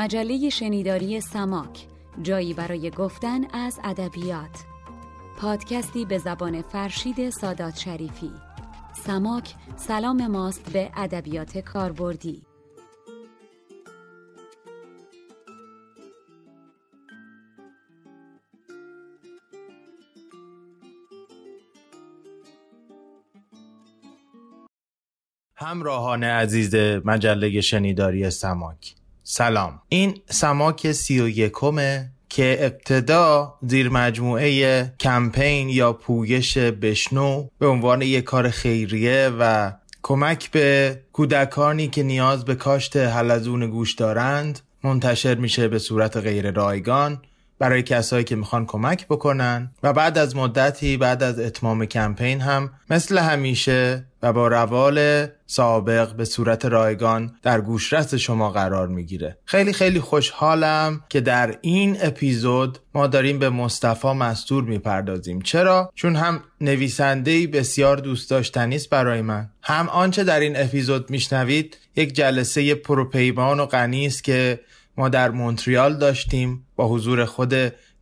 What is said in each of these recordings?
مجله شنیداری سماک جایی برای گفتن از ادبیات. پادکستی به زبان فرشید سادات شریفی. سماک سلام ماست به ادبیات کاربردی. همراهان عزیز مجله شنیداری سماک. سلام. این سماک سی و یکمه که ابتدا زیر مجموعه کمپین یا پویش بشنو به عنوان یک کار خیریه و کمک به کودکانی که نیاز به کاشت حلزون گوش دارند منتشر میشه به صورت غیر رایگان. برای کسایی که می‌خوان کمک بکنن و بعد از مدتی بعد از اتمام کمپین هم مثل همیشه و با روال سابق به صورت رایگان در گوشرس شما قرار می‌گیره. خیلی خیلی خوشحالم که در این اپیزود ما داریم به مصطفی مستور می‌پردازیم. چرا؟ چون هم نویسنده بسیار دوست داشتنی است برای من. هم آنچه در این اپیزود میشنوید یک جلسه پروپیمان و غنی است که ما در مونتریال داشتیم با حضور خود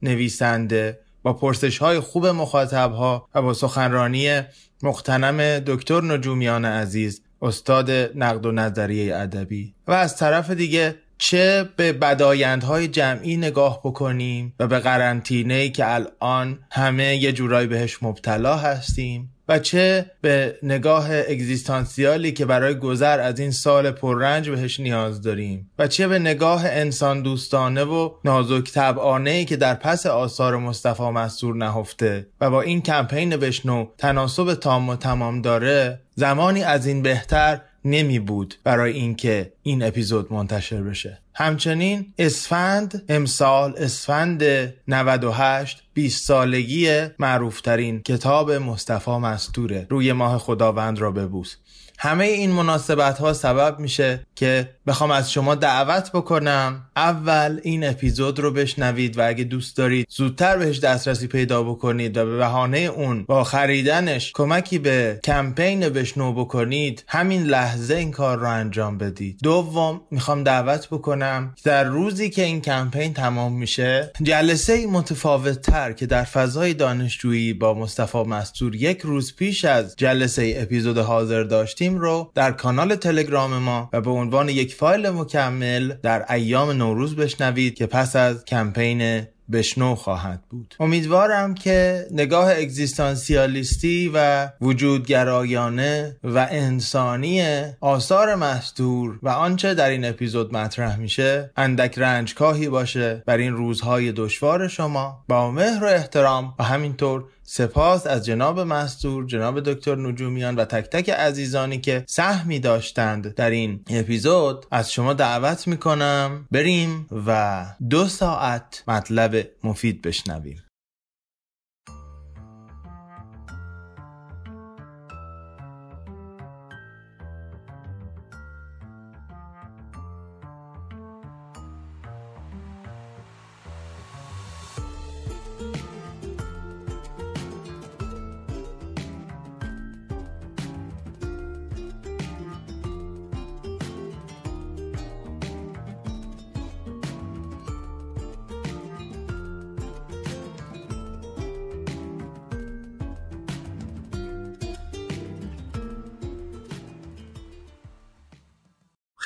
نویسنده با پرسش های خوب مخاطب ها و با سخنرانی مختنم دکتر نجومیان عزیز استاد نقد و نظریه ادبی. و از طرف دیگه چه به بدایندهای جمعی نگاه بکنیم و به قرنطینه که الان همه یه جورایی بهش مبتلا هستیم. و چه به نگاه اگزیستانسیالی که برای گذر از این سال پررنج بهش نیاز داریم و چه به نگاه انسان دوستانه و نازک طبعانه که در پس آثار مصطفی مستور نهفته و با این کمپین بشنو تناسب تام و تمام داره زمانی از این بهتر نمی بود برای اینکه این اپیزود منتشر بشه. همچنین اسفند امسال اسفند 98 20 سالگی معروفترین کتاب مصطفی مستوره. روی ماه خداوند را ببوس. همه این مناسبت ها سبب میشه که بخوام از شما دعوت بکنم. اول این اپیزود رو بشنوید و اگه دوست دارید زودتر بهش دسترسی پیدا بکنید و به بهانه اون با خریدنش کمکی به کمپین بشنو بکنید همین لحظه این کار رو انجام بدید. دوم می‌خوام دعوت بکنم در روزی که این کمپین تمام میشه جلسه متفاوت تر که در فضای دانشجویی با مصطفی مستور یک روز پیش از جلسه اپیزود حاضر داشتیم رو در کانال تلگرام ما و به عنوان یک فایل مکمل در ایام نوروز بشنوید که پس از کمپین بشنو خواهد بود. امیدوارم که نگاه اگزیستانسیالیستی و وجودگرایانه و انسانی آثار مستور و آنچه در این اپیزود مطرح میشه اندک رنجکاهی باشه بر این روزهای دشوار شما. با مهر و احترام و همینطور سپاس از جناب مستور جناب دکتر نجومیان و تک تک عزیزانی که سهمی داشتند در این اپیزود. از شما دعوت می‌کنم بریم و دو ساعت مطلب مفید بشنویم.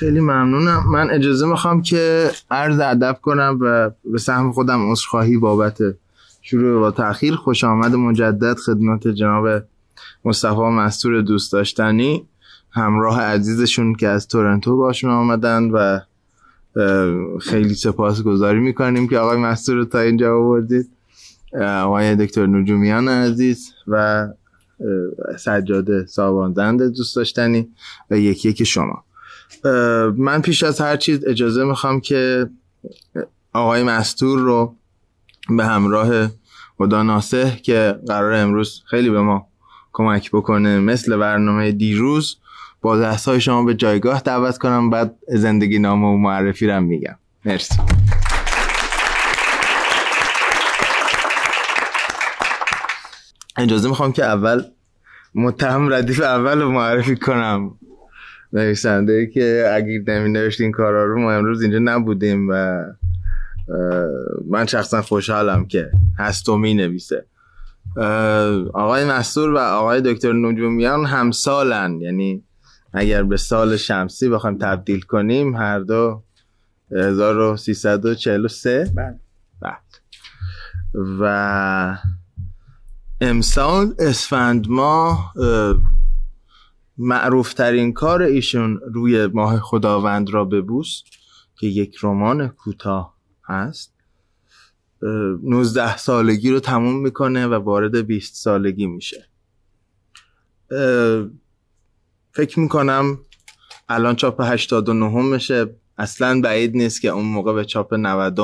خیلی ممنونم. من اجازه می‌خوام که عرض ادب کنم و به سهم خودم عذرخواهی بابت شروع با تاخیر خوش آمد مجدد خدمت جناب مصطفی مستور دوست داشتنی. همراه عزیزشون که از تورنتو باشون آمدن و خیلی سپاس گذاری می‌کنیم که آقای مستور رو تا اینجا آوردید. آقای دکتر نجومیان عزیز و سجاده سابانزند دوست داشتنی و یکی یکی شما. من پیش از هر چیز اجازه می‌خوام که آقای مستور رو به همراه خدا ناسه که قرار امروز خیلی به ما کمک بکنه مثل برنامه دیروز با دست های شما به جایگاه دعوت کنم بعد زندگی نامه و معرفی رو میگم. مرسی. اجازه می‌خوام که اول متهم ردیف اول رو معرفی کنم. نویسنده که اگه نمی نوشت این کارا رو ما امروز اینجا نبودیم و من شخصا خوشحالم که هست و می نویسه آقای مستور و آقای دکتر نجومیان همسالن. یعنی اگر به سال شمسی بخوایم تبدیل کنیم هر دو 1343 بله. و امسال اسفند ماه معروف ترین کار ایشون روی ماه خداوند را ببوس که یک رمان کوتاه هست. 19 سالگی رو تموم می‌کنه و وارد 20 سالگی میشه. فکر می‌کنم الان چاپ 89 میشه. اصلا بعید نیست که اون موقع به چاپ 90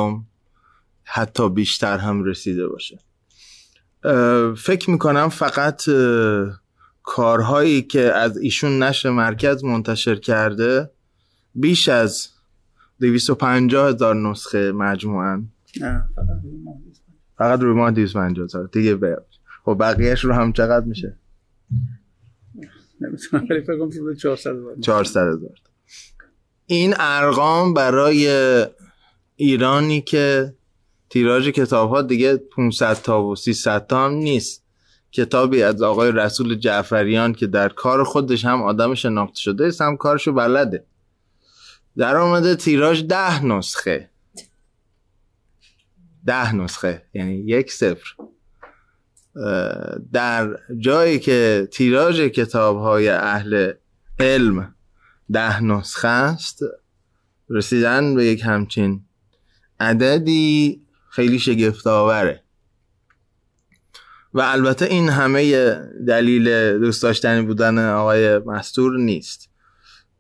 حتی بیشتر هم رسیده باشه. فکر می‌کنم فقط کارهایی که از ایشون نشر مرکز منتشر کرده بیش از 250 هزار نسخه مجموعا. فقط روی ما 250 هزار. دیگه به خب بقیهش رو هم چقدر میشه؟ نمی‌تونم ولی فکر کنم 400 هزار. 400 هزار. این ارقام برای ایرانی که تیراژ کتاب ها دیگه 500 تا و 300 تا هم نیست. کتابی از آقای رسول جعفریان که در کار خودش هم آدم شناخته شده است هم کارشو بلده. در آمده تیراژ ده نسخه. ده نسخه یعنی یک صفر. در جایی که تیراژ کتاب های اهل علم ده نسخه است رسیدن به یک همچین عددی خیلی شگفت آوره و البته این همه دلیل دوست داشتنی بودن آقای مستور نیست.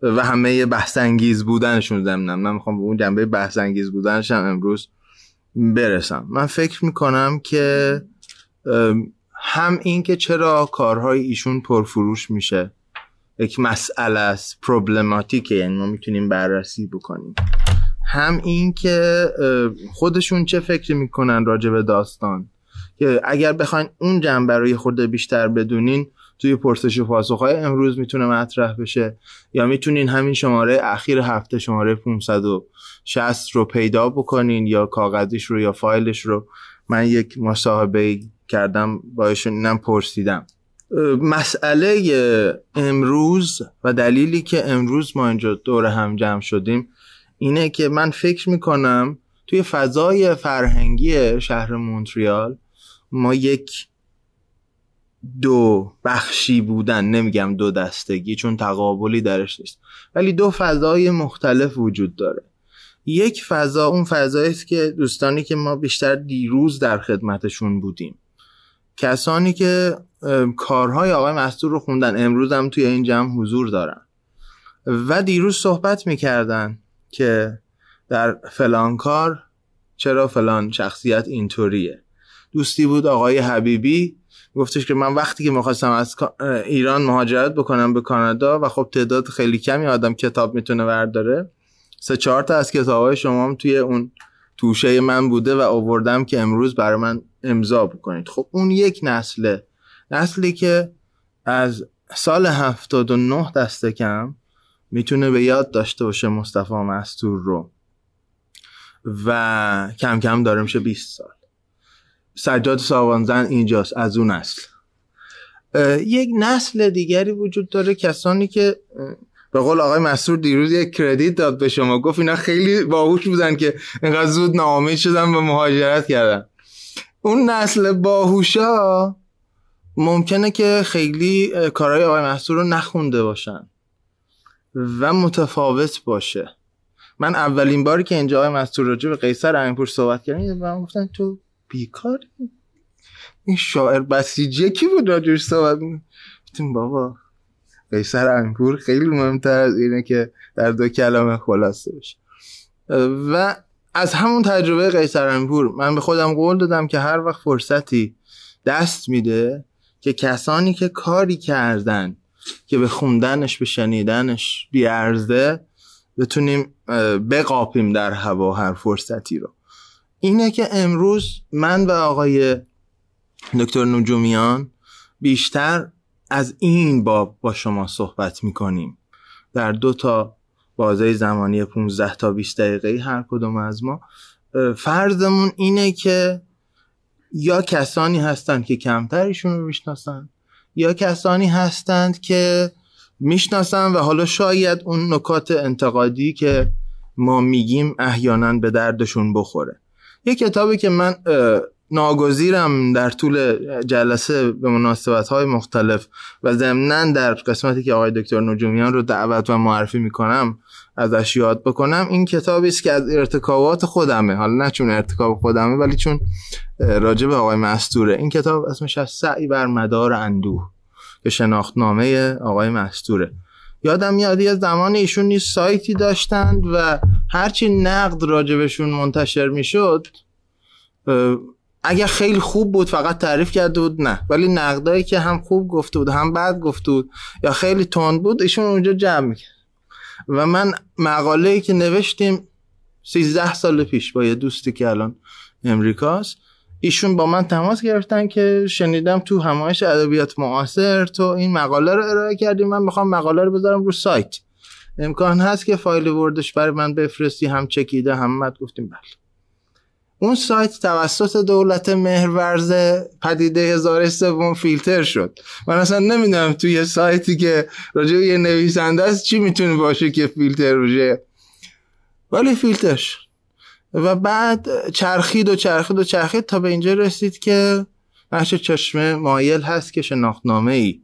و همه بحث انگیز بودنشون زمینم من می‌خوام به اون جنبه بحث انگیز بودنش هم امروز برسم. من فکر می‌کنم که هم این که چرا کارهای ایشون پرفروش میشه. یک مسئله است پروبلماتیکه یعنی ما می‌تونیم بررسی بکنیم. هم این که خودشون چه فکری می‌کنن راجع به داستان. که اگر بخواین اون جنبه رو خورده بیشتر بدونین توی پرسش و پاسخ های امروز می‌تونه مطرح بشه. یا می‌تونین همین شماره اخیر هفته شماره 560 رو پیدا بکنین یا کاغذیش رو یا فایلش رو. من یک مصاحبه کردم با اینم پرسیدم. مسئله امروز و دلیلی که امروز ما اینجا دور هم جمع شدیم اینه که من فکر می‌کنم توی فضای فرهنگی شهر مونتریال ما یک دو بخشی بودن نمیگم دو دستگی چون تقابلی درش نیست. ولی دو فضای مختلف وجود داره. یک فضا اون فضایی است که دوستانی که ما بیشتر دیروز در خدمتشون بودیم. کسانی که کارهای آقای مستور رو خوندن امروز هم توی این جمع حضور دارن. و دیروز صحبت می‌کردن که در فلان کار چرا فلان شخصیت اینطوریه. دوستی بود آقای حبیبی. گفتش که من وقتی که می‌خواستم از ایران مهاجرت بکنم به کانادا و خب تعداد خیلی کمی آدم کتاب می‌تونه ورداره. سه چهار تا از کتاب های شما هم توی اون توشه من بوده و آوردم که امروز برای من امضا بکنید. خب اون یک نسله. نسلی که از سال 79 دست کم می‌تونه به یاد داشته باشه مصطفی مستور رو. و کم کم داره میشه 20 سال. سجاد ساوانزن اینجاست از اون نسل یک نسل دیگری وجود داره کسانی که به قول آقای مسعود دیروز یک کردیت داد به شما گفت اینا خیلی باهوش بودن که اینقدر زود ناامید شدن و مهاجرت کردن. اون نسل باهوشا ممکنه که خیلی کارهای آقای محصول رو نخونده باشن و متفاوت باشه. من اولین باری که اینجا آقای مستور راجع به قیصر امینپور صحبت کردم و گفتن تو بیکاری این شاعر بسیجی کی بود راجعش صحبت می‌کنم بابا قیصر امینپور خیلی مهمتر از اینه که در دو کلمه خلاصه بشه. و از همون تجربه قیصر امینپور من به خودم قول دادم که هر وقت فرصتی دست میده که کسانی که کاری کردن که به خوندنش به شنیدنش بیارزه بتونیم بقاپیم در هوا هر فرصتی رو. اینه که امروز من و آقای دکتر نجومیان بیشتر از این باب با شما صحبت می‌کنیم. در دو تا بازه زمانی 15 تا 20 دقیقه هر کدوم از ما فرضمون اینه که یا کسانی هستند که کمتر ایشون رو می‌شناسن یا کسانی هستند که می‌شناسن و حالا شاید اون نکات انتقادی که ما میگیم احیانا به دردشون بخوره. یه کتابی که من ناگزیرم در طول جلسه به مناسبت های مختلف و ضمنا در قسمتی که آقای دکتر نجومیان رو دعوت و معرفی می‌کنم ازش یاد بکنم این کتابی است که از ارتکابات خودمه. حالا نه چون ارتکاب خودمه ولی چون راجع به آقای مستوره. این کتاب اسمش از سعی بر مدار اندوه که شناختنامه آقای مستوره. یادم میاد یه زمان ایشون نیست سایتی داشتند و هرچی نقد راجبشون منتشر می‌شد اگر خیلی خوب بود فقط تعریف کرده بود نه. ولی نقدایی که هم خوب گفته بود هم بد گفته بود یا خیلی تند بود ایشون اونجا جمع می‌کرد. و من مقاله که نوشتیم 13 سال پیش با یه دوستی که الان امریکاست ایشون با من تماس گرفتن که شنیدم تو همایش ادبیات معاصر تو این مقاله رو ارائه کردی. من می‌خوام مقاله رو بذارم رو سایت. امکان هست که فایل وردش برای من بفرستی هم چکیده هم مد گفتیم بله. اون سایت توسط دولت مهرورز پدیده هزار سوم فیلتر شد. من اصلا نمی‌دونم توی سایتی که راجع یه نویسنده است چی می‌تونه باشه که فیلتر بشه. ولی فیلتر شد. و بعد چرخید و چرخید و چرخید تا به اینجا رسید که نقش چشمه مایل هست که شناختنامه ای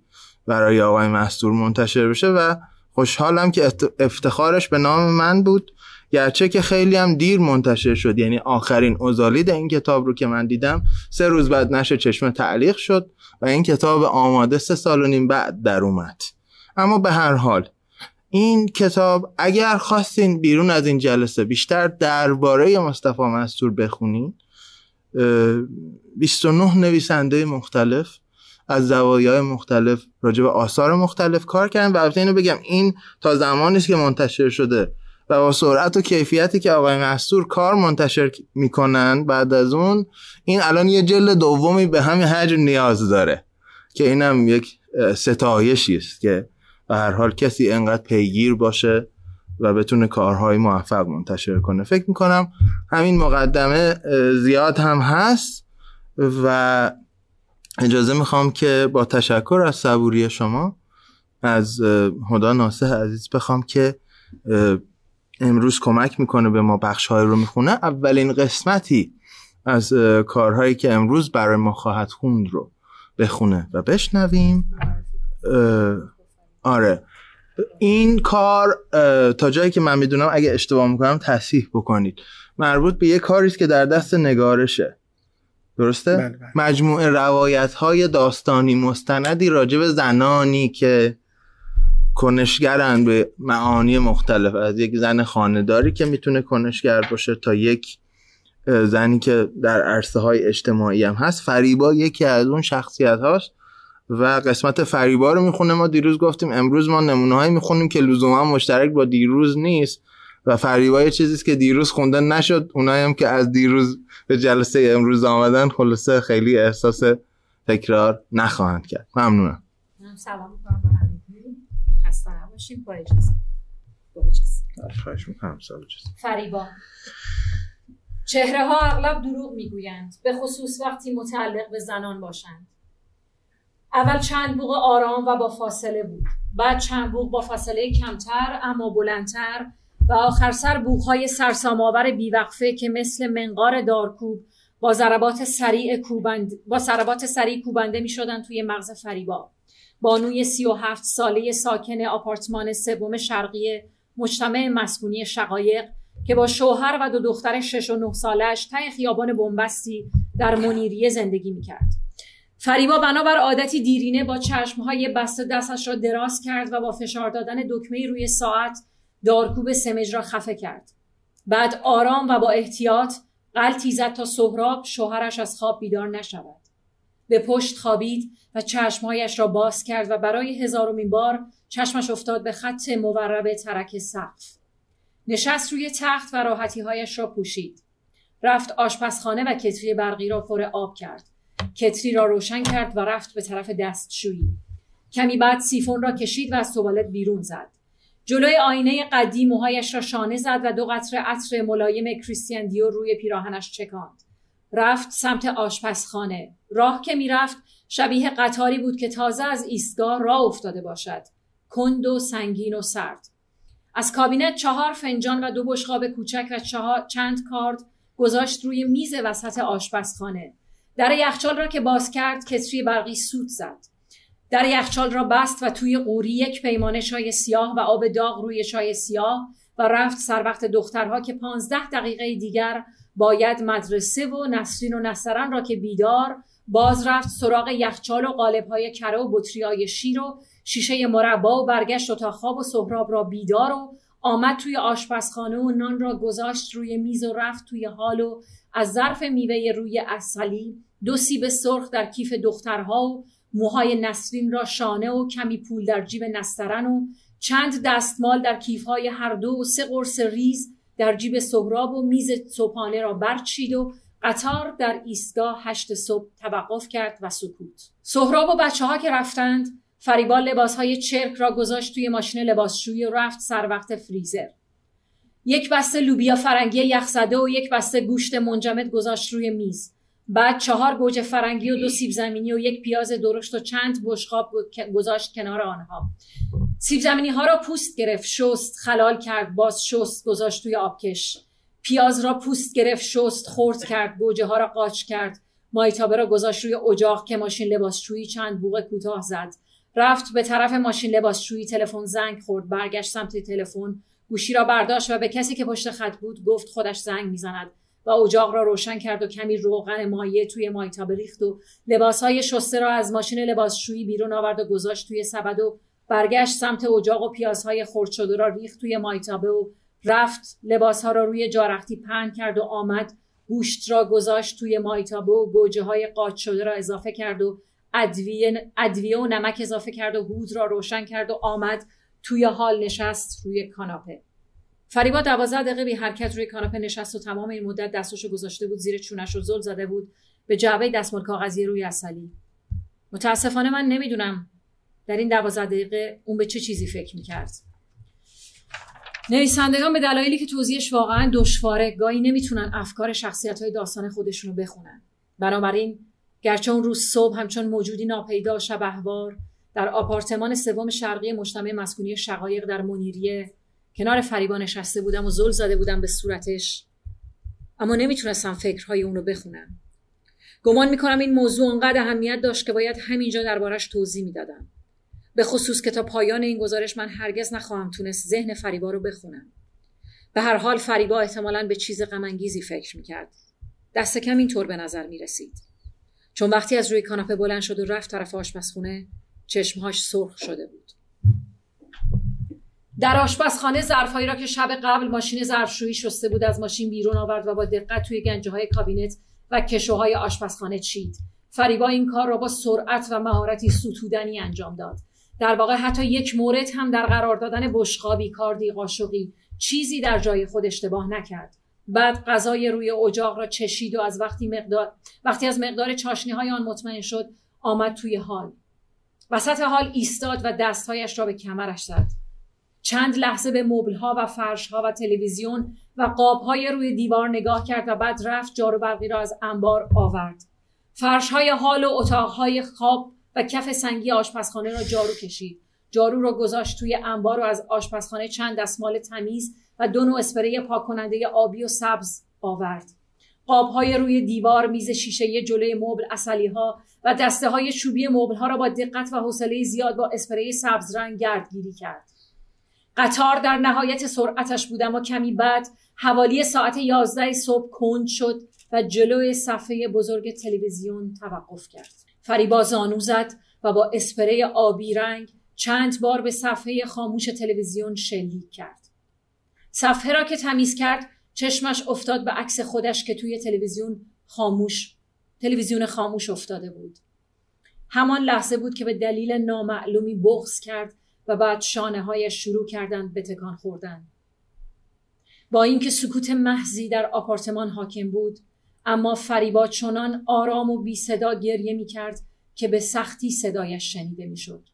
برای آقای مستور منتشر بشه و خوشحالم که افتخارش به نام من بود. گرچه که خیلی هم دیر منتشر شد یعنی آخرین اوزالید این کتاب رو که من دیدم سه روز بعد نشر چشمه تعلیق شد و این کتاب آماده سه سال و نیم بعد در اومد. اما به هر حال این کتاب اگر خواستین بیرون از این جلسه بیشتر درباره مصطفی مستور بخونین 29 نویسنده مختلف از زوایای مختلف راجع به آثار مختلف کار کردن و البته اینو بگم این تا زمانی که منتشر شده و با سرعت و کیفیتی که آقای محصور کار منتشر می‌کنن بعد از اون این الان یه جلد دومی به همین حجم نیاز داره که اینم یک ستایشی است که به هر حال کسی انقدر پیگیر باشه و بتونه کارهای موفق منتشر کنه. فکر می‌کنم همین مقدمه زیاد هم هست و اجازه می‌خوام که با تشکر از صبوری شما از هدا ناسه عزیز بخوام که امروز کمک می‌کنه به ما بخش های رو می‌خونه. اولین قسمتی از کارهایی که امروز برای ما خواهد خوند رو بخونه و بشنویم. آره. این کار تا جایی که من می‌دونم اگه اشتباه می‌کنم تصحیح بکنید. مربوط به یه کاری که در دست نگارشه. درسته؟ بله بله. مجموعه روایت های داستانی مستندی راجع به زنانی که کنشگرن به معانی مختلف. از یک زن خانداری که می‌تونه کنشگر باشه تا یک زنی که در عرصه های اجتماعی هم هست. فریبا یکی از اون شخصیت هاست و قسمت فریبا رو می‌خونه ما دیروز گفتیم امروز ما نمونه هایی می‌خونیم که لزوما مشترک با دیروز نیست و فریبا یه چیزیست که دیروز خونده نشد. اونایی هم که از دیروز به جلسه امروز آمدن خلاصه خیلی احساس تکرار نخواهند کرد. ممنونم. سلام خسته نباشیم با اجازه. با اجازه. فریبا. چهره ها اغلب دروغ می‌گویند. به خصوص وقتی متعلق به زنان باشند. اول چند بوغ آرام و با فاصله بود بعد چند بوغ با فاصله کمتر اما بلندتر و آخر سر بوغهای سرسامآور بیوقفه که مثل منقار دارکوب با ضربات سریع کوبند با ضربات سریع کوبنده می شدن توی مغز فریبا بانوی سی و هفت ساله ساکن آپارتمان سوم شرقی مجتمع مسکونی شقایق که با شوهر و دو دختر شش و نه سالش ته خیابان بنبستی در منیریه زندگی می‌کرد. فریبا بنابر عادتی دیرینه با چشمهای بسته دستش را دراز کرد و با فشار دادن دکمه روی ساعت دارکوب سمج را خفه کرد. بعد آرام و با احتیاط قلتی زد تا سهراب شوهرش از خواب بیدار نشود. به پشت خوابید و چشمهایش را باز کرد و برای هزارمین بار چشمش افتاد به خط مورب ترک سقف. نشست روی تخت و راحتیهایش را پوشید. رفت آشپزخانه و کتری برقی را پر آب کرد. کتری را روشن کرد و رفت به طرف دستشویی. کمی بعد سیفون را کشید و از توالت بیرون زد. جلوی آینه قدی موهایش را شانه زد و دو قطره عطر ملایم کریستیان دیور روی پیراهنش چکاند. رفت سمت آشپزخانه. راه که می‌رفت شبیه قطاری بود که تازه از ایستگاه راه افتاده باشد. کند و سنگین و سرد. از کابینت چهار فنجان و دو بشقاب کوچک و چند کارد گذاشت روی میز وسط آشپزخانه. در یخچال را که باز کرد کتری برقی سوت زد. در یخچال را بست و توی قوری یک پیمانه چای سیاه و آب داغ روی چای سیاه و رفت سر وقت دخترها که پانزده دقیقه دیگر باید مدرسه و نسرین و نصرن را که بیدار باز رفت سراغ یخچال و قالب های کره و بطری های شیر و شیشه مربا و برگشت اتاق خواب و سهراب را بیدار و آمد توی آشپزخانه و نان را گذاشت روی میز و رفت توی حال و از ظرف میوه روی اصلی دو سیب سرخ در کیف دخترها و موهای نسرین را شانه و کمی پول در جیب نسترن و چند دستمال در کیفهای هر دو و سه قرص ریز در جیب سهراب و میز صبحانه را برچید و قطار در ایستگاه هشت صبح توقف کرد و سکوت. سهراب و بچه ها که رفتند فریبا لباس های چرک را گذاشت توی ماشین لباسشویی و رفت سر وقت فریزر. یک بسته لوبیا فرنگی یخزده و یک بسته گوشت منجمد گذاشت روی میز. بعد چهار گوجه فرنگی و دو سیب زمینی و یک پیاز درشت و چند بشقاب گذاشت کنار آنها. سیب زمینی ها را پوست گرفت شست خلال کرد باز شست گذاشت توی آبکش. پیاز را پوست گرفت شست خورد کرد گوجه ها را قاچ کرد. مایتابه را گذاشت روی اجاق که ماشین لباسشویی چند بوق کوتاه زد. رفت به طرف ماشین لباسشویی تلفن زنگ خورد برگشت سمت تلفن. گوشی را برداشت و به کسی که پشت خط بود گفت خودش زنگ می‌زند و اجاق را روشن کرد و کمی روغن مایع توی مایتابه ریخت و لباسهای شسته را از ماشین لباسشویی بیرون آورد و گذاشت توی سبد و برگشت سمت اجاق و پیازهای خرد شده را ریخت توی مایتابه و رفت لباسها را روی جارختی پهن کرد و آمد. گوشت را گذاشت توی مایتابه و گوجه های قاچ شده را اضافه کرد و ادویه, ادویه و نمک اضافه کرد و هود را روشن کرد و آمد. توی حال نشست روی کاناپه. فریبا دوازده دقیقه بی حرکت روی کاناپه نشست و تمام این مدت دستاشو گذاشته بود زیر چونش و زل زده بود به جعبه دستمال کاغذی روی اصلی متاسفانه من نمی‌دونم در این دوازده دقیقه اون به چه چیزی فکر می‌کرد. نویسندگان به دلایلی که توضیحش واقعا دشواره گاهی نمی‌تونن افکار شخصیت های داستان خودشونو بخونن. بنابراین گرچه اون روز صبح همچون موجودی ناپیدا شبهوار در آپارتمان سوم شرقی مجتمع مسکونی شقایق در منیریه کنار فریبا نشسته بودم و زل زده بودم به صورتش. اما نمی‌تونستم فکرهای اونو بخونم. گمان می‌کنم این موضوع انقدر اهمیت داشت که باید همینجا دربارش توضیح می‌دادم. به خصوص که تا پایان این گزارش من هرگز نخواهم تونست ذهن فریبا رو بخونم. به هر حال فریبا احتمالا به چیز غمانگیزی فکر می‌کرد. دست کم اینطور به نظر می‌رسید. چون وقتی از روی کاناپه بلند شد و رفت طرف آشپزخونه چشمهاش سرخ شده بود. در آشپزخانه ظرفهایی را که شب قبل ماشین ظرفشویی شسته بود از ماشین بیرون آورد و با دقت توی گنجه های کابینت و کشوهای آشپزخانه چید. فریبا این کار را با سرعت و مهارتی ستودنی انجام داد. در واقع حتی یک مورد هم در قرار دادن بشقابی کاردی قاشقی چیزی در جای خود اشتباه نکرد. بعد غذای روی اجاق را چشید و از وقتی مقدار وقتی از مقدار چاشنی های آن مطمئن شد آمد توی حال. وسط حال ایستاد و دستهایش را به کمرش زد. چند لحظه به مبلها و فرشها و تلویزیون و قابهای روی دیوار نگاه کرد و بعد رفت جارو برقی را از انبار آورد. فرشهای حال و اتاقهای خواب و کف سنگی آشپزخانه را جارو کشید. جارو را گذاشت توی انبار و از آشپزخانه چند دستمال تمیز و دو نوع اسپری پاک آبی و سبز آورد. قابهای روی دیوار میز شیشه جلوی مبل اصلی ها و دسته های چوبی مبل ها را با دقت و حوصله زیاد با اسپری سبز رنگ گردگیری کرد. قطار در نهایت سرعتش بود اما کمی بعد حوالی ساعت یازده صبح کند شد و جلوی صفحه بزرگ تلویزیون توقف کرد. فریبا زانو زد و با اسپری آبی رنگ چند بار به صفحه خاموش تلویزیون شلیک کرد. صفحه را که تمیز کرد چشمش افتاد به عکس خودش که توی تلویزیون خاموش تلویزیون خاموش افتاده بود همان لحظه بود که به دلیل نامعلومی بغض کرد و بعد شانه هایش شروع کردند به تکان خوردن با اینکه سکوت محضی در آپارتمان حاکم بود اما فریبا چنان آرام و بی صدا گریه می کرد که به سختی صدایش شنیده می شد.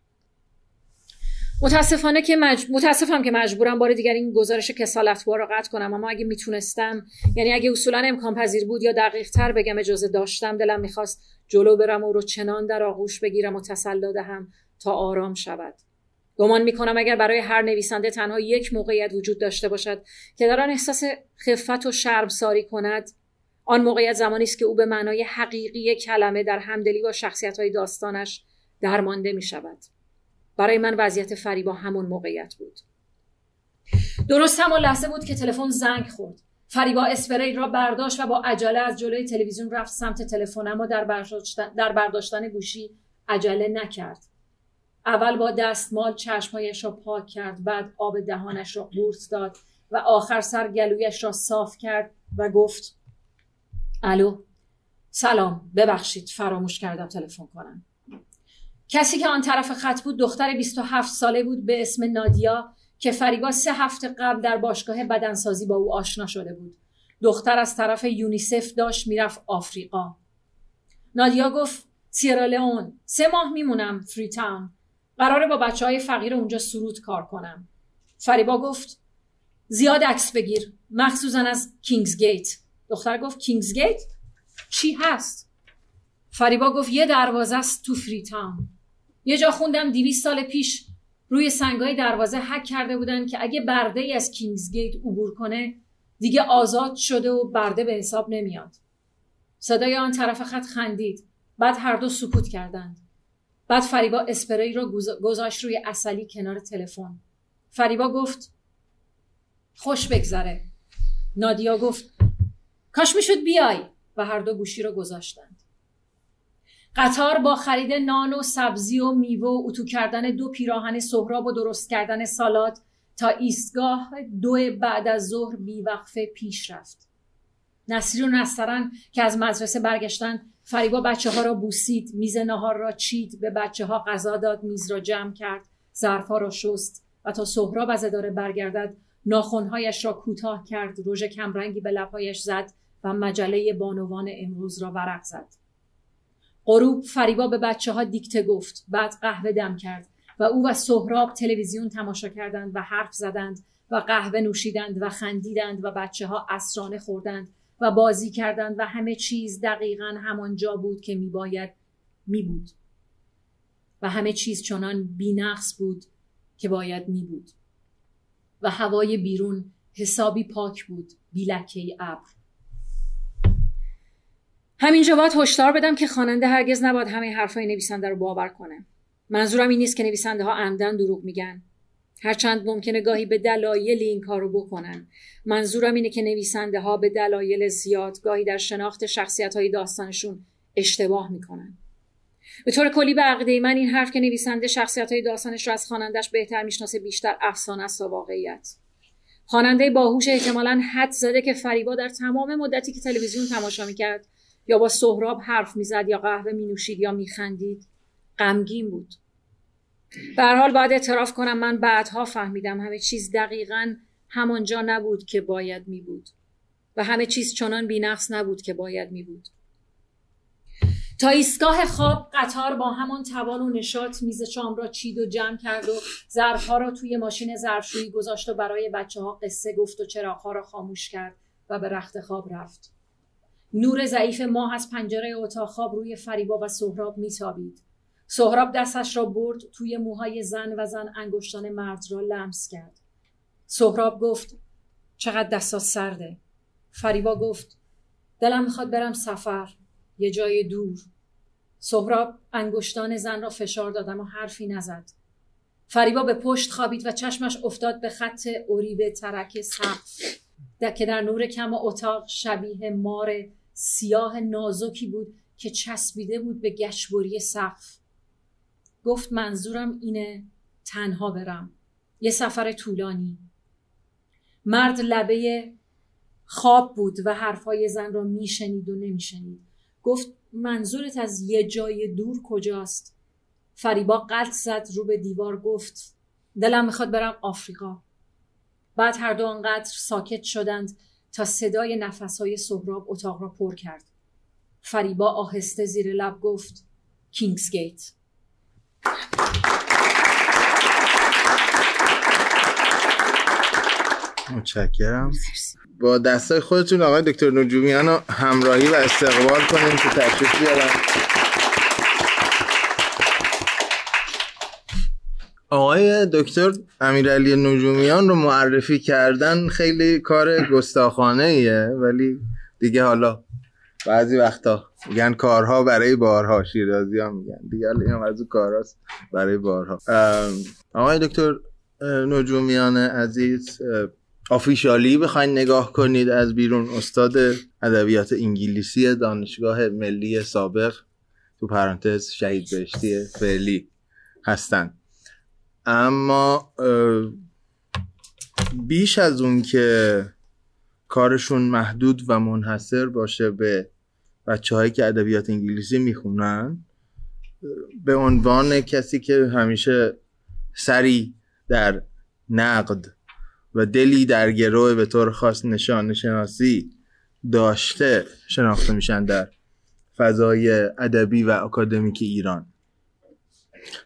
متاسفانه که مج... متاسفم که مجبورم بار دیگر این گزارش کسالتوار رو قطع کنم اما اگه می‌تونستم یعنی اگه اصولا امکان پذیر بود یا دقیق تر بگم اجازه داشتم دلم می‌خواست جلو برم و رو چنان در آغوش بگیرم و تسلا دهم تا آرام شود گمان می‌کنم اگر برای هر نویسنده تنها یک موقعیت وجود داشته باشد که در آن احساس خفت و شرمساری کند آن موقعیت زمانی است که او به معنای حقیقی کلمه در همدلی با شخصیت های داستانش درمانده می شود. برای من وضعیت فریبا همون موقعیت بود. درست همون لحظه بود که تلفن زنگ خورد. فریبا اسپری را برداشت و با عجله از جلوی تلویزیون رفت سمت تلفن اما در برداشتن, در برداشتن گوشی عجله نکرد. اول با دستمال چشمهایش را پاک کرد بعد آب دهانش را قورت داد و آخر سر گلویش را صاف کرد و گفت الو سلام ببخشید فراموش کردم تلفن کنم کسی که آن طرف خط بود دختر 27 ساله بود به اسم نادیا که فریبا سه هفته قبل در باشگاه بدنسازی با او آشنا شده بود. دختر از طرف یونیسف داشت می‌رفت آفریقا. نادیا گفت سیرالئون سه ماه میمونم فری تاون. قراره با بچه های فقیر اونجا سرود کار کنم. فریبا گفت زیاد عکس بگیر مخصوصا از کینگز گیت دختر گفت کینگز گیت چی هست؟ فریبا گفت یه دروازه است تو فری تاون. یه جا خوندم دویست سال پیش روی سنگای دروازه حک کرده بودن که اگه برده ای از کینگز گیت عبور کنه دیگه آزاد شده و برده به حساب نمیاد. صدای آن طرف خط خندید. بعد هر دو سکوت کردند. بعد فریبا اسپری رو گذاشت روی اصلی کنار تلفن. فریبا گفت خوش بگذره. نادیا گفت کاش می‌شد بیای. و هر دو گوشی رو گذاشتند. قطار با خرید نان و سبزی و میوه و اتو کردن دو پیراهن سهراب و درست کردن سالات تا ایستگاه دو بعد از ظهر بیوقفه پیش رفت. نصیر و نسترن که از مدرسه برگشتن فریبا بچه ها را بوسید میز نهار را چید به بچه ها غذا داد میز را جمع کرد ظرفها را شست و تا سهراب از اداره برگردد ناخونهایش را کوتاه کرد رژ کمرنگی به لبهایش زد و مجله بانوان امروز را ورق زد. غروب فریبا به بچه ها دیکته گفت. بعد قهوه دم کرد و او و سهراب تلویزیون تماشا کردند و حرف زدند و قهوه نوشیدند و خندیدند و بچه ها اسرانه خوردند و بازی کردند و همه چیز دقیقا همانجا بود که میباید میبود. و همه چیز چنان بینقص بود که باید میبود. و هوای بیرون حسابی پاک بود بیلکه ابر. همینجا باید هشدار بدم که خواننده هرگز نباید همه حرفای نویسنده رو باور کنه. منظورم این نیست که نویسنده ها عمدن دروغ میگن. هرچند ممکنه گاهی به دلایل این کارو بکنن. منظورم اینه که نویسنده ها به دلایل زیاد گاهی در شناخت شخصیت های داستانشون اشتباه می‌کنن. به طور کلی به عقیده من این حرف که نویسنده شخصیت های داستانش رو از خوانندش بهتر می‌شناسه بیشتر افسانه است تا واقعیت. خواننده باهوش احتمالا حد زده که فریبا در تمام مدتی که تلویزیون تماشا می‌کرد یا با سهراب حرف می‌زد یا قهوه مینوشید یا میخندید غمگین بود. به حال باید اعتراف کنم من بعدها فهمیدم همه چیز دقیقا همانجا نبود که باید می بود و همه چیز چنان بینقص نبود که باید می بود تا ایستگاه خواب قطار با همان توان و نشاط میز شام را چید و جمع کرد و ظرفها را توی ماشین ظرفشویی گذاشت و برای بچه ها قصه گفت و چراغها را خاموش کرد و به رخت خواب رفت. نور ضعیف ماه از پنجره اتاق خواب روی فریبا و سهراب میتابید. سهراب دستش را برد توی موهای زن و زن انگشتان مرد را لمس کرد. سهراب گفت چقدر دستات سرده. فریبا گفت دلم می‌خواد برم سفر. یه جای دور. سهراب انگشتان زن را فشار داد اما حرفی نزد. فریبا به پشت خوابید و چشمش افتاد به خط اوریب ترک سقف که در نور کم اتاق شبیه مار سیاه نازکی بود که چسبیده بود به گشبری سقف گفت منظورم اینه تنها برم. یه سفر طولانی. مرد لبه خواب بود و حرفای زن را میشنید و نمیشنید. گفت منظورت از یه جای دور کجاست؟ فریبا قلط زد رو به دیوار گفت دلم می‌خواد برم آفریقا. بعد هر دو آنقدر ساکت شدند تا صدای نفسهای سهراب اتاق را پر کرد. فریبا آهسته زیر لب گفت کینگسگیت متشکرم. با دستای خودتون آقای دکتر نجومیان رو همراهی و استقبال کنیم که تشریف بیارن. آقای دکتر امیرعلی نجومیان رو معرفی کردن خیلی کار گستاخانه ایه ولی دیگه حالا بعضی وقتا میگن کارها برای بارها شیرازی ها میگن. دیگه این از کارهاست برای بارها. آقای دکتر نجومیان عزیز آفیشالی بخواین نگاه کنید از بیرون. استاد ادبیات انگلیسی دانشگاه ملی سابق تو پرانتز شهید بهشتی فعلی هستن. اما بیش از اون که کارشون محدود و منحصر باشه به بچه هایی که ادبیات انگلیسی می‌خونن به عنوان کسی که همیشه سری در نقد و دلی در گروه به طور خاص نشان شناسی داشته شناخته میشن در فضای ادبی و اکادمیک ایران.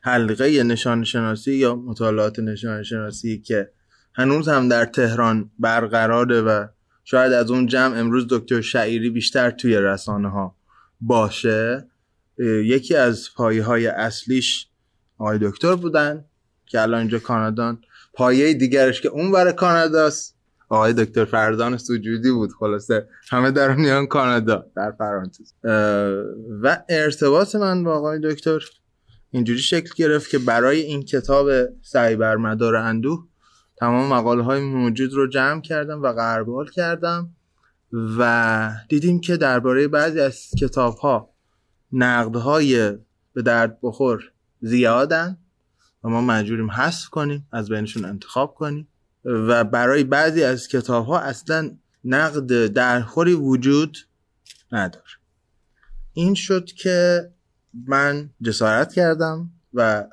حلقه نشان شناسی یا مطالعات نشان شناسی که هنوز هم در تهران برقراره و شاید از اون جمع امروز دکتر شعیری بیشتر توی رسانه ها باشه یکی از پایه های اصلیش آقای دکتر بودن که الان اینجا کانادان. پایه دیگرش که اون برای کاناداست آقای دکتر فرزان سجودی بود. خلاصه همه در میان کانادا در پرانتز. و ارتباط من با آقای دکتر اینجوری شکل گرفت که برای این کتاب سعی بر مدار اندوه تمام مقاله های موجود رو جمع کردم و قربال کردم و دیدیم که درباره بعضی از کتاب ها نقد های به درد بخور زیادن و ما مجبوریم حذف کنیم از بینشون انتخاب کنیم و برای بعضی از کتاب ها اصلا نقد درخوری وجود نداره. این شد که من جسارت کردم و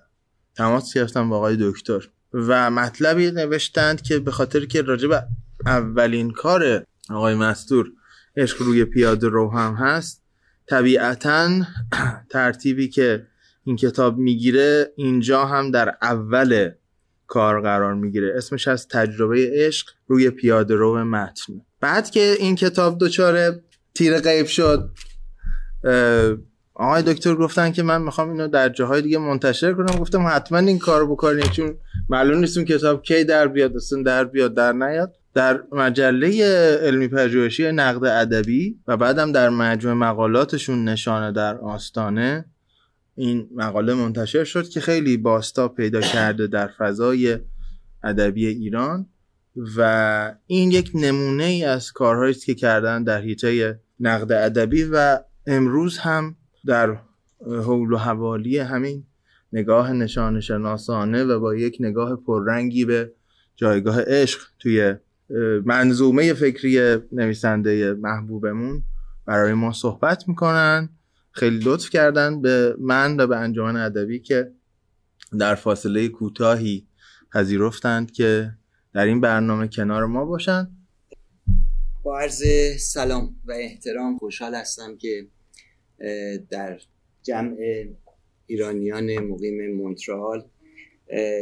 تماس گرفتم با آقای دکتر و مطلبی نوشتند که به خاطر که راجب اولین کار آقای مستور عشق روی پیاده رو هم هست طبیعتا ترتیبی که این کتاب می‌گیره اینجا هم در اول کار قرار می‌گیره. اسمش از تجربه عشق روی پیاده رو متن. بعد که این کتاب دچار تیر غیب شد آقای دکتر گفتن که من می‌خوام اینو در جاهای دیگه منتشر کنم. گفتم حتما این کارو بکنید چون معلوم نیست اون کتاب کی در بیاد اصلا در بیاد در نیاد. در مجله علمی پژوهشی نقد ادبی و بعدم در مجموع مقالاتشون نشانه در آستانه این مقاله منتشر شد که خیلی باستا پیدا کرده در فضای ادبی ایران و این یک نمونه ای از کارهایی که کردن در حیطه نقد ادبی و امروز هم در حول و حوالی همین نگاه نشان شناسانه و با یک نگاه پررنگی به جایگاه عشق توی منظومه فکری نویسنده محبوبمون برای ما صحبت می‌کنن. خیلی لطف کردن به من و به انجمن ادبی که در فاصله کوتاهی پذیرفتند که در این برنامه کنار ما باشند با عرض سلام و احترام خوشحال هستم که در جمع ایرانیان مقیم مونترال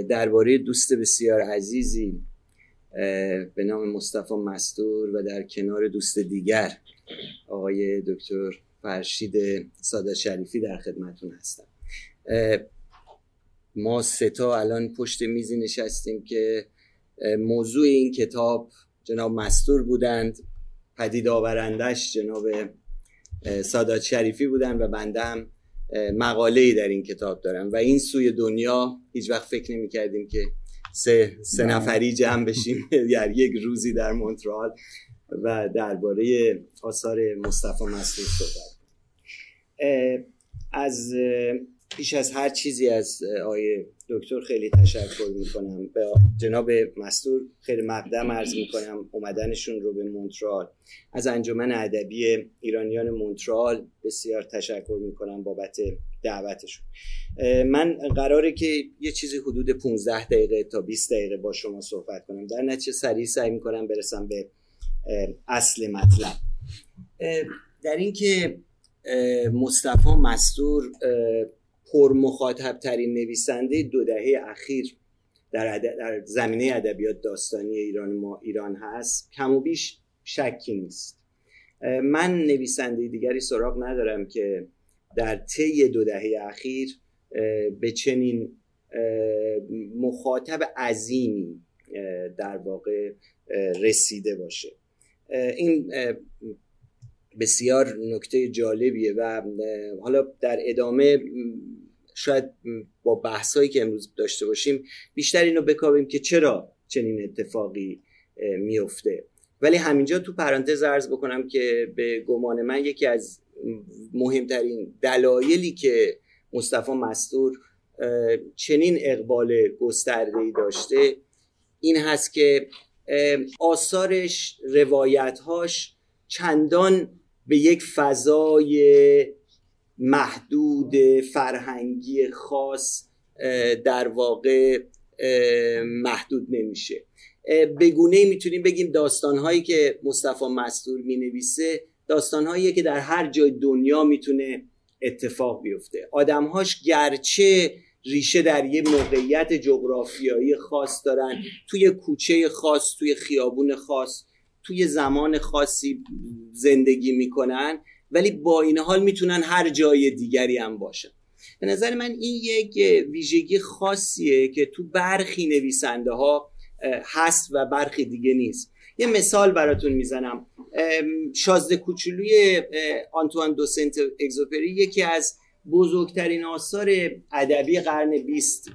درباره دوست بسیار عزیزی به نام مصطفی مستور و در کنار دوست دیگر آقای دکتر فرشید ساده شریفی در خدمتون هستم. ما ستا الان پشت میزی نشستیم که موضوع این کتاب جناب مستور بودند پدید آورندش جناب سادات شریفی بودن و بنده هم مقاله ای در این کتاب دارم و این سوی دنیا هیچ وقت فکر نمی کردیم که سه, سه. نفری جمع بشیم در یک روزی در مونترال و درباره آثار مصطفی مسعود صحبت از پیش از هر چیزی از آیه دکتر خیلی تشکر می‌کنم. به جناب مستور خیلی مقدم عرض می‌کنم اومدنشون رو به مونترال. از انجمن ادبی ایرانیان مونترال بسیار تشکر می‌کنم بابت دعوتشون. من قراره که یه چیزی حدود 15 دقیقه تا 20 دقیقه با شما صحبت کنم. در نتیجه سریع سعی می‌کنم برسم به اصل مطلب. در اینکه مصطفی مستور پر مخاطب ترین نویسنده دو دهه اخیر در, در زمینه ادبیات داستانی ایران ما ایران هست. کم و بیش شکی نیست. من نویسنده دیگری سراغ ندارم که در طی دو دهه اخیر به چنین مخاطب عظیمی در واقع رسیده باشه. این بسیار نکته جالبیه و حالا در ادامه شاید با بحثایی که امروز داشته باشیم بیشتر اینو بکاویم که چرا چنین اتفاقی میفته. ولی همینجا تو پرانتز ارز بکنم که به گمان من یکی از مهمترین دلایلی که مصطفی مستور چنین اقبال گسترده داشته این هست که آثارش روایتهاش چندان به یک فضای محدود فرهنگی خاص در واقع محدود نمیشه. بگونه می‌تونیم بگیم داستانهایی که مصطفی مستور می‌نویسه داستانهایی که در هر جای دنیا می‌تونه اتفاق بیفته. آدمهاش گرچه ریشه در یه موقعیت جغرافیایی خاص دارن توی کوچه خاص توی خیابون خاص توی زمان خاصی زندگی می‌کنن ولی با این حال می‌تونن هر جای دیگری هم باشن. به نظر من این یک ویژگی خاصیه که تو برخی نویسنده ها هست و برخی دیگه نیست. یه مثال براتون می‌زنم. شازده کوچولوی آنتوان دو سنت اگزوپری یکی از بزرگترین آثار ادبی قرن بیست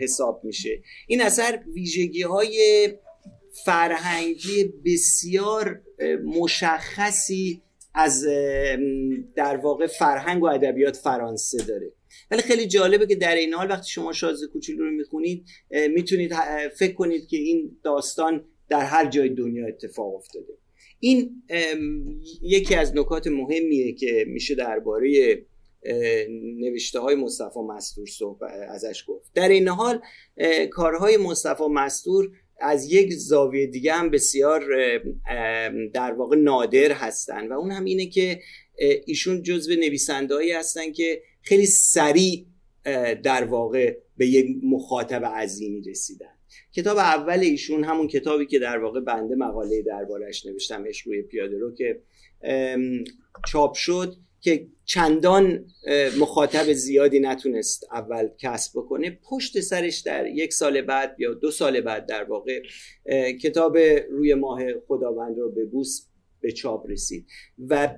حساب میشه. این اثر ویژگی های فرهنگی بسیار مشخصی از در واقع فرهنگ و ادبیات فرانسه داره. ولی خیلی جالبه که در این حال وقتی شما شازده کوچولو رو می‌خونید می‌تونید فکر کنید که این داستان در هر جای دنیا اتفاق افتاده. این یکی از نکات مهمیه که میشه درباره نوشته های مصطفی مستور صحبت ازش گفت. در این حال کارهای مصطفی مستور از یک زاویه دیگه هم بسیار در واقع نادر هستن. و اون هم اینه که ایشون جزو نویسندهایی هستن که خیلی سریع در واقع به یک مخاطب عظیمی رسیدن. کتاب اول ایشون همون کتابی که در واقع بنده مقاله دربارش نوشتم روی پیاده رو که چاپ شد که چندان مخاطب زیادی نتونست اول کسب بکنه. پشت سرش در یک سال بعد یا دو سال بعد در واقع کتاب روی ماه خداوند رو به بوس به چاپ رسید و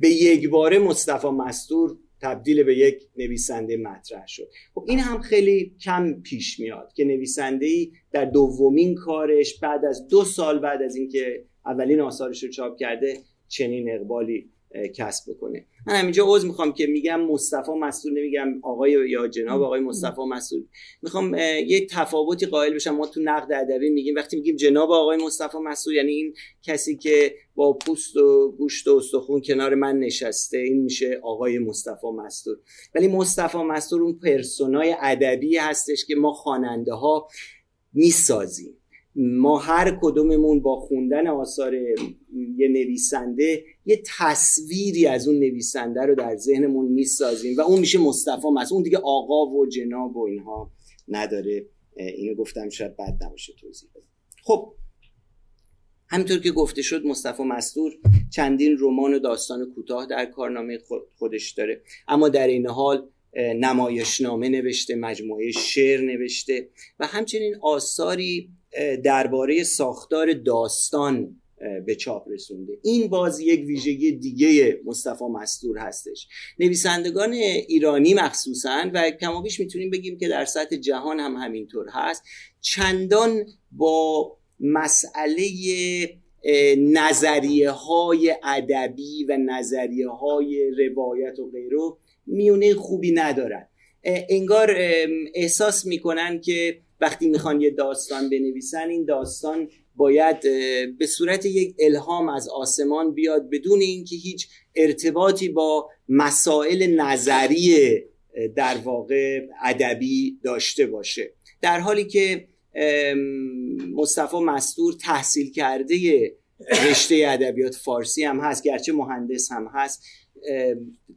به یک باره مصطفی مستور تبدیل به یک نویسنده مطرح شد. خب این هم خیلی کم پیش میاد که نویسنده ای در دومین کارش بعد از دو سال بعد از اینکه اولین آثارش رو چاپ کرده چنین اقبالی کسب بکنه. من همینجا عوض می‌خوام که میگم مصطفی مسئول نمیگم آقای یا جناب آقای مصطفی مسئول می‌خوام یه تفاوتی قائل بشم. ما تو نقد ادبی میگیم وقتی میگیم جناب آقای مصطفی مسئول یعنی این کسی که با پوست و گوشت و استخون کنار من نشسته این میشه آقای مصطفی مسئول ولی مصطفی مسئول اون پرسونای ادبی هستش که ما خواننده ها می‌سازیم. ما هر کدوممون با خوندن آثار یه نویسنده یه تصویری از اون نویسنده رو در ذهنمون می‌سازیم و اون میشه مصطفی مست اون دیگه آقا و جناب و اینها نداره. اینو گفتم شاید بد نباشه توضیح بدم. خب همینطور که گفته شد مصطفی مستور چندین رمان و داستان کوتاه در کارنامه خودش داره. اما در این حال نمایشنامه نوشته مجموعه شعر نوشته و همچنین آثاری درباره ساختار داستان به چاپ رسونده. این باز یک ویژگی دیگه مصطفی مستور هستش. نویسندگان ایرانی مخصوصا و کمابیش می‌تونیم بگیم که در سطح جهان هم همینطور هست چندان با مسئله نظریه های ادبی و نظریه های روایت و غیره میونه خوبی ندارن انگار احساس می‌کنن که وقتی می‌خوان یه داستان بنویسن این داستان باید به صورت یک الهام از آسمان بیاد بدون اینکه هیچ ارتباطی با مسائل نظری در واقع ادبی داشته باشه. در حالی که مصطفی مستور تحصیل کرده رشته ادبیات فارسی هم هست گرچه مهندس هم هست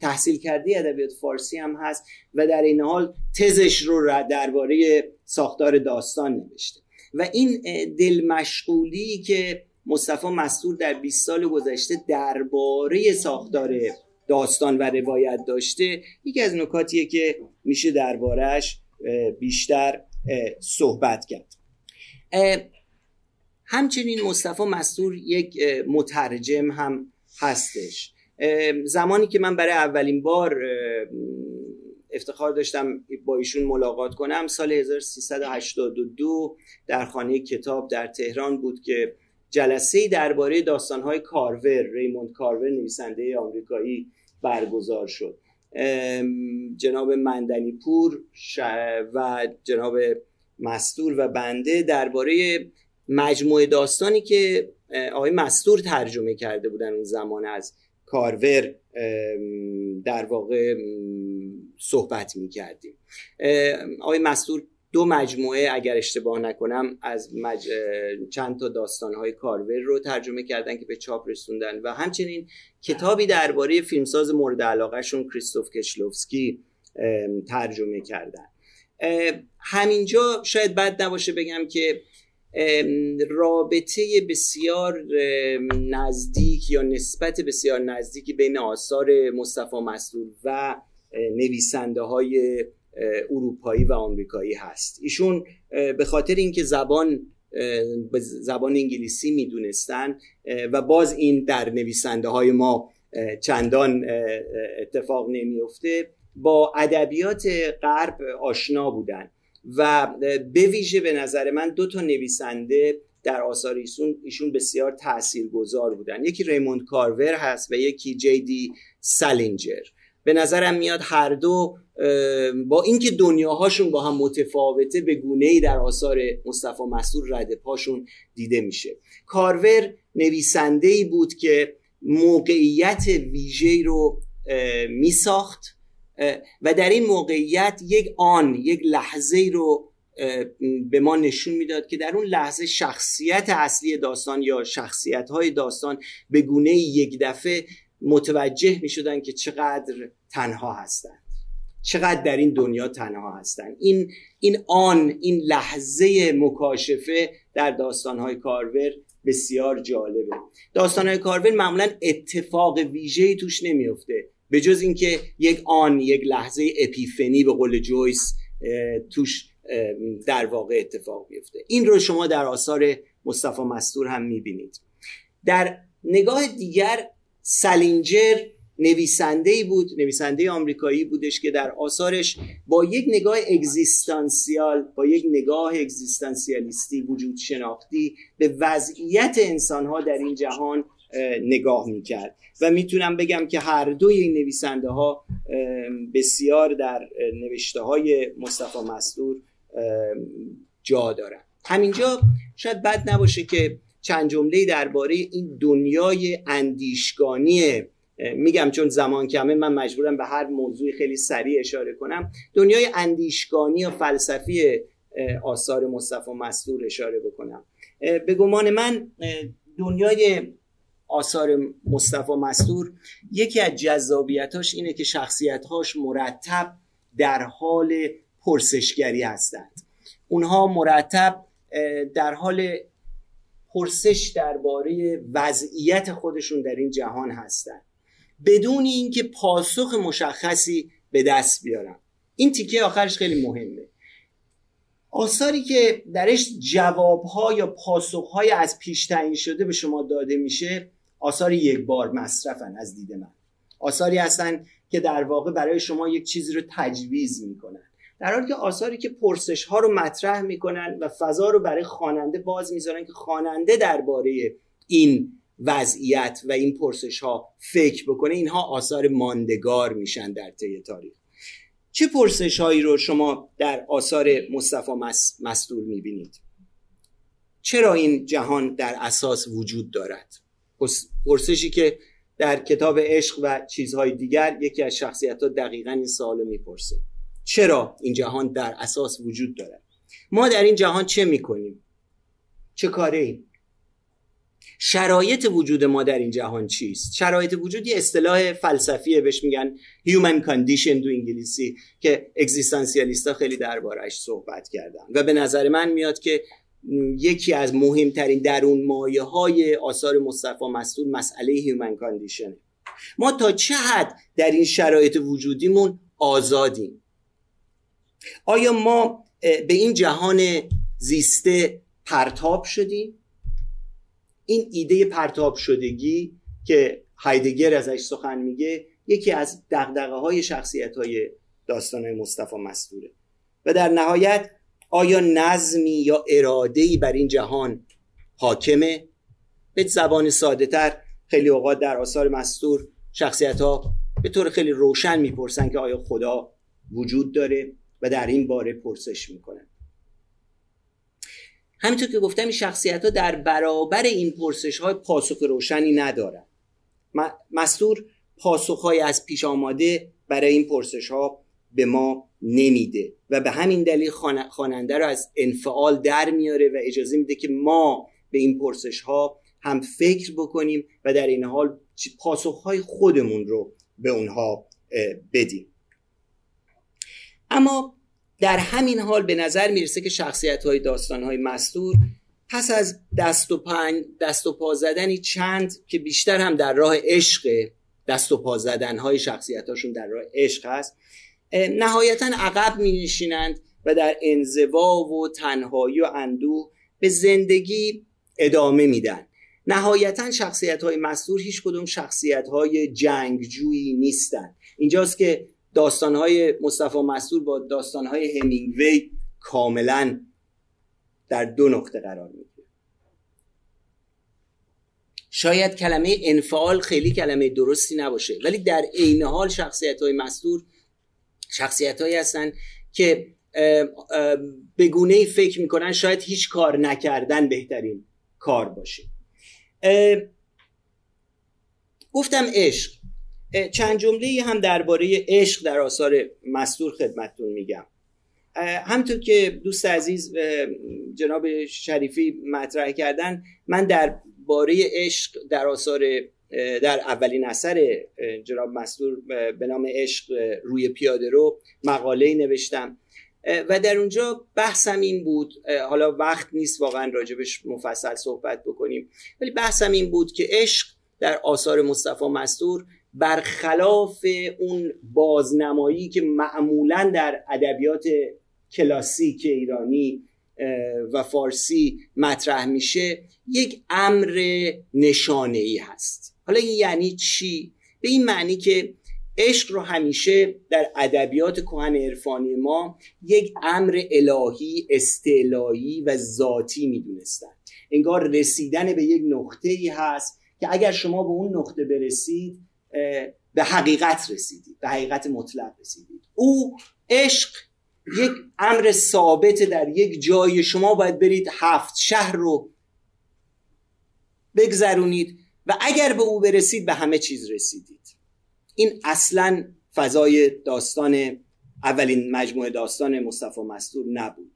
تحصیل کرده ادبیات فارسی هم هست و در این حال تزش رو درباره ساختار داستان نوشته. و این دل مشغولی که مصطفی مستور در 20 سال گذشته درباره ساختار داستان و روایت داشته یکی از نکاتیه که میشه دربارهش بیشتر صحبت کرد. همچنین مصطفی مستور یک مترجم هم هستش. زمانی که من برای اولین بار افتخار داشتم با ایشون ملاقات کنم. سال 1382 در خانه کتاب در تهران بود که جلسه درباره داستانهای کارور ریموند کارور نویسنده آمریکایی برگزار شد. جناب مندنی پور و جناب مستور و بنده درباره مجموعه داستانی که آقای مستور ترجمه کرده بودن اون زمان از کارور در واقع صحبت می کردیم آقای مستور دو مجموعه اگر اشتباه نکنم از مج... چند تا داستانهای کارور رو ترجمه کردن که به چاپ رسوندن و همچنین کتابی درباره فیلمساز مورد علاقهشون کریستوف کشلوفسکی ترجمه کردن. همینجا شاید بد نباشه بگم که رابطه بسیار نزدیک یا نسبت بسیار نزدیکی بین آثار مصطفی مسئول و نویسنده های اروپایی و آمریکایی هست. ایشون به خاطر اینکه زبان زبان انگلیسی می‌دونستن و باز این در نویسنده های ما چندان اتفاق نمیفته با ادبیات غرب آشنا بودن. و به ویژه به نظر من دو تا نویسنده در آثار ایشون ایشون بسیار تاثیرگذار بودن. یکی ریموند کارور هست و یکی جی دی سالینجر به نظرم میاد هر دو با اینکه دنیاهاشون با هم متفاوته به گونه ای در آثار مصطفی مسئول رد پاشون دیده میشه. کارور نویسنده ای بود که موقعیت ویژه رو میساخت و در این موقعیت یک آن یک لحظه رو به ما نشون می‌داد که در اون لحظه شخصیت اصلی داستان یا شخصیت های داستان به گونه یک دفعه متوجه می شدن که چقدر تنها هستند چقدر در این دنیا تنها هستند این این آن این لحظه مکاشفه در داستانهای کارور بسیار جالبه. داستانهای کارور معمولا اتفاق ویژه‌ای توش نمیفته به جز اینکه یک آن یک لحظه اپیفنی به قول جویس توش در واقع اتفاق میفته این رو شما در آثار مصطفی مستور هم می‌بینید. در نگاه دیگر سلینجر نویسنده بود نویسنده آمریکایی بودش که در آثارش با یک نگاه اگزیستانسیال با یک نگاه اگزیستانسیالیستی وجود شناختی به وضعیت انسانها در این جهان نگاه می‌کرد. و می‌تونم بگم که هر دوی این نویسنده ها بسیار در نوشته های مصطفی مستور جا دارن. همینجا شاید بد نباشه که چند جمله درباره این دنیای اندیشگانی میگم چون زمان کمه من مجبورم به هر موضوعی خیلی سریع اشاره کنم. دنیای اندیشگانی و فلسفی آثار مصطفی مستور اشاره بکنم. به گمان من دنیای آثار مصطفی مستور یکی از جذابیتاش اینه که شخصیتهاش مرتب در حال پرسشگری هستند. اونها مرتب در حال پرسش درباره وضعیت خودشون در این جهان هستند بدون اینکه پاسخ مشخصی به دست بیارن. این تیکه آخرش خیلی مهمه. آثاری که درش جوابها یا پاسخهای از پیش تعیین شده به شما داده میشه آثار یک بار مصرفن از دید من. آثاری هستن که در واقع برای شما یک چیزی رو تجویز می‌کنن. در حالی که آثاری که پرسش ها رو مطرح می‌کنن و فضا رو برای خواننده باز می‌ذارن که خواننده درباره این وضعیت و این پرسش ها فکر بکنه اینها آثار ماندگار میشن در طی تاریخ. چه پرسش هایی رو شما در آثار مصطفی مستور می‌بینید؟ چرا این جهان در اساس وجود دارد؟ پرسشی که در کتاب عشق و چیزهای دیگر یکی از شخصیت ها دقیقا این سوال می‌پرسه. چرا این جهان در اساس وجود دارد ما در این جهان چه می‌کنیم؟ چه کاره ایم؟ شرایط وجود ما در این جهان چیست؟ شرایط وجود یه اصطلاح فلسفیه بهش میگن human condition دو انگلیسی که اگزیستانسیالیست ها خیلی دربارهش صحبت کردن. و به نظر من میاد که یکی از مهمترین درون مایه های آثار مصطفی مستور مسئله هیومن کاندیشنه ما تا چه حد در این شرایط وجودیمون آزادیم؟ آیا ما به این جهان زیسته پرتاب شدیم؟ این ایده پرتاب شدگی که هایدگر ازش سخن میگه یکی از دقدقه های شخصیت های داستان مصطفی مستوره. و در نهایت آیا نظمی یا ارادهی بر این جهان حاکمه؟ به زبان ساده تر خیلی اوقات در آثار مستور شخصیت ها به طور خیلی روشن می‌پرسن که آیا خدا وجود داره؟ و در این باره پرسش می‌کنن همینطور که گفتم این شخصیت ها در برابر این پرسش های پاسخ روشنی ندارن. مستور پاسخ های از پیش آماده برای این پرسش ها به ما نمیده و به همین دلیل خواننده رو از انفعال در میاره و اجازه میده که ما به این پرسش ها هم فکر بکنیم و در این حال پاسخ های خودمون رو به اونها بدیم. اما در همین حال به نظر می‌رسه که شخصیت های داستان های مستور پس از دست و, پن، دست و پا زدنی چند که بیشتر هم در راه عشق دست و پا زدن های شخصیت هاشون در راه عشق هست نهایتا عقب می نشینند و در انزوا و تنهایی و اندوه به زندگی ادامه میدن. نهایتا شخصیت های مستور هیچ کدوم شخصیت های جنگجویی نیستند. اینجاست که داستان های مصطفی مستور با داستان های همینگوی کاملا در دو نقطه قرار می‌گیره. شاید کلمه انفعال خیلی کلمه درستی نباشه ولی در عین حال شخصیت های مستور شخصیت هایی هستن که به گونه فکر می‌کنن شاید هیچ کار نکردن بهترین کار باشه. گفتم عشق. چند جمله هم درباره عشق در آثار مستور خدمتتون میگم. همطور که دوست عزیز جناب شریفی مطرح کردن من در باره عشق در آثار در اولین اثر جناب مستور به نام عشق روی پیاده رو مقاله نوشتم. و در اونجا بحثم این بود حالا وقت نیست واقعا راجبش مفصل صحبت بکنیم ولی بحثم این بود که عشق در آثار مصطفی مستور برخلاف اون بازنمایی که معمولا در ادبیات کلاسیک ایرانی و فارسی مطرح میشه یک امر نشانه ای هست. حالا این یعنی چی؟ به این معنی که عشق رو همیشه در ادبیات کهن عرفانی ما یک امر الهی استعلایی و ذاتی می‌دونستن. انگار رسیدن به یک نقطه ای هست که اگر شما به اون نقطه برسید به حقیقت رسیدید به حقیقت مطلق رسیدید. او عشق یک امر ثابت در یک جای شما باید برید هفت شهر رو بگذرونید و اگر به او برسید به همه چیز رسیدید. این اصلا فضای داستان اولین مجموعه داستان مصطفی مستور نبود.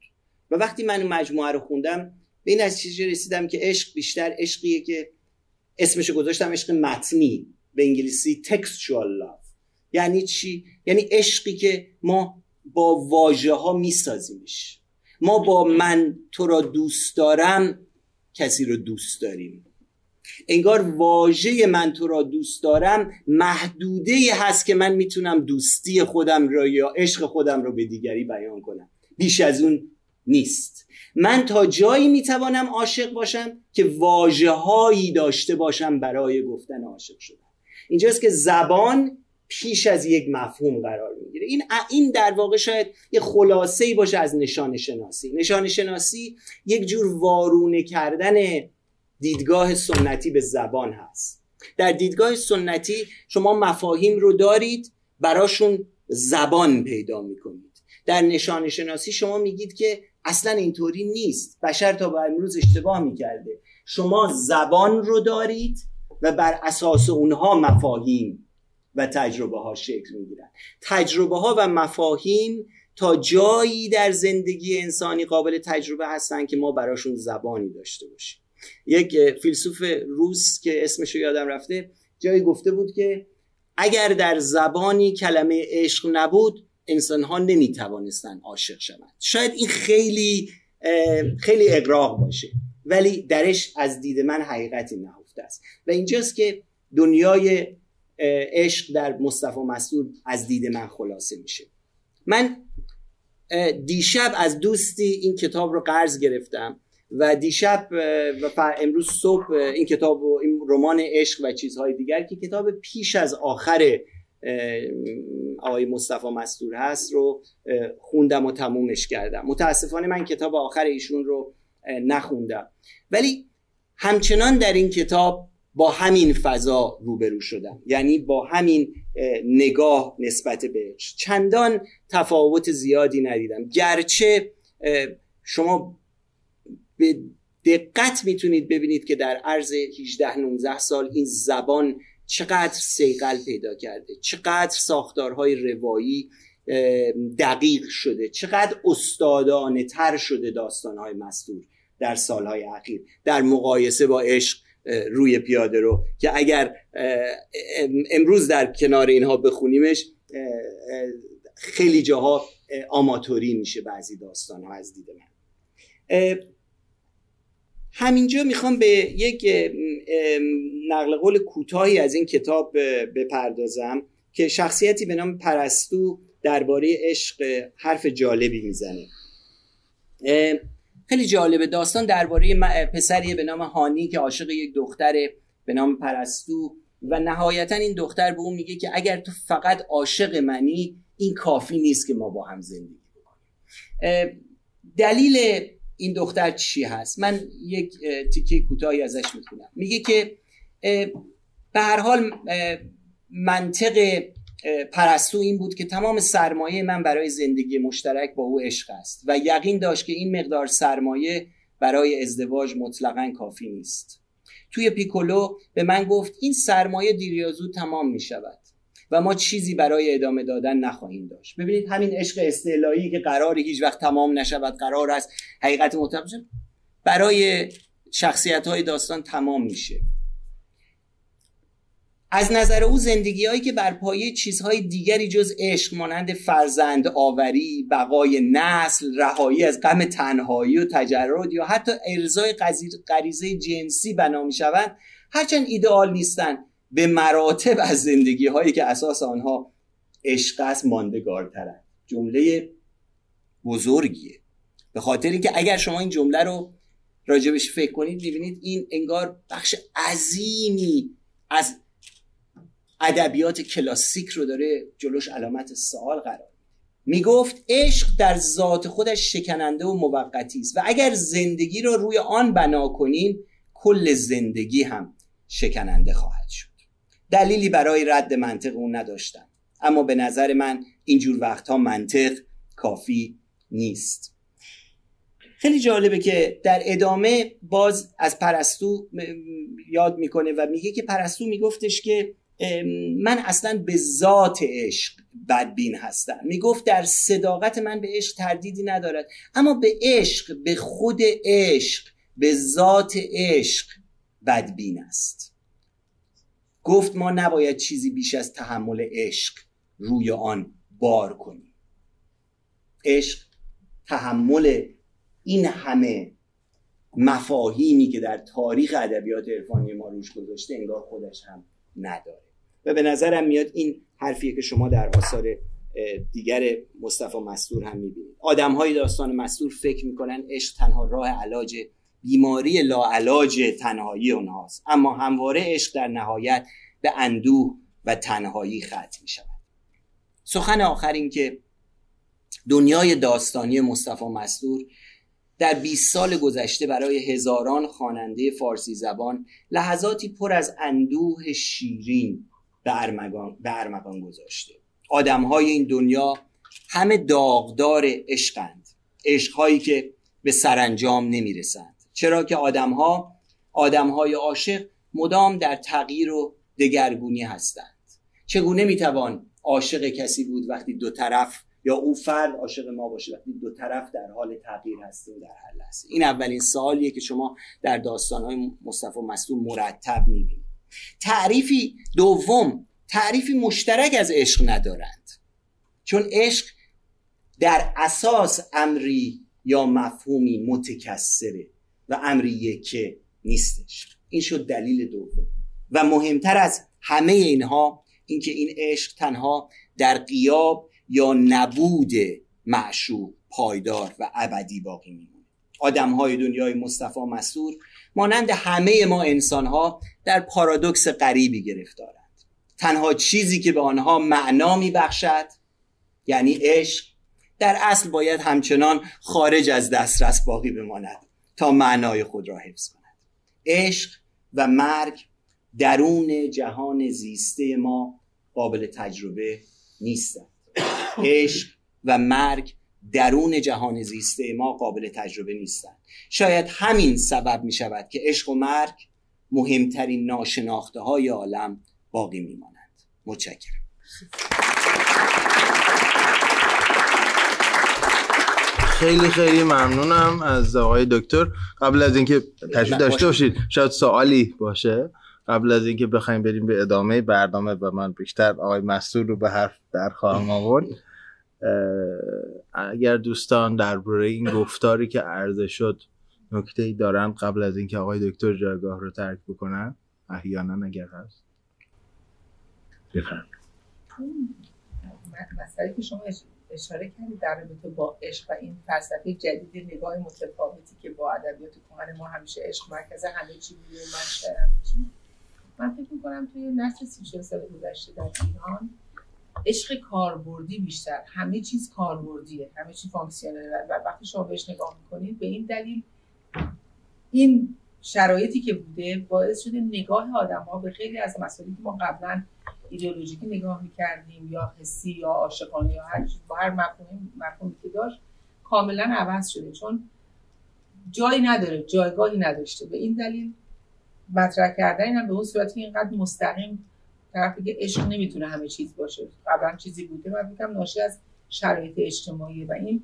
و وقتی من این مجموعه رو خوندم به این نتیجه رسیدم که عشق بیشتر عشقیه که اسمشو گذاشتم عشق متنی. به انگلیسی textual love. یعنی چی؟ یعنی عشقی که ما با واژه ها میسازیمش. ما با من تو را دوست دارم کسی رو دوست داریم. انگار واژه من تو را دوست دارم محدوده هست که من می‌تونم دوستی خودم را یا عشق خودم را به دیگری بیان کنم. بیش از اون نیست. من تا جایی می‌توانم عاشق باشم که واجه هایی داشته باشم برای گفتن عاشق شدن. اینجاست که زبان پیش از یک مفهوم قرار می‌گیره. این این در واقع شاید یه خلاصه ای باشه از نشان شناسی نشان شناسی یک جور وارونه کردن دیدگاه سنتی به زبان هست. در دیدگاه سنتی شما مفاهیم رو دارید براشون زبان پیدا می‌کنید. در نشان شناسی شما میگید که اصلا اینطوری نیست. بشر تا به امروز اشتباه می‌کرده. شما زبان رو دارید و بر اساس اونها مفاهیم و تجربه ها شکل می‌گیرن تجربه ها و مفاهیم تا جایی در زندگی انسانی قابل تجربه هستن که ما براشون زبانی داشته باشیم. یک فیلسوف روس که اسمش رو یادم رفته جایی گفته بود که اگر در زبانی کلمه عشق نبود انسان ها نمی توانستن عاشق شوند. شاید این خیلی خیلی اقراق باشه ولی درش از دید من حقیقتی نهفته است. و اینجاست که دنیای عشق در مصطفی مسعود از دید من خلاصه میشه. من دیشب از دوستی این کتاب رو قرض گرفتم و دیشب و امروز صبح این کتاب و این رمان عشق و چیزهای دیگر که کتاب پیش از آخر آقای مصطفی مستور هست رو خوندم و تمومش کردم. متاسفانه من کتاب آخر ایشون رو نخوندم. ولی همچنان در این کتاب با همین فضا روبرو شدم. یعنی با همین نگاه نسبت بهش. چندان تفاوت زیادی ندیدم. گرچه شما به دقت می‌تونید ببینید که در عرض 18 19 سال این زبان چقدر سیقل پیدا کرده. چقدر ساختارهای روایی دقیق شده. چقدر استادانه تر شده داستانهای مستور. در سالهای اخیر در مقایسه با عشق روی پیاده رو که اگر امروز در کنار اینها بخونیمش خیلی جاها آماتوری میشه بعضی داستان ها از دید من. همینجا می‌خوام به یک نقل قول کوتاهی از این کتاب بپردازم که شخصیتی به نام پرستو درباره عشق حرف جالبی می‌زنه. خیلی جالبه. داستان درباره پسری به نام هانی که عاشق یک دختر به نام پرستو و نهایتا این دختر به اون میگه که اگر تو فقط عاشق منی این کافی نیست که ما با هم زندگی بکنیم. دلیل این دختر چی هست؟ من یک تیکه کوتاهی ازش می‌خونم. میگه که به هر حال منطق پرستو این بود که تمام سرمایه من برای زندگی مشترک با او عشق است و یقین داشت که این مقدار سرمایه برای ازدواج مطلقا کافی نیست. توی پیکولو به من گفت این سرمایه دیر یا زود تمام می شود و ما چیزی برای ادامه دادن نخواهیم داشت. ببینید همین عشق استعلایی که قرار هیچ وقت تمام نشود قرار است حقیقت مطلق برای شخصیت های داستان تمام میشه. از نظر او زندگی هایی که بر پایه چیزهای دیگری جز عشق مانند فرزند آوری، بقای نسل، رهایی از غم تنهایی و تجرد یا حتی ارزای غریزه جنسی بنا می شوند هرچند ایدئال نیستند. به مراتب از زندگی هایی که اساس آنها عشق است ماندگارترند. جمله بزرگیه. به خاطر اینکه اگر شما این جمله رو راجبش فکر کنید می‌بینید این انگار بخش عظیمی از ادبیات کلاسیک رو داره جلوش علامت سوال قرار می‌گفت عشق در ذات خودش شکننده و موقتی است و اگر زندگی رو روی آن بنا کنیم کل زندگی هم شکننده خواهد شد. دلیلی برای رد منطق اون نداشتم. اما به نظر من اینجور وقتها منطق کافی نیست. خیلی جالبه که در ادامه باز از پرستو یاد می‌کنه و میگه که پرستو میگفتش که من اصلا به ذات عشق بدبین هستم. می‌گفت در صداقت من به عشق تردیدی ندارد. اما به عشق به خود عشق به ذات عشق بدبین است. گفت ما نباید چیزی بیش از تحمل عشق روی آن بار کنیم. عشق تحمل این همه مفاهیمی که در تاریخ ادبیات عرفانی ما روش گذاشته انگار خودش هم نداره. و به نظرم میاد این حرفیه که شما در آثار دیگر مصطفی مستور هم می‌بینید. آدم های داستان مستور فکر می‌کنن عشق تنها راه علاج بیماری لاعلاج تنهایی اونهاست. اما همواره عشق در نهایت به اندوه و تنهایی ختم می شود سخن آخر این که دنیای داستانی مصطفی مستور در 20 سال گذشته برای هزاران خواننده فارسی زبان لحظاتی پر از اندوه شیرین به ارمغان, به ارمغان گذاشته. آدم های این دنیا همه داغدار عشقند. عشقهایی که به سرانجام نمی‌رسند. چرا که آدم ها آدم های عاشق مدام در تغییر و دگرگونی هستند. چگونه می‌توان عاشق کسی بود وقتی دو طرف یا او فرد عاشق ما باشه وقتی دو طرف در حال تغییر هستیم در هر لحظه. این اولین سوالیه که شما در داستانهای مصطفی مستور مرتب می‌بینید. تعریفی دوم تعریفی مشترک از عشق ندارند. چون عشق در اساس امری یا مفهومی متکسره و امری که نیستش. این شد دلیل دوم. و مهمتر از همه اینها اینکه این عشق تنها در قیاب یا نبود معشوق پایدار و ابدی باقی میمونه. آدم های دنیای مصطفی مسور مانند همه ما انسان ها در پارادوکس غریبی گرفتارند. تنها چیزی که به آنها معنا میبخشد یعنی عشق در اصل باید همچنان خارج از دسترس باقی بماند تا معنای خود را حفظ کند. عشق و مرگ درون جهان زیسته ما قابل تجربه نیستند. عشق و مرگ درون جهان زیسته ما قابل تجربه نیستند. شاید همین سبب می شود که عشق و مرگ مهمترین ناشناخته های عالم باقی می مانند متشکرم. خیلی خیلی ممنونم از آقای دکتر. قبل از اینکه تشریف داشته باشید شاید سوالی باشه. قبل از اینکه بخوایم بریم به ادامه برنامه و من بیشتر آقای مسئول رو به حرف در خواهم آورد. اگر دوستان درباره این گفتاری که عرضه شد نکته ای دارن قبل از اینکه آقای دکتر جایگاه رو ترک بکنن احیانا اگر هست. بفرمایید. مسئله که شما اشاره کردید در رابطه با عشق و این فلسفه جدید نگاه متفاوتی که با ادبیات کهن ما همیشه عشق مرکز همه چی بوده و من فکر می‌کنم توی نسل سی سال گذشته در ایران عشق کاربردی بیشتر. همه چیز کاربردیه. همه چیز functional و وقتی شما بهش نگاه می‌کنید به این دلیل این شرایطی که بوده باعث شده نگاه آدم ها به خیلی از مسائلی که ما قبلا ایدئولوژیکی نگاه می‌کردیم یا حسی یا عاشقانه یا هر چیز با هر مفهومی مفهومی که داشت کاملا عوض شده. چون جایی نداره جایگاهی نداشته. به این دلیل مطرح کردن اینم به اون صورت که اینقدر مستقیم طرف که عشق نمی‌تونه همه چیز باشه. قبلا چیزی بوده من فکرم ناشی از شرایط اجتماعی و این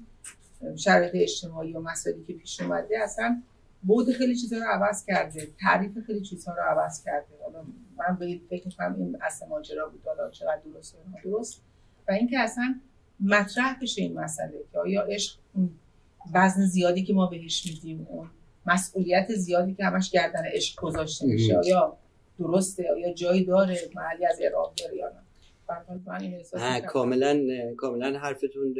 شرایط اجتماعی و مسائلی که پیش اومده اصلا بود خیلی چیزها رو عوض کرده. تعریف خیلی چیزها رو عوض کرده. حالا من به فکر کنم این اصل ماجرا بود. حالا چقدر درست یا درست و اینکه اصلا مطرح بشه این مسئله که آیا عشق وزن زیادی که ما بهش میدیم اون مسئولیت زیادی که همش گردن عشق گذاشته میشه آیا درسته آیا جایی داره محلی از اعراب داره یا نه. کاملا کاملا حرفتون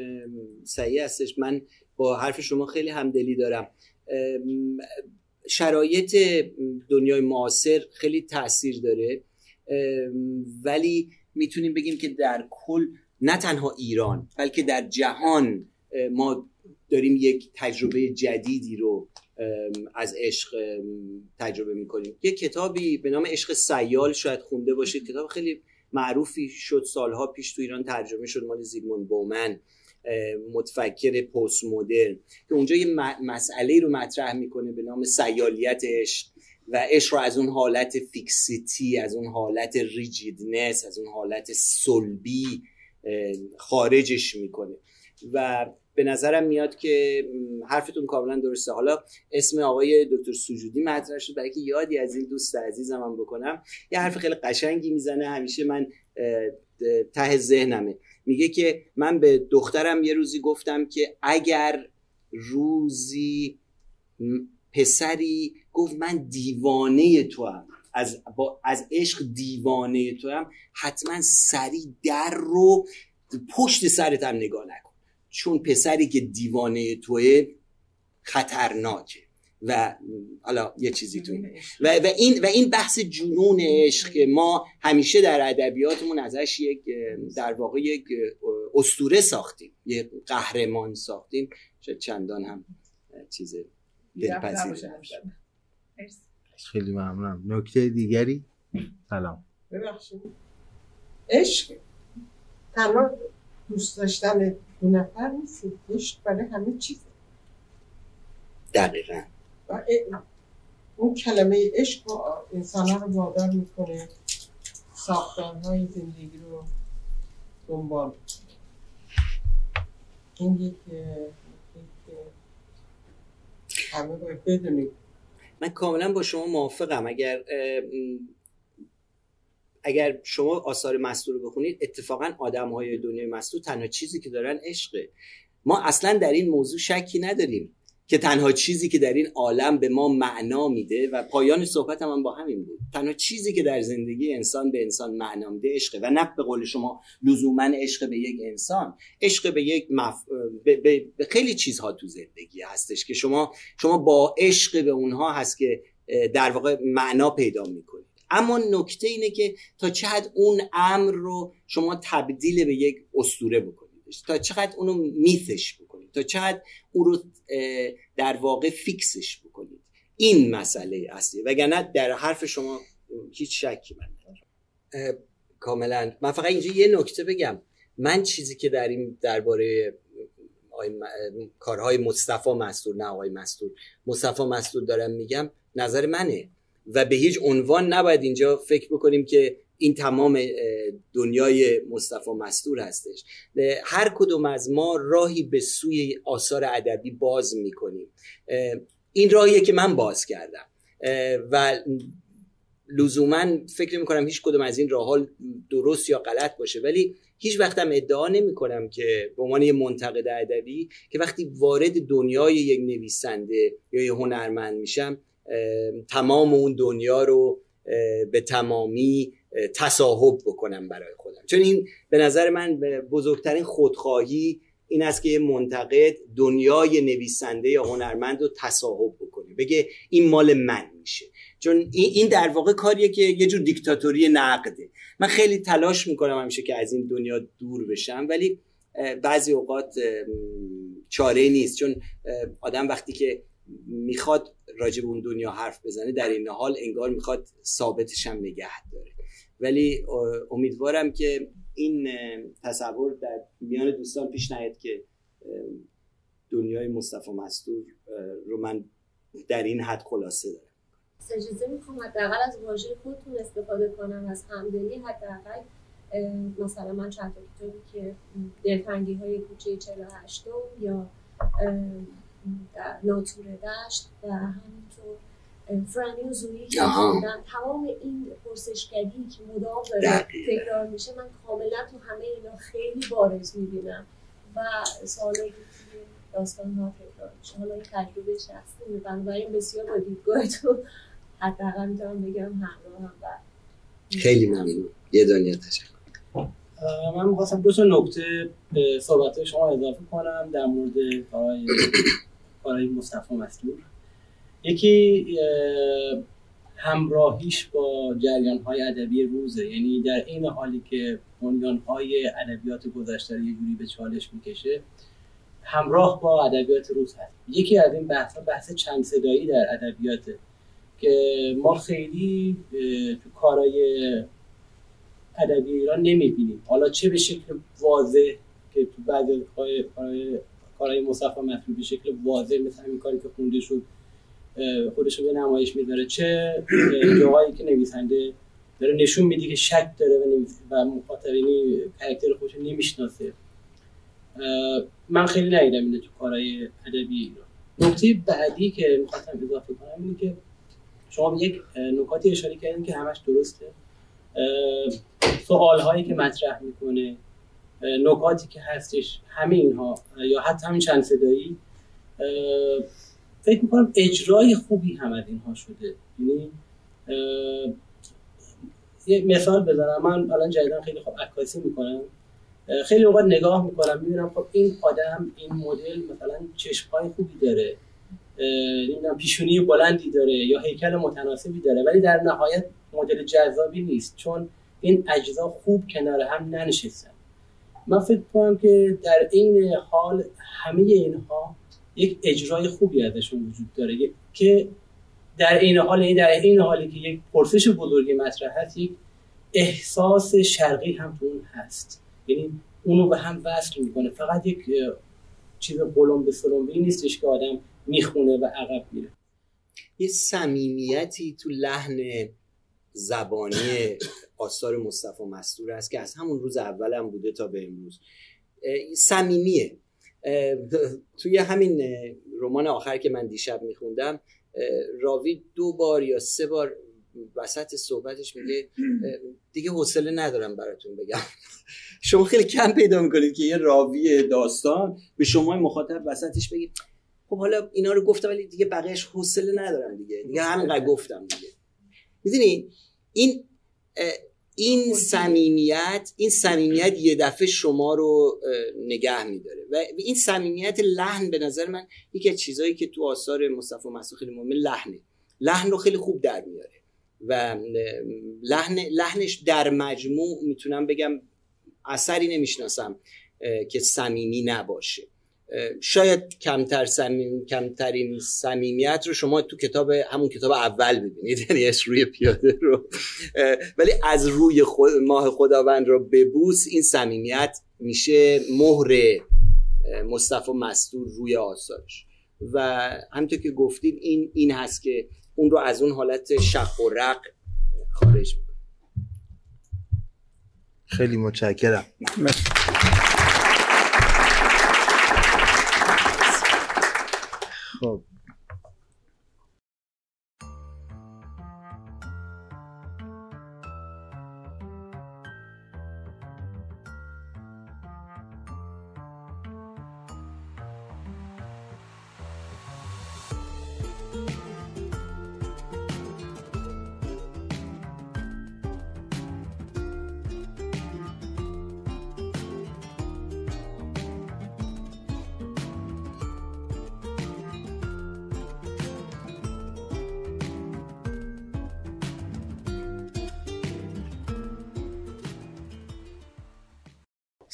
صحیح هستش. من با حرف شما خیلی همدلی دارم. شرایط دنیای معاصر خیلی تاثیر داره. ولی می‌تونیم بگیم که در کل نه تنها ایران بلکه در جهان ما داریم یک تجربه جدیدی رو از عشق تجربه می‌کنیم. یه کتابی به نام عشق سیال شاید خونده باشید. کتاب خیلی معروفی شد سالها پیش تو ایران ترجمه شد. مال زیگموند بومن متفکر پست مدرن که اونجا یه مسئله رو مطرح می‌کنه به نام سیالیت عشق و عشق رو از اون حالت fixity از اون حالت rigidness از اون حالت سلبی خارجش می‌کنه. و به نظرم میاد که حرفتون کاملا درسته. حالا اسم آقای دکتر سجودی مطرح شد. برای که یادی از این دوست عزیزم هم بکنم یه حرف خیلی قشنگی می‌زنه. همیشه من ته ذهنمه. میگه که من به دخترم یه روزی گفتم که اگر روزی پسری گفت من دیوانه تو هم از, از عشق دیوانه تو هم حتما سری در رو پشت سرت هم نگاه نکن. چون پسری که دیوانه توه خطرناکه. و حالا یه چیزی تو و, و این و این بحث جنون عشق که ما همیشه در ادبیاتمون ازش یک در واقع یک استوره ساختیم یک قهرمان ساختیم. شاید چندان هم چیز دلپذیر خیلی ممنونم. نکته دیگری؟ سلام. ببخشید. عشق. تنها دوست داشتن دو نفر نیست برای همه چیز. دقیقا. و اون کلمه عشق انسان ها رو وادار می‌کنه. های زندگی رو دنبال این یک همه باید بدونیم. من کاملا با شما موافقم. اگر اگر شما آثار مستور رو بخونید اتفاقا آدم های دنیای مستور تنها چیزی که دارن عشقه. ما اصلا در این موضوع شکی نداریم که تنها چیزی که در این عالم به ما معنا میده و پایان صحبت هم, با همین بود. تنها چیزی که در زندگی انسان به انسان معنا میده عشقه و نه به قول شما لزوما عشق به یک انسان. عشق به یک مف... به... به... به خیلی چیزها تو زندگی هستش که شما شما با عشق به اونها هست که در واقع معنا پیدا می‌کنید. اما نکته اینه که تا حد اون امر رو شما تبدیل به یک اسطوره بکنید تا چقدر اونو میثش بکنید تا چقدر اون رو در واقع فیکسش بکنید. این مسئله اصلی. وگرنه در حرف شما هیچ شکی من ندارم. کاملا. من فقط اینجا یه نکته بگم. من چیزی که در این درباره کارهای مصطفی مستور نه آقای مستور. مصطفی مستور دارم میگم نظر منه. و به هیچ عنوان نباید اینجا فکر بکنیم که این تمام دنیای مصطفی مستور هستش. هر کدوم از ما راهی به سوی آثار ادبی باز می‌کنیم. این راهیه که من باز کردم. و لزوما فکر می‌کنم هیچ کدوم از این راه درست یا غلط باشه ولی هیچ وقتم ادعا نمی کنم که به عنوان یه منتقد ادبی که وقتی وارد دنیای یک نویسنده یا یه هنرمند میشم تمام اون دنیا رو به تمامی تصاحب بکنم برای خودم. چون این به نظر من بزرگترین خودخواهی این است که یه منتقد دنیای نویسنده یا هنرمند رو تصاحب بکنه. بگه این مال من میشه. چون این در واقع کاریه که یه جور دیکتاتوری نقده. من خیلی تلاش می‌کنم همیشه که از این دنیا دور بشم ولی بعضی اوقات چاره نیست. چون آدم وقتی که می‌خواد راجع به اون دنیا حرف بزنه در این حال انگار می‌خواد ثابتش هم نگه داره. ولی امیدوارم که این تصور در میان دوستان پیش نیاد که دنیای مصطفی مستور رو من در این حد خلاصه دارم. اجازه می‌خوام حداقل از واژه خودتون استفاده کنم از همدلی حداقل مثلا من چند کتابی که دلتنگی های کوچه 48 یا ناتور دشت و همینطور فرانی و زویی که تمام این پرسشگری که مدام داره تکرار میشه من کاملا تو همه اینا خیلی بارز می‌بینم و سوالایی که توی داستان ها تکرار میشه. حالا این تجربه شخصی بنابراین بسیار با دیدگاهتون حداقل می‌تونم بگم همراه هم و خیلی ممنون. یه دنیا تشکر. من می‌خواستم دو تا نکته به صحبت شما اضافه کنم در مورد کارهای مصطفی مسلول یکی همراهیش با جریان های ادبی روزه. یعنی در این حالی که بنیان های ادبیات گذشته یه جوری به چالش می‌کشه همراه با ادبیات روز هست. یکی از این بحث بحث چند صدایی در ادبیات که ما خیلی تو کارهای ادبی ایران نمی‌بینیم. حالا چه به شکل واضح که تو بعد کارهای مصطفی مطلوب به شکل واضح مثل همین کاری که خونده شد خودش رو به نمایش می‌ذاره چه جاهایی که نویسنده داره نشون میده که شک داره و, و مخاطبینی کرکتر خودش نمی‌شناسه. من خیلی ندیدم اینه تو کارهای ادبی نکته بعدی که می‌خواستم اضافه کنم اینه که شما یک نکاتی اشاره کردین که همش درسته. سوال هایی که مطرح می‌کنه. نکاتی که هستش همه اینها یا حتی همین چند صدایی فکر می‌کنم اجرای خوبی هم از اینها شده. یعنی یه مثال بزنم. من الان جدیدا خیلی خوب عکاسی می‌کنم. خیلی اوقات نگاه می‌کنم می‌بینم خب این آدم این مدل مثلا چشمهای خوبی داره. نمی‌دونم پیشونی بلندی داره یا هیکل متناسبی داره ولی در نهایت مدل جذابی نیست چون این اجزا خوب کنار هم ننشستن من فکر کنم که در این حال همه اینها یک اجرای خوبی ازشون وجود داره. که در این حال این یعنی در این حالی که یک پرسش بزرگی مطرح هست یک احساس شرقی هم تو اون هست. یعنی اونو به هم وصل می‌کنه. فقط یک چیز قلم به سلمبی نیستش که آدم می‌خونه و عقب میره. یه صمیمیتی تو لحن زبانی آثار مصطفی مستور است که از همون روز اول هم بوده تا به امروز. صمیمیه. توی همین رمان آخر که من دیشب میخوندم راوی دو بار یا سه بار وسط صحبتش میگه دیگه حوصله ندارم براتون بگم. شما خیلی کم پیدا می‌کنید که یه راوی داستان به شما مخاطب وسطش بگید خب حالا اینا رو گفتم ولی دیگه بقیهش حوصله ندارم دیگه. دیگه همینقدر گفتم دیگه. می‌دونی؟ این این صمیمیت این صمیمیت یه دفعه شما رو نگه میداره. و این صمیمیت لحن به نظر من یکی از چیزهایی که تو آثار مصطفی مسعود خیلی مهمه لحنه. لحن رو خیلی خوب در میاره. و لحن لحنش در مجموع می‌تونم بگم اثری نمی‌شناسم که صمیمی نباشه. شاید کمتر سمیم، کمترین صمیمیت رو شما تو کتاب همون کتاب اول ببینید. یعنی از روی پیاده رو. ولی از روی خود ماه خداوند رو ببوس این صمیمیت میشه مهر مصطفی مستور روی آثارش. و همینطور که گفتید این این هست که اون رو از اون حالت شق و رق خارج می‌کنه. خیلی متشکرم. خب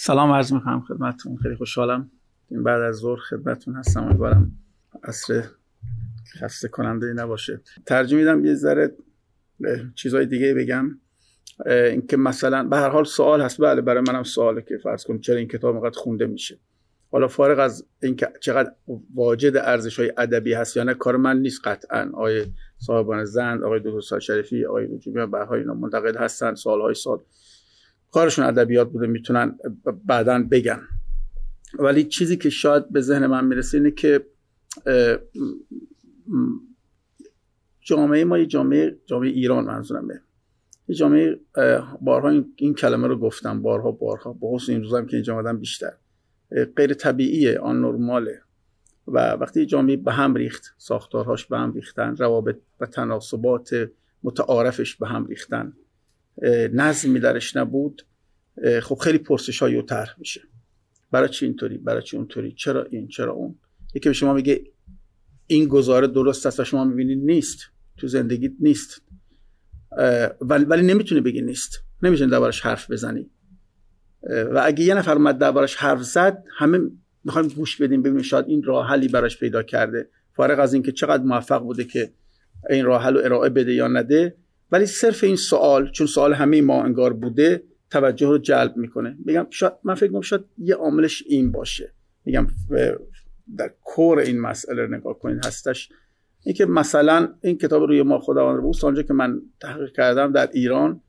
سلام عرض می‌کنم خدمتتون. خیلی خوشحالم این بعد از ظهر خدمتتون هستم. امیدوارم عصر خسته کننده نباشه. ترجمه میدم یه ذره چیزهای دیگه بگم. اینکه مثلا به هر حال سوال هست. بله برای منم سواله که فرض کنم چرا این کتاب اینقدر خونده میشه. حالا فارغ از اینکه چقدر واجد ارزش های ادبی هست یا نه کار من نیست قطعا. آقای صاحبان زند آقای دکتر شریفی آقای نجومی به اینا منتقد هستن. سالهای سال کارشون ادبیات بوده می‌تونن بعدا بگن. ولی چیزی که شاید به ذهن من می‌رسه اینه که جامعه ما یه جامعه جامعه ایران منظورمه یه جامعه بارها این, کلمه رو گفتم بارها بارها با حسن این روزم که اینجا آمدم بیشتر. غیر طبیعیه آن نرماله. و وقتی جامعه به هم ریخت ساختارهاش به هم ریختن روابط و تناسبات متعارفش به هم ریختن. نظمی درش نبود. خب خیلی پرسش های طرح میشه. برای چی اینطوری؟ برای چی اونطوری؟ چرا این؟ چرا اون؟ یکی به شما میگه این گزاره درست است و شما می‌بینید نیست. تو زندگیت نیست. ولی, ولی نمی‌تونه بگی نیست. نمی‌تونه دربارش حرف بزنی. و اگه یه نفر اومد دربارش حرف زد همه می‌خوایم گوش بدیم ببینیم شاید این راه حلی براش پیدا کرده. فارغ از اینکه چقدر موفق بوده که این راه حل رو ارائه بده یا نده ولی صرف این سوال چون سوال همه ما انگار بوده توجه رو جلب می‌کنه. میگم شاید من فکر می‌کنم شاید یه عاملش این باشه. میگم در کور این مسئله رو نگاه کنید هستش. اینکه مثلا این کتاب روی ما خداوند رو آنجا که من تحقیق کردم در ایران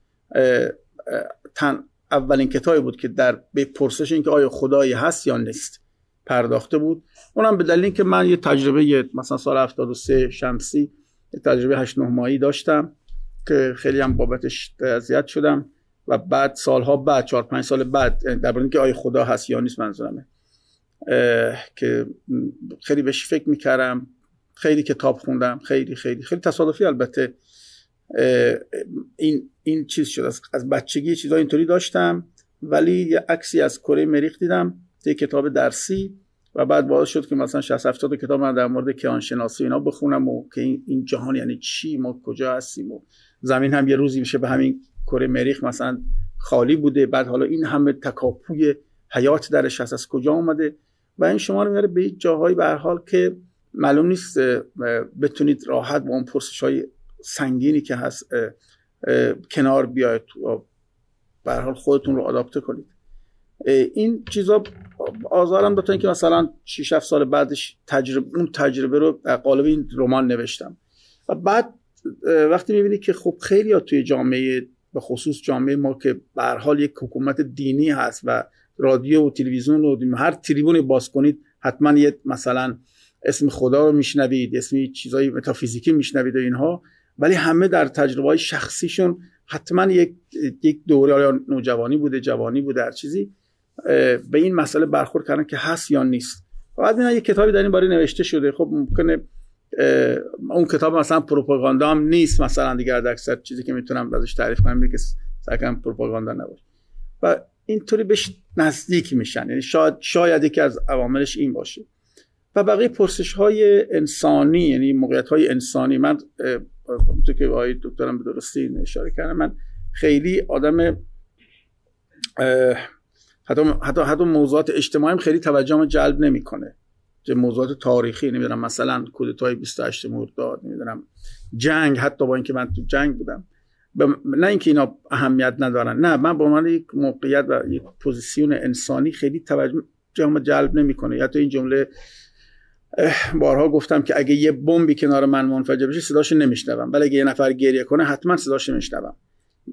تن اولین کتابی بود که در به پرسش اینکه آیا خدایی هست یا نیست پرداخته بود. اونم به دلیل اینکه من یه تجربه مثلا سال 73 شمسی یه تجربه 8 9 ماهی داشتم. که خیلی هم بابتش اذیت شدم و بعد سالها بعد چهار پنج سال بعد در اینکه آیا خدا هست یا نیست منظورمه. که خیلی بهش فکر می‌کردم خیلی کتاب خوندم خیلی خیلی خیلی تصادفی البته. این این چیز شد. از بچگی چیزا اینطوری داشتم ولی یه عکسی از کره مریخ دیدم یه کتاب درسی و بعد باعث شد که مثلا 60 70 کتاب من در مورد کیان شناسی اینا بخونم و که این جهان یعنی چی ما کجا هستیم و زمین هم یه روزی میشه به همین کره مریخ مثلا خالی بوده. بعد حالا این همه تکاپوی حیات درش هست. از کجا اومده؟ و این شما رو میاره به جاهایی به حال که معلوم نیست بتونید راحت با اون پرسش های سنگینی که هست کنار بیاید به حال خودتون رو آداپته کنید. این چیزا آزارم داد که مثلا 6 7 سال بعدش تجربه اون تجربه رو قالب این رمان نوشتم. و بعد وقتی می‌بینی که خب خیلی توی جامعه به خصوص جامعه ما که به حال یک حکومت دینی هست و رادیو و تلویزیون و هر تریبون باز کنید حتما یه مثلا اسم خدا رو میشنوید اسم چیزای متافیزیکی میشنوید و اینها. ولی همه در تجربه شخصیشون حتما یک یک دوره نوجوانی بوده جوانی بوده هر چیزی به این مسئله برخورد کردن که هست یا نیست. بعد اینا یک کتابی در این باره نوشته شده. خب ممکنه اون کتاب مثلا پروپاگاندا هم نیست مثلا دیگر اکثر چیزی که می‌تونم ازش تعریف کنم که سرکم پروپاگاندا نباشه. و اینطوری بهش نزدیک میشن. یعنی شاید شاید یکی از عواملش این باشه. و بقیه پرسش های انسانی یعنی موقعیت های انسانی من تو که آقای دکترم به درستی اشاره کردم من خیلی آدم حتی حتی حتی موضوعات اجتماعی خیلی توجهم جلب نمی‌کنه. موضوعات تاریخی نمی‌دونم مثلا کودتای 28 مرداد نمی‌دونم جنگ حتی با اینکه من تو جنگ بودم. نه اینکه اینا اهمیت ندارن نه من به عنوان یک موقعیت و یک پوزیسیون انسانی خیلی توجه جلب نمی‌کنه. یا تو این جمله بارها گفتم که اگه یه بمبی کنار من منفجر بشه صداشو نمیشنوم. ولی اگه یه نفر گریه کنه حتما صداشو میشنوم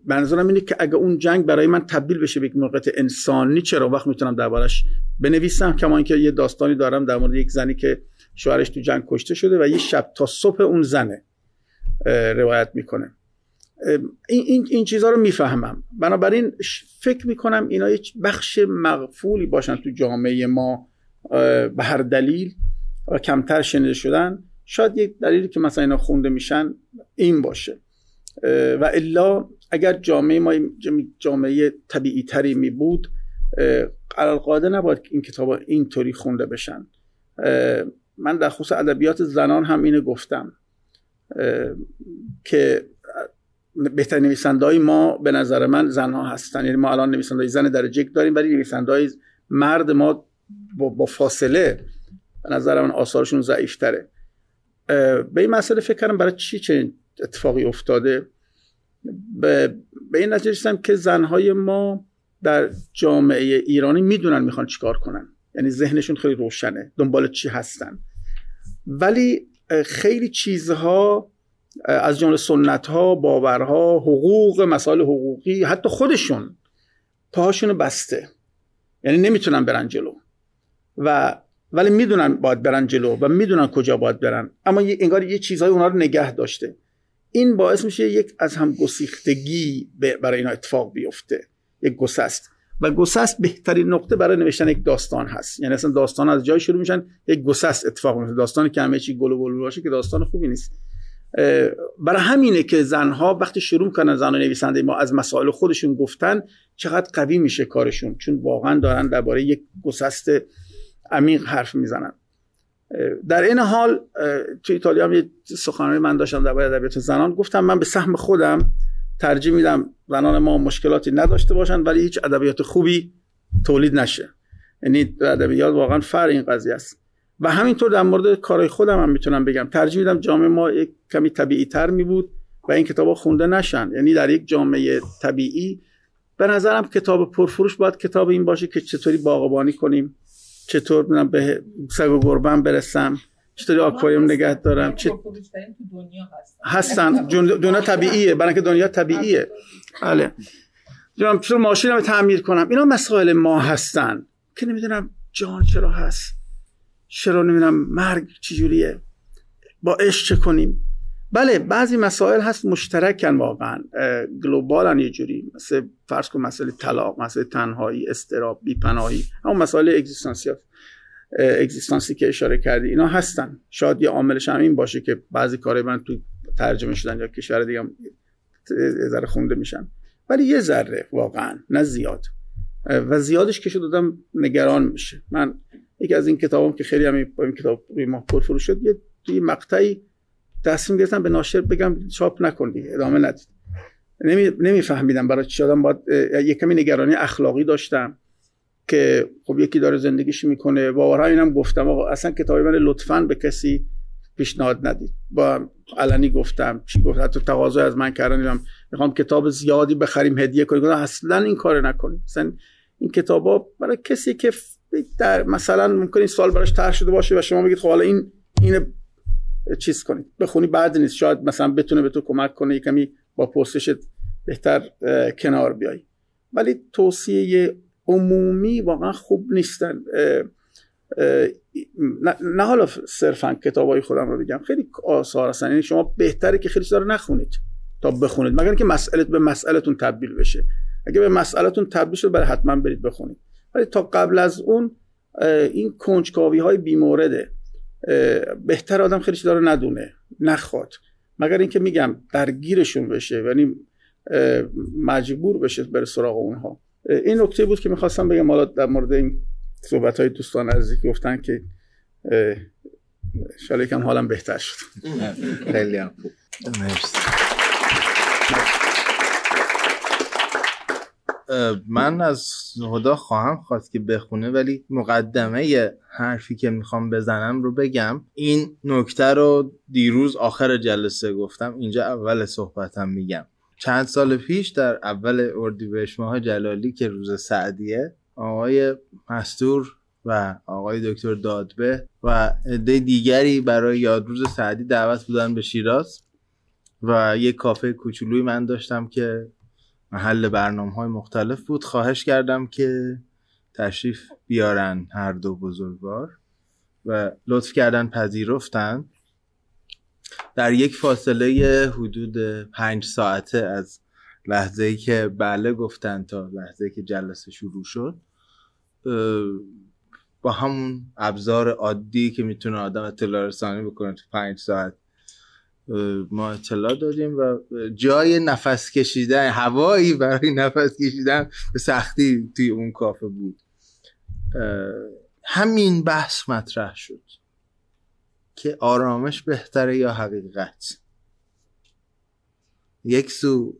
منظورم اینه که اگه اون جنگ برای من تبدیل بشه به یک موقعیت انسانی چرا؟ وقت می‌تونم دربارش بنویسم کما اینکه یه داستانی دارم در مورد یک زنی که شوهرش تو جنگ کشته شده و یه شب تا صبح اون زنه روایت می‌کنه. این, این, این چیزها رو می‌فهمم. بنابراین فکر می‌کنم اینا یه بخش مغفولی باشن تو جامعه ما به هر دلیل و کمتر شنیده شدن. شاید یک دلیلی که مثلا اینا خونده میشن این باشه. و الا اگر جامعه ما جامعه طبیعی تری می بود قرار نباید این کتاب اینطوری خونده بشن. من در خصوص ادبیات زنان هم اینو گفتم که بهترین نویسنده ما به نظر من زنها هستن. یعنی ما الان نویسنده زن درجه داریم ولی نویسنده مرد ما با, فاصله به نظر من آثارشون ضعیفتره. به این مسئله فکر کردم برای چی چه اتفاقی افتاده؟ به, به این نتیجه رسیدم که زنهای ما در جامعه ایرانی می‌دونن می‌خوان چیکار کنن. یعنی ذهنشون خیلی روشنه دنبال چی هستن. ولی خیلی چیزها از جمله سنت ها باورها حقوق مسائل حقوقی حتی خودشون پاهاشون بسته. یعنی نمی‌تونن برن جلو. و ولی می‌دونن باید برن جلو و می‌دونن کجا باید برن. اما انگار یه چیزهای اونا رو نگه داشته. این باعث میشه یک از هم گسیختگی برای اینا اتفاق بیفته. یک گسست. و گسست بهترین نقطه برای نوشتن یک داستان هست. یعنی اصلا داستان از جای شروع میشن یک گسست اتفاق میفته. داستانی که همه چی گل و بلبل باشه که داستان خوبی نیست. برای همینه که زنها وقتی شروع کنن زن نویسنده ما از مسائل خودشون گفتن چقدر قوی میشه کارشون. چون واقعا دارن درباره یک گسست عمیق حرف می‌زنن. در این حال تو ایتالیا هم یه سخنرانی من داشتم درباره ادبیات زنان. گفتم من به سهم خودم ترجیح میدم زنان ما مشکلاتی نداشته باشن ولی هیچ ادبیات خوبی تولید نشه. یعنی ادبیات واقعا فر این قضیه است. و همینطور در مورد کارهای خودم هم می‌تونم بگم. ترجیح میدم جامعه ما یک کمی طبیعی تر می بود و این کتاب خونده نشن. یعنی در یک جامعه طبیعی به نظرم کتاب پرفروش باید کتاب این باشه که چطوری باغبانی کنیم. چطور من به سگ و گربم برسم؟ چطوری آکواریوم نگه دارم؟ چه هستن. دنیا طبیعیه. برای که دنیا طبیعیه. بله. چطور ماشین رو تعمیر کنم. اینا مسائل ما هستن. که نمی‌دونم جان چرا هست. چرا نمی‌دونم مرگ چجوریه. با عشق چه کنیم؟ بله بعضی مسائل هست مشترکن واقعا گلوبالن یه جوری. مثل فرض کن مسئله طلاق مسئله تنهایی استراب بیپناهی همون مسائل اگزیستانسی اگزیستانسی که اشاره کردی اینا هستن. شاید یه عاملش هم این باشه که بعضی کارهای من تو ترجمه شدن یا کشور دیگه هم ذره خونده میشن. ولی یه ذره واقعا نه زیاد. و زیادش که شد دادم نگران میشه. من یکی از این کتابم که خیلی هم این کتاب ما پرفروش شد یه مقطعی تصمیم گرفتم به ناشر بگم چاپ نکنی ادامه ندید. نمی برای چی آدم باید یه کمی نگرانی اخلاقی داشتم که خب یکی داره زندگیش می‌کنه. بارها اینم گفتم آقا اصلا کتابی من لطفا به کسی پیشنهاد ندید. با علنی گفتم چی گفت؟ حتی تقاضا از من کردن می‌خوام کتاب زیادی بخریم هدیه کنیم. اصلا این کار نکنیم مثلا این کتابا برای کسی که در مثلا ممکن این سال براش طرح شده باشه و شما بگید خب حالا این این چیز کنید بخونی بعد نیست. شاید مثلا بتونه به تو کمک کنه کمی با پرسشت بهتر کنار بیای. ولی توصیه عمومی واقعا خوب نیستن. نه حالا صرفا کتاب های خودم رو بگم. خیلی آثار هستن. یعنی شما بهتره که خیلی رو نخونید تا بخونید. مگر اینکه مسئله به مسئلهتون تبدیل بشه. اگه به مسئلهتون تبدیل شد برای حتما برید بخونید. ولی تا قبل از اون این کنجکاوی های بیمورده. بهتر آدم خیلی چیزا رو ندونه نخواد. مگر اینکه میگم درگیرشون بشه یعنی مجبور بشه بره سراغ اونها. این نکته بود که می‌خواستم بگم حالا در مورد این صحبت های دوستان عزیزی که گفتن که شاید کم حالم بهتر شد. خیلی هم خوب. من از خدا خواهم خواست که بخونه ولی مقدمه حرفی که می‌خوام بزنم رو بگم. این نکته رو دیروز آخر جلسه گفتم اینجا اول صحبتم میگم. چند سال پیش در اول اردیبهشت ماه جلالی که روز سعدیه آقای مستور و آقای دکتر دادبه و عده دیگری برای یادروز سعدی دعوت بودن به شیراز و یک کافه کوچولوی من داشتم که محل برنامه های مختلف بود. خواهش کردم که تشریف بیارن هر دو بزرگوار و لطف کردن پذیرفتن. در یک فاصله حدود پنج ساعته از لحظه ای که بله گفتن تا لحظه ای که جلسه شروع شد با همون ابزار عادی که می‌تونه آدم اطلاع رسانی بکنه تو پنج ساعت ما اطلاع دادیم و جای نفس کشیدن هوایی برای نفس کشیدن به سختی توی اون کافه بود. همین بحث مطرح شد که آرامش بهتره یا حقیقت. یک سو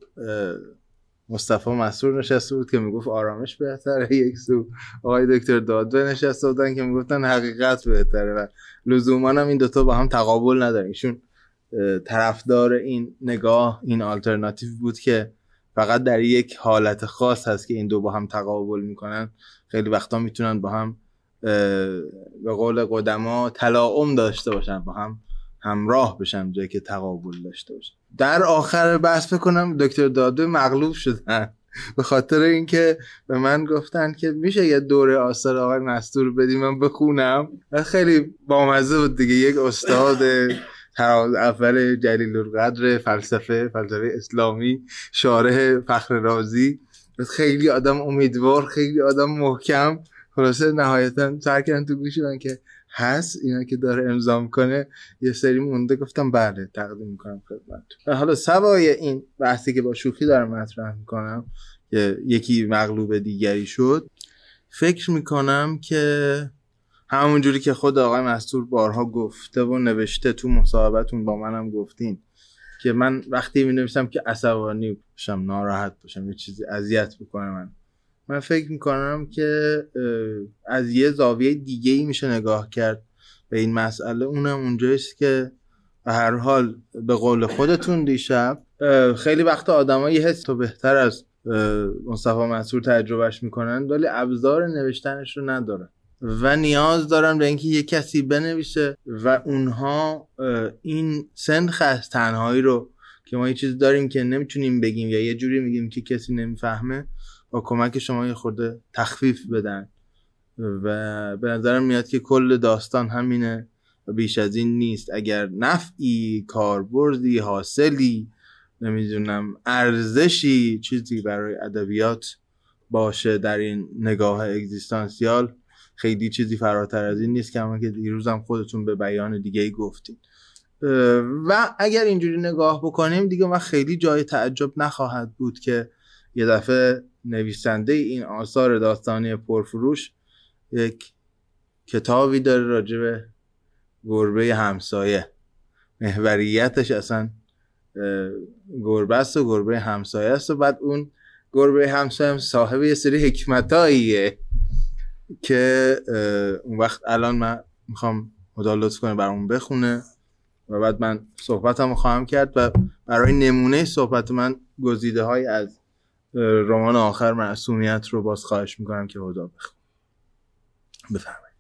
مصطفی مسرور نشسته بود که می‌گفت آرامش بهتره. یک سو آقای دکتر دادوه نشسته بودن که می‌گفتن حقیقت بهتره و لزوما هم این دوتا با هم تقابل ندارن. ایشون طرفدار این نگاه این آلترناتیو بود که فقط در یک حالت خاص هست که این دو با هم تقابل می‌کنن. خیلی وقتا می‌تونن با هم به قول قدما تلاعم داشته باشن با هم همراه بشن جایی که تقابل داشته باشن. در آخر بحث بکنم دکتر داده مغلوب شدن. به خاطر اینکه به من گفتن که میشه یه دوره آثار آقای مستور بدیم من بخونم. خیلی بامزه بود دیگه. یک استاد تراز اول جلیل القدر فلسفه فلسفه اسلامی شارح فخر رازی خیلی آدم امیدوار خیلی آدم محکم. خلاصه نهایتا سر کردن تو گوشی که هست اینا که داره امضا کنه یه سری مونده گفتم بله تقدیم می‌کنم خدمت حالا سوای این بحثی که با شوخی دارم مطرح می‌کنم یکی مغلوب دیگری شد فکر می‌کنم که همونجوری که خود آقای مستور بارها گفته و نوشته تو مصاحبتون با منم گفتین که من وقتی می نوشتم که عصبانی باشم ناراحت باشم یه چیزی اذیت بکنه من. من فکر می‌کنم که از یه زاویه دیگه ای میشه نگاه کرد به این مسئله. اونم اونجاییست که به هر حال به قول خودتون دیشب خیلی وقت آدمایی یه حس تو بهتر از مصطفی منصور تجربهش می‌کنن ولی ابزار نوشتنش رو ندارن. و نیاز دارن به اینکه یه کسی بنویسه و اونها این سنخ از تنهایی رو که ما یه چیز داریم که نمی‌تونیم بگیم یا یه جوری میگیم که کسی نمی‌فهمه با کمک شما یه خورده تخفیف بدن. و به نظرم میاد که کل داستان همینه و بیش از این نیست. اگر نفعی کاربردی حاصلی نمی‌دونم ارزشی چیزی برای ادبیات باشه در این نگاه اگزیستانسیال خیلی چیزی فراتر از این نیست که که دیروزم خودتون به بیان دیگه ای گفتید و اگر اینجوری نگاه بکنیم دیگه من خیلی جای تعجب نخواهد بود که یه دفعه نویسنده این آثار داستانی پرفروش یک کتابی داره راجع به گربه همسایه. محوریتش اصلا گربه است و گربه همسایه است و بعد اون گربه همسایه صاحب یه سری حکمتاییه. که اون وقت الان من می‌خوام خدا لطف کنه برامون بخونه و بعد من صحبتم خواهم کرد و برای نمونه صحبت من گزیده های از رمان آخر معصومیت رو باز خواهش می‌کنم که خدا بخون. بفرمایید.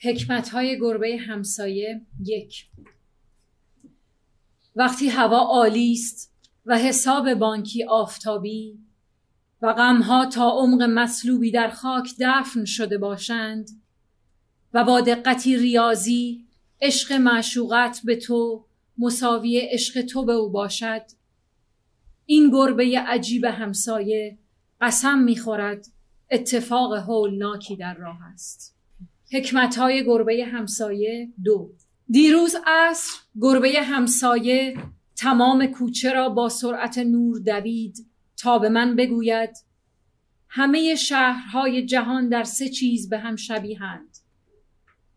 حکمت های گربه همسایه یک. وقتی هوا عالی است و حساب بانکی آفتابی و غمها تا عمق مصلوبی در خاک دفن شده باشند و با دقتی ریاضی عشق معشوقت به تو مساوی عشق تو به او باشد. این گربه عجیب همسایه قسم می‌خورد اتفاق هولناکی در راه است. حکمت های گربه همسایه دو. دیروز عصر گربه همسایه تمام کوچه را با سرعت نور دوید. تا به من بگوید همه شهرهای جهان در سه چیز به هم شبیهند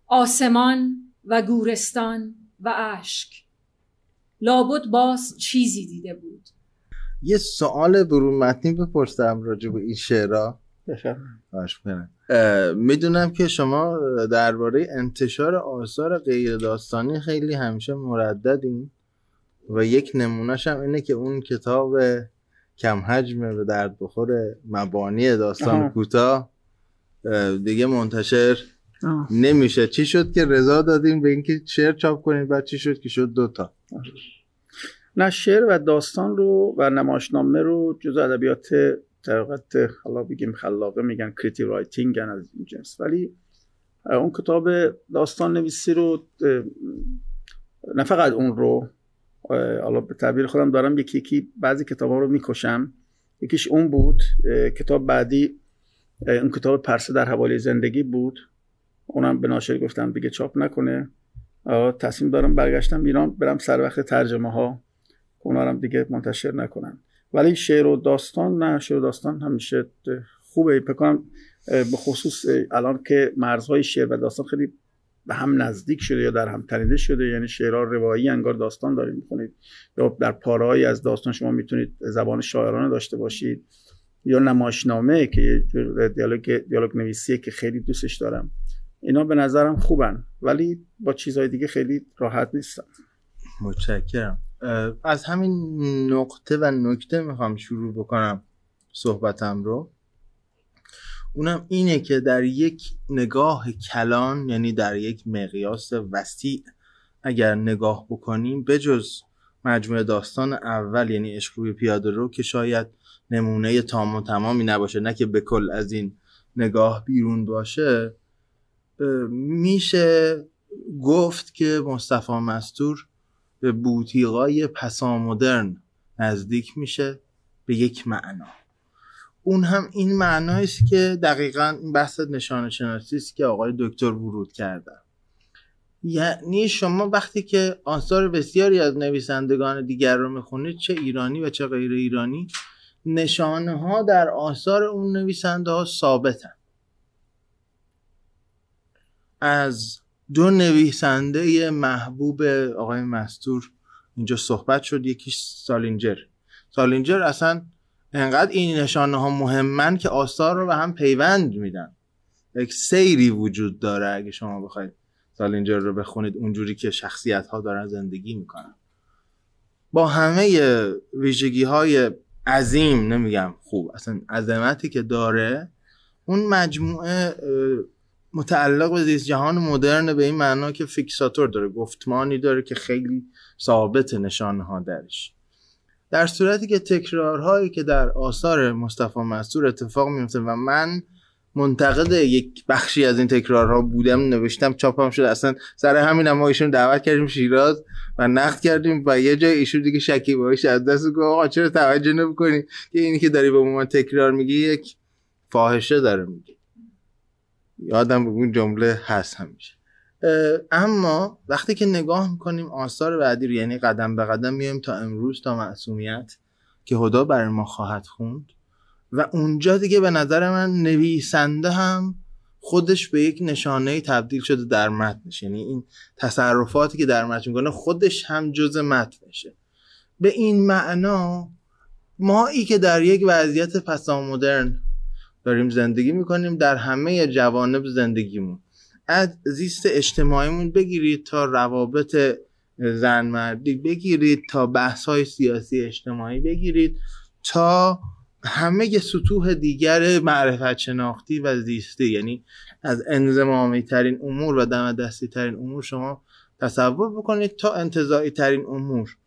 آسمان و گورستان و اشک. لابد باز چیزی دیده بود. یه سوال برون متنی بپرسم راجع به این شعرها. می‌دونم که شما درباره انتشار آثار غیر داستانی خیلی همیشه مرددین و یک نمونهش هم اینه که اون کتاب کم حجمه به درد بخور مبانی داستان کوتاه. دیگه منتشر نمیشه. چی شد که رضا دادیم به اینکه شعر چاپ کنیم؟ بعد چی شد که شد دوتا نه شعر و داستان رو و نمایشنامه رو جز ادبیات در حالا بگیم خلاقه میگن creative writing از این جنس. ولی اون کتاب داستان نویسی رو نه فقط اون رو حالا به تعبیر خودم دارم یکی یکی بعضی کتاب ها رو می‌کشم. یکیش اون بود. کتاب بعدی اون کتاب پرسه در حوالی زندگی بود. اونم به ناشر گفتم دیگه چاپ نکنه. تصمیم دارم برگشتم ایران برم سر وقت ترجمه ها. اونا هم دیگه منتشر نکنم. ولی شعر و داستان نه شعر و داستان همیشه خوبه. بکنم به خصوص الان که مرزهای شعر و داستان خیلی به هم نزدیک شده یا در هم تنیده شده یعنی شعرها روایی انگار داستان دارید می‌خونید. یا در پارههایی از داستان شما می‌تونید زبان شاعرانه داشته باشید. یا نماشنامه که دیالوگ دیالوگ نویسیه که خیلی دوستش دارم. اینا به نظرم خوبن ولی با چیزهای دیگه خیلی راحت نیستم متشکرم. از همین نقطه و نکته می‌خوام شروع بکنم صحبتم رو. اونم اینه که در یک نگاه کلان یعنی در یک مقیاس وسیع اگر نگاه بکنیم بجز مجموعه داستان اول یعنی عشق روی پیاده رو که شاید نمونه تام و تمامی نباشه نه که به کل از این نگاه بیرون باشه میشه گفت که مصطفی مستور به بوتیقای پسامدرن نزدیک میشه به یک معنا. اون هم این معنایی است که دقیقا این بحث نشانه شناسی است که آقای دکتر ورود کردن یعنی شما وقتی که آثار بسیاری از نویسندگان دیگر رو می‌خونید چه ایرانی و چه غیر ایرانی نشانه ها در آثار اون نویسنده ها ثابتن. از دو نویسنده محبوب آقای مستور اینجا صحبت شد یکیش سالینجر. سالینجر اصلا انقدر این نشانه ها مهمن که آثار رو به هم پیوند میدن. یک سیری وجود داره اگه شما بخواید سالینجر رو بخونید اونجوری که شخصیت ها دارن زندگی می‌کنن. با همه ویژگی های عظیم نمیگم خوب اصلا عظمتی که داره اون مجموعه متعلق به زیست جهان مدرن به این معنا که فیکساتور داره گفتمانی داره که خیلی ثابت نشانه ها درش. در صورتی که تکرارهایی که در آثار مصطفی مستور اتفاق میفته و من منتقد یک بخشی از این تکرارها بودم نوشتم چاپم شد اصلا سر همین ما ایشون دعوت کردیم شیراز و نقد کردیم و یه جای ایشون دیگه شکی باش از دست گفت آقا چرا توجه نمی‌کنی؟ که اینی که داری به من تکرار میگی یک فاحشه داره میگی یادم اون جمله هست همیشه. اما وقتی که نگاه می‌کنیم آثار بعدی رو یعنی قدم به قدم میایم تا امروز تا معصومیت که خدا برای ما خواهد خوند و اونجا دیگه به نظر من نویسنده هم خودش به یک نشانه تبدیل شده در متنش. یعنی این تصرفاتی که در متن می‌کنه خودش هم جز متنشه. به این معنا ما ای که در یک وضعیت پسامدرن داریم زندگی می‌کنیم در همه جوانب زندگیمون. از زیست اجتماعیمون بگیرید تا روابط زن مردی بگیرید تا بحث های سیاسی اجتماعی بگیرید تا همه سطوح دیگر معرفت شناختی و زیستی. یعنی از انزمامی ترین امور و دم دستی ترین امور شما تصور بکنید تا انتظایی ترین امور.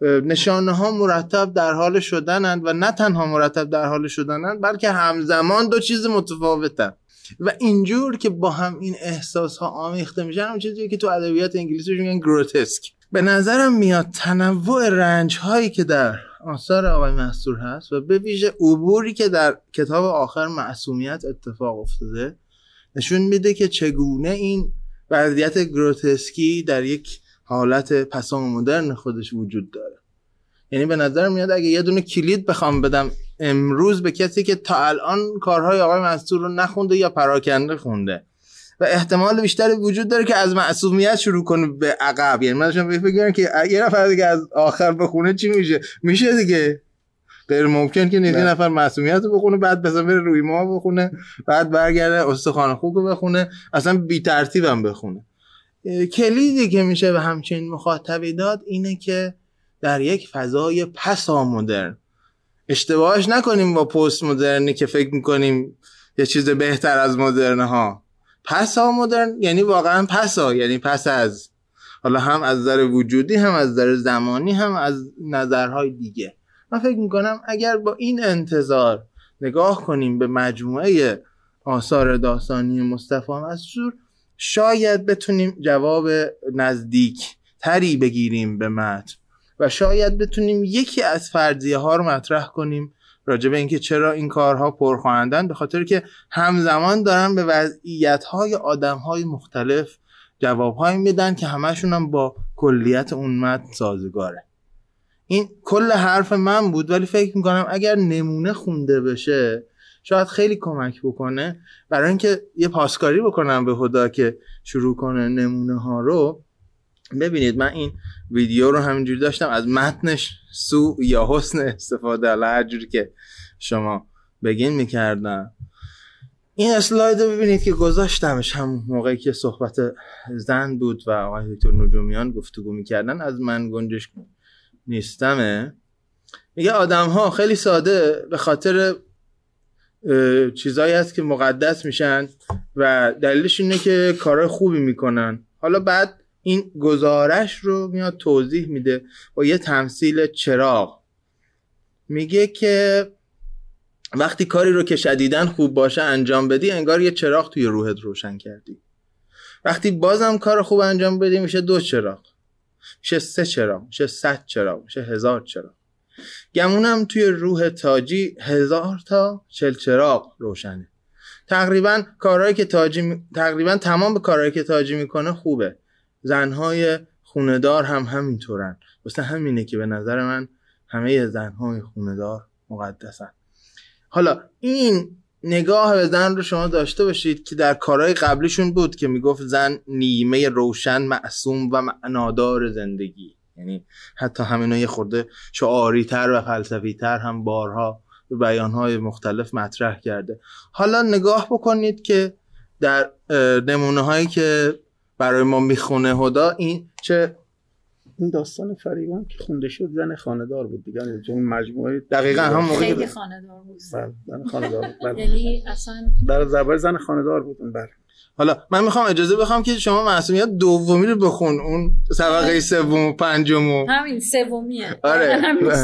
نشانه ها مرتب در حال شدنند و نه تنها مرتب در حال شدنند بلکه همزمان دو چیز متفاوتن. و اینجور که با هم این احساس ها آمیخته میشن هم چیزی که تو ادبیات انگلیسی میگن گروتسک به نظرم میاد تنوع رنج هایی که در آثار آقای محصور هست و به ویژه عبوری که در کتاب آخر معصومیت اتفاق افتاده نشون میده که چگونه این وضعیت گروتسکی در یک حالت پسام مدرن خودش وجود داره. یعنی به نظر میاد اگه یه دونه کلید بخوام بدم امروز به کسی که تا الان کارهای آقای منصور رو نخونده یا پراکنده خونده. و احتمال بیشتری وجود داره که از معصومیت شروع کنه به عقب. یعنی من داشتم که یه نفر دیگه از آخر بخونه چی میشه؟ میشه دیگه. غیر ممکن که نیست نفر معصومیت رو بخونه بعد بزن بره روی ما بخونه بعد برگرده استخوان خوب رو بخونه اصلا بی ترتیبم بخونه. کلیدی که میشه به همچین مخاطبی داد اینه که در یک فضای پسا مدرن اشتباهش نکنیم با پست مدرنی که فکر می‌کنیم یه چیز بهتر از مدرن ها پسا مدرن یعنی واقعا پسا یعنی پس از. حالا هم از نظر وجودی هم از نظر زمانی هم از نظرهای دیگه. من فکر می‌کنم اگر با این انتظار نگاه کنیم به مجموعه آثار داستانی مصطفی مسجور شاید بتونیم جواب نزدیک تری بگیریم به متن. و شاید بتونیم یکی از فرضیه ها رو مطرح کنیم راجع به اینکه چرا این کارها پرخواهندن به خاطر که همزمان دارن به وضعیت های آدم های مختلف جواب میدن که همشون هم با کلیت اون متن سازگاره. این کل حرف من بود ولی فکر می‌کنم اگر نمونه خونده بشه شاید خیلی کمک بکنه. برای اینکه یه پاسکاری بکنم به خدا که شروع کنه نمونه ها رو ببینید من این ویدیو رو همینجوری داشتم از متنش سو یا حسن استفاده حالا هر که شما بگین می‌کردم. این اسلاید رو ببینید که گذاشتمش هم موقعی که صحبت زن بود و آقای دکتر نجومیان گفتگو می‌کردن از من گنجش نیستمه. میگه آدم ها خیلی ساده به خاطر چیزایی هست که مقدس میشن و دلیلش اینه که کارهای خوبی می‌کنن. حالا بعد این گزارش رو میاد توضیح میده با یه تمثیل چراغ. میگه که وقتی کاری رو که شدیدن خوب باشه انجام بدی انگار یه چراغ توی روحت روشن کردی. وقتی بازم کار خوب انجام بدی میشه دو چراغ. میشه سه چراغ میشه صد چراغ میشه هزار چراغ. گمونم توی روح تاجی هزار تا چل چراغ روشنه. تقریبا کارهایی که تاجی تقریبا تمام کارهایی که تاجی می‌کنه خوبه. زنهای خوندار هم همینطورن. واسه همینه که به نظر من همه زنهای خوندار مقدسن. حالا این نگاه به زن رو شما داشته باشید که در کارهای قبلیشون بود که می‌گفت زن نیمه روشن معصوم و معنادار زندگی. یعنی حتی همینو یه خورده شعاری تر و فلسفی تر هم بارها به بیانهای مختلف مطرح کرده. حالا نگاه بکنید که در نمونه هایی که برای ما می‌خونه هدا این چه این داستان فریبان که خونده شد زن خاندار بود دیگه چون مجموعه دقیقا هم موقعی خیلی خاندار بود. بله زن خاندار بود بله. یعنی اصلا در زبر زن خاندار بود بله. حالا من می‌خوام اجازه بخوام که شما معصومیت دومی رو بخون اون طبقه سوم و پنجم همین سومیه. آره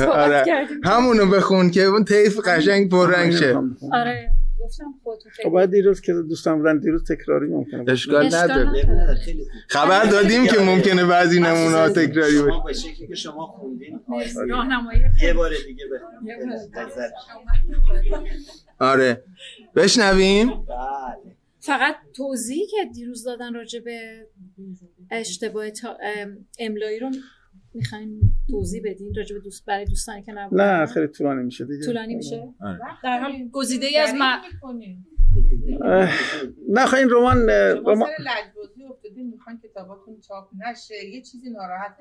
آره. همونو بخون که اون طیف قشنگ پررنگ شه آره. گفتم خب بعد دیروز که دوستان بودن دیروز تکراری ممکنه اشکال نداره. خبر دادیم که ممکنه بعضی نمونه تکراری باشه. به شکلی که شما خوندین یه بار دیگه آره. بشنویم. بله. فقط توضیحی که دیروز دادن راجع به اشتباه املایی رو می‌خوایم توضیح بدین راجع به دوست برای دوستانی که نبودن؟ نه خیلی طولانی میشه دیگه. طولانی میشه؟ آره. در حال گزیده ای از ما نه خب این رمان رمان لجبازی افتادین می‌خوان کتاباتون چاپ نشه یه چیزی ناراحت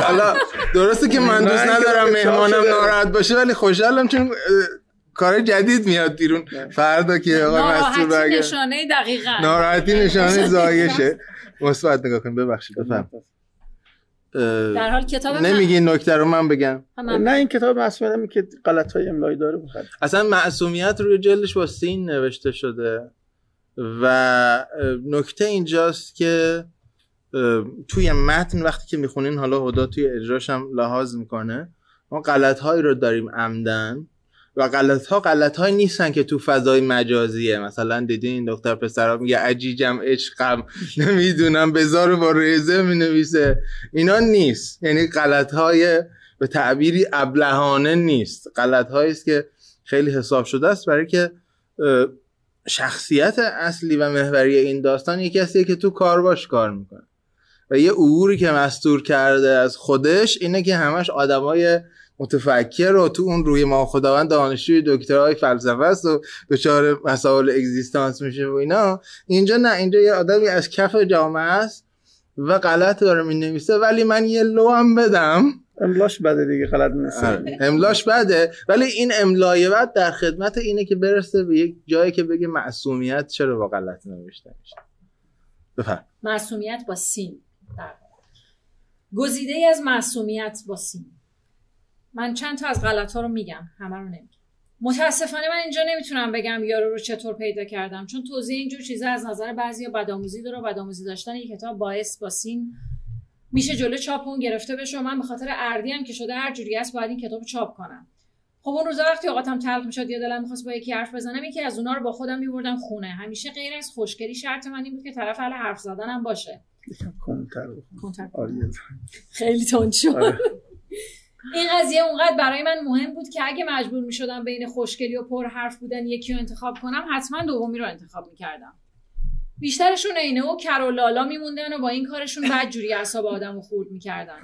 حالا درسته که من دوست ندارم مهمانم ناراحت باشه ولی خوشحالم چون کار جدید میاد بیرون. فردا که آقای مسئول ناراحتی نشانه دقیقا. ناراحتی نشانه زایشه. مثبت نگاه کنیم. ببخشید بفهم در حال کتاب نمیگی نکته رو من بگم. نه این کتاب مسئله که غلط های املایی داره بخد اصلا معصومیت روی جلدش با سین نوشته شده. و نکته اینجاست که توی متن وقتی که می‌خونین حالا هدا توی اجراش هم لحاظ می‌کنه ما غلط هایی رو داریم عمدن. و غلط ها غلط های نیستن که تو فضای مجازیه. مثلا دیدین این دختر پسرها میگه عجیجم عشقم نمی‌دونم بزار با ریزه می‌نویسه. اینا نیست. یعنی غلط های به تعبیری ابلهانه نیست. غلط است که خیلی حساب شده است برای که شخصیت اصلی و محوری این داستان یکی کسیه که تو کار باش کار می‌کنه. و یه عبوری که مستور کرده از خودش اینه که همش آدمای متفکر و تو اون روی ما. خداوند دانشجوی دکترای فلسفه است و دچار مسائل اگزیستانس میشه و اینا. اینجا نه اینجا یه آدمی از کف جامعه است و غلط داره می نویسه ولی من یه لو هم بدم. املاش بده دیگه غلط نیست. آره. املاش بده. ولی این املای بعد در خدمت اینه که برسه به یک جایی که بگه معصومیت چرا با غلط نوشته میشه. بفرم. معصومیت با سین. گزیده ای از معصومیت با سین. من چند تا از غلط ها رو میگم همه رو نمیگم. متاسفانه من اینجا نمی‌تونم بگم یارو رو چطور پیدا کردم چون توضیح اینجور چیزا از نظر بعضی بدآموزی داره بدآموزی داشتن یک کتاب باعث با سین میشه جلو چاپ اون گرفته بشه من به خاطر اردی هم که شده هر جوری است باید این کتاب چاپ کنم. خب اون روزا وقتی اوقاتم تلخ می‌شد یا دلم می‌خواست با یکی حرف بزنم یکی از اونها رو با خودم میبردم خونه. همیشه غیر از خوشگلی شرط من این بود که طرف اهل حرف زدنم باشه. خیلی تند شد. آره. این قضیه اونقدر برای من مهم بود که اگه مجبور می‌شدم بین خوشگلی و پر حرف بودن یکی رو انتخاب کنم حتما دومی رو انتخاب می‌کردم. بیشترشون عینه و کر و لالا میموندن و با این کارشون بد جوری اعصاب آدم رو خورد می‌کردن.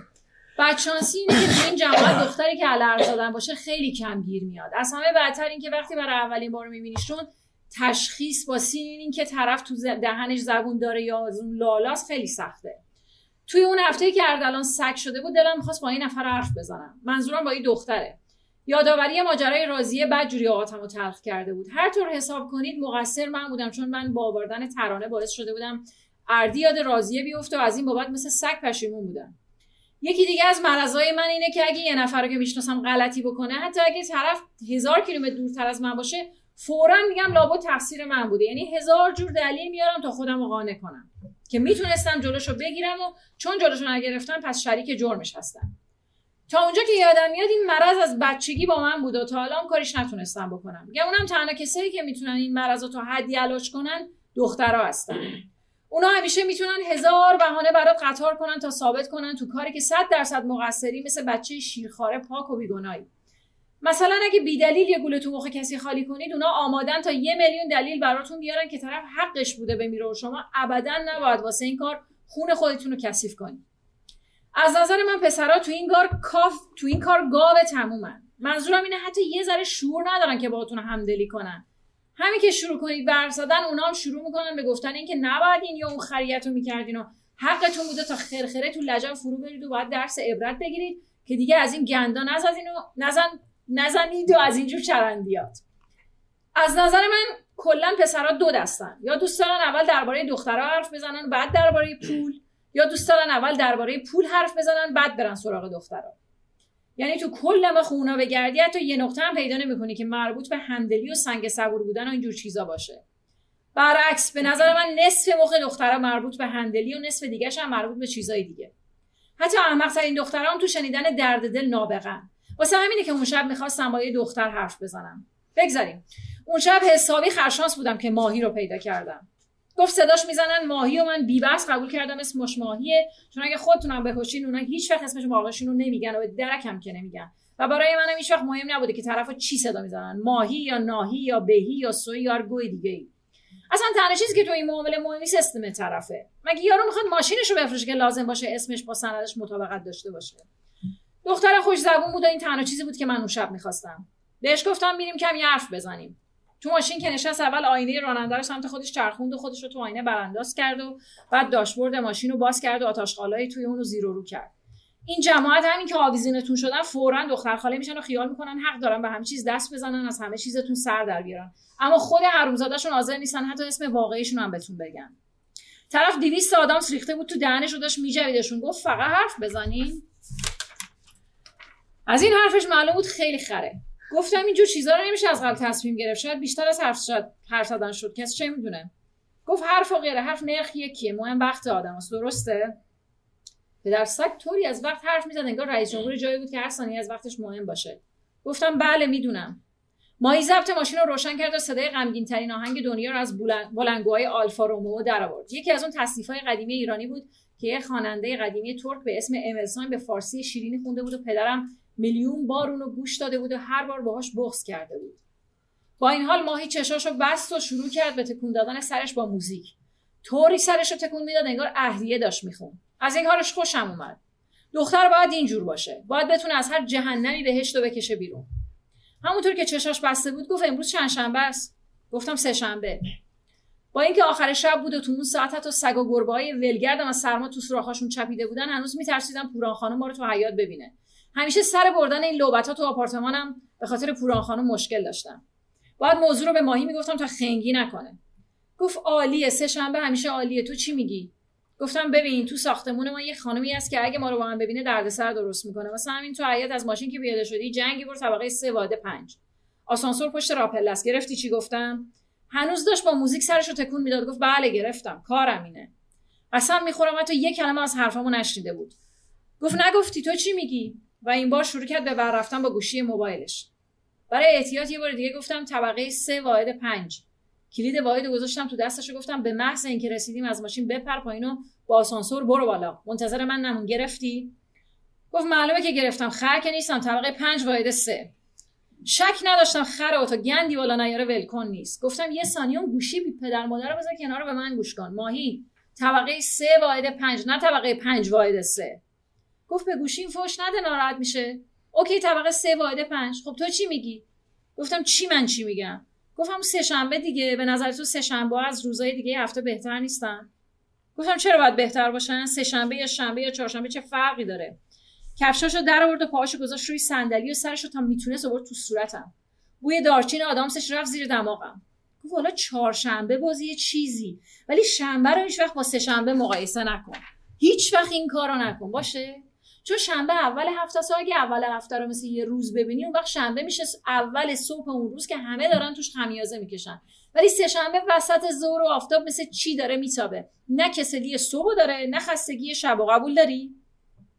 بدشانسی اینه که تو این جماعت دختری که علر زدن باشه خیلی کم گیر میاد. از همه بدتر این که وقتی برای اولین بار میبینیشون تشخیص با سین این که طرف تو دهنش زبون داره یا از اون لالاست خیلی سخته. توی اون هفته که اردلان سگ شده بود دلم می‌خواست با این نفر حرف بزنم. منظورم با این دختره. یادآوری ماجرای راضیه بد جوری آقاتم رو تلخ کرده بود. هر طور حساب کنید مقصر من بودم چون من با آوردن ترانه باعث شده بودم اردی یاد راضیه بیفته و از این بابت مثل سگ پشیمون بودم. یکی دیگه از مرضای من اینه که اگه یه نفر رو که می‌شناسم غلطی بکنه حتی اگه طرف هزار کیلومتر دورتر از من باشه فورا میگم لابد تقصیر من بوده. یعنی هزار جور دلیل میارم تا خودم رو قانع کنم. که می‌تونستم جلوشو بگیرم و چون جلوشو نگرفتم پس شریک جرمش هستم تا اونجا که یادم میاد این مرض از بچگی با من بود و تا الان کاریش نتونستم بکنم. میگم اونم تنها کسایی که می‌تونن این مرض رو تا حدی علاج کنن دخترها هستن. اونا همیشه می‌تونن هزار بهانه برات قطار کنن تا ثابت کنن تو کاری که صد درصد مقصری مثل بچه شیرخواره پاک و بیگناهی. مثلا اگه بیدلیل یه گوله تو مخ کسی خالی کنید اونا آمادن تا یه میلیون دلیل براتون بیارن که طرف حقش بوده بمیره و شما ابدا نباید واسه این کار خون خودتون رو کثیف کنید. از نظر من پسرا تو این کار کاف تو این کار گاو تمومن. منظورم اینه حتی یه ذره شعور ندارن که باهاتون همدلی کنن. همین که شروع کنید برف زدن اونا هم شروع می‌کنن به گفتن اینکه نباید این یا اون خریت رو می‌کردین و حقتون بوده تا خرخره تو لجن فرو برید و باید درس عبرت بگیرید که دیگه از این گندا و نزن. نزنید و از اینجور چرندیات از نظر من کلا پسرها دو دستن. یا دوست دارن اول درباره دخترها حرف بزنن بعد درباره پول. یا دوست دارن اول درباره پول حرف بزنن بعد برن سراغ دخترها. یعنی تو کل ما خونا بگردی حتی یه نقطه هم پیدا نمی‌کنی که مربوط به همدلی و سنگ صبور بودن و اینجور چیزا باشه. برعکس به نظر من نصف مخ دخترها مربوط به هندلی و نصف دیگه هم مربوط به چیزای دیگه. حتی احمق این دخترها هم تو شنیدن درد دل نابغن. واسه همینه که اون شب می‌خواستم با یه دختر حرف بزنم. بگذاریم. اون شب حسابی خرشانس بودم که ماهی رو پیدا کردم. گفت صداش می‌زنن ماهی و من بیبس قبول کردم اسمش ماهیه. چون اگه خودتونم بکشین اونا هیچ وقت اسمش رو نمیگن و به درکم که نمیگن. و برای منم هیچ وقت مهم نبوده که طرفو چی صدا می‌زنن. ماهی یا ناهی یا بهی یا سوی یا گوی دیگه ای اصلا تنها چیزی که تو این معامله مهم نیست اسم طرفه. مگه یارو می‌خواد ماشینش رو بفروشه که لازم باشه اسمش با سندش مطابقت داشته باشه؟ دختر خوش زبون بود و این تنها چیزی بود که من اون شب می‌خواستم. بهش گفتم میریم کمی حرف بزنیم. تو ماشین که نشست اول آینه راننده رو سمت خودش چرخوند و خودش رو تو آینه برانداز کرد و بعد داشبورد ماشین رو باز کرد و آتش توی اون رو زیر رو کرد. این جماعت همین که آویزینتون شدن فورا دختر خاله میشن و خیال می‌کنن حق دارن به همه چیز دست بزنن از همه چیزتون سر در بیارن. اما خود حرومزادهشون حاضر نیستن حتی اسم واقعیشون هم بهتون بگن. طرف 200 آدم ریخته بود تو دهنش رو داشت میجویدشون. گفت فقط حرف بزنین. از این حرفش معلوم بود خیلی خره. گفتم اینجور چیزا رو نمیشه از قبل تصمیم گرفت. شاید بیشتر از حرف شد حرف زدن شد. کسی چه می‌دونه؟ گفت حرف و غیره. حرف نرخ یکیه. مهم وقت آدم است. درسته؟ پدر سگ طوری از وقت حرف می‌زد انگار رئیس جمهور جایی بود که هر ثانیه از وقتش مهم باشه. گفتم بله می‌دونم. مایی ضبط ماشین رو روشن کرد و صدای غمگین ترین آهنگ دنیا رو از بلنگوهای آلفا رومئو در آورد یکی از اون تصنیف های قدیمی ایرانی بود که یه خواننده قدیمی ترک به اسم املسان به فارسی شیرینی خونده بود و پدرم میلیون بار اونو گوش داده بود و هر بار باهاش بغض کرده بود. با این حال ماهی چشاشو بست و شروع کرد به تکون دادن سرش با موزیک. طوری سرش رو تکون می‌داد انگار اهلیه داشت میخون. از این کارش خوشم اومد. دختر باید اینجور باشه. باید بتونه از هر جهنمی بهشت رو بکشه بیرون. همونطور که چشاش بسته بود گفت امروز چند شنبه است؟ گفتم سه شنبه. با اینکه آخر شب بود و تو اون ساعت حتی سگ و گربه های ولگردم از سرما تو سوراخاشون چپیده بودن هنوز میترسیدم پوران خانم ما رو تو حیات ببینه. همیشه سر بردن این لوبت تو آپارتمانم به خاطر پوران خانم مشکل داشتم. باید موضوع رو به ماهی می‌گفتم تا خنگی نکنه. گفت عالیه سه شنبه همیشه عالیه. تو چی میگی؟ گفتم ببین تو ساختمون ما یه خانمی هست که اگه ما رو با هم ببینه دردسر درست می‌کنه. واسه همین تو حیات از ماشین که پیاده شدی جنگی برو طبقه سه واده پنج. آسانسور پشت راپل است. گرفتی چی گفتم؟ هنوز داشت با موزیک سرش رو تکون می‌داد. گفت بله گرفتم. کارم اینه. قسم می‌خورم حتی یه کلمه از حرفامو نشنیده بود. گفت نگفتی. تو چی میگی؟ و این بار شروع کرد به ور رفتن با گوشی موبایلش. برای احتیاط یه بار دیگه گفتم طبقه سه واحد پنج. کلید واحد گذاشتم تو دستش گفتم به محض اینکه رسیدیم از ماشین بپر پایین و با آسانسور برو بالا. منتظر من نمون گرفتی؟ گفت معلومه که گرفتم. خر که نیستم. طبقه پنج واحد سه. شک نداشتم خر تا گندی بالا نیاره. ولکن نیست. گفتم یه ثانیه گوشی بی پدر مادر بذار کنار به من گوش کن. ماهی. طبقه سه واحد پنج. نه طبقه پنج واحد سه. گفت به گوشی این فوش نده ناراحت میشه. اوکی طبقه سه واحد پنج. خب تو چی میگی؟ گفتم چی من چی میگم؟ گفتم سه شنبه دیگه به نظر تو سه شنبه از روزای دیگه هفته بهتر نیستن. گفتم چرا باید بهتر باشن؟ سه شنبه یا شنبه یا چهارشنبه چه فرقی داره؟ کفشاشو در آورد و پاهاشو گذاشت روی صندلی و سرشو تا می‌تونست آورد تو صورتم. بوی دارچین آدامسش رفت زیر دماغم. گفت حالا چهارشنبه بازی یه چیزی ولی شنبه رو هیچ وقت با سه شنبه مقایسه نکن. هیچ وقت این کارو نکن. باشه؟ چون شنبه اول هفته است اگه اول هفته رو مثل یه روز ببینی اون وقت شنبه میشه اول صبح اون روز که همه دارن توش خمیازه می‌کشن. ولی سه شنبه وسط ظهر و آفتاب مثل چی داره میتابه؟ نه کسلی صبح داره نه خستگی شب و قبول داری؟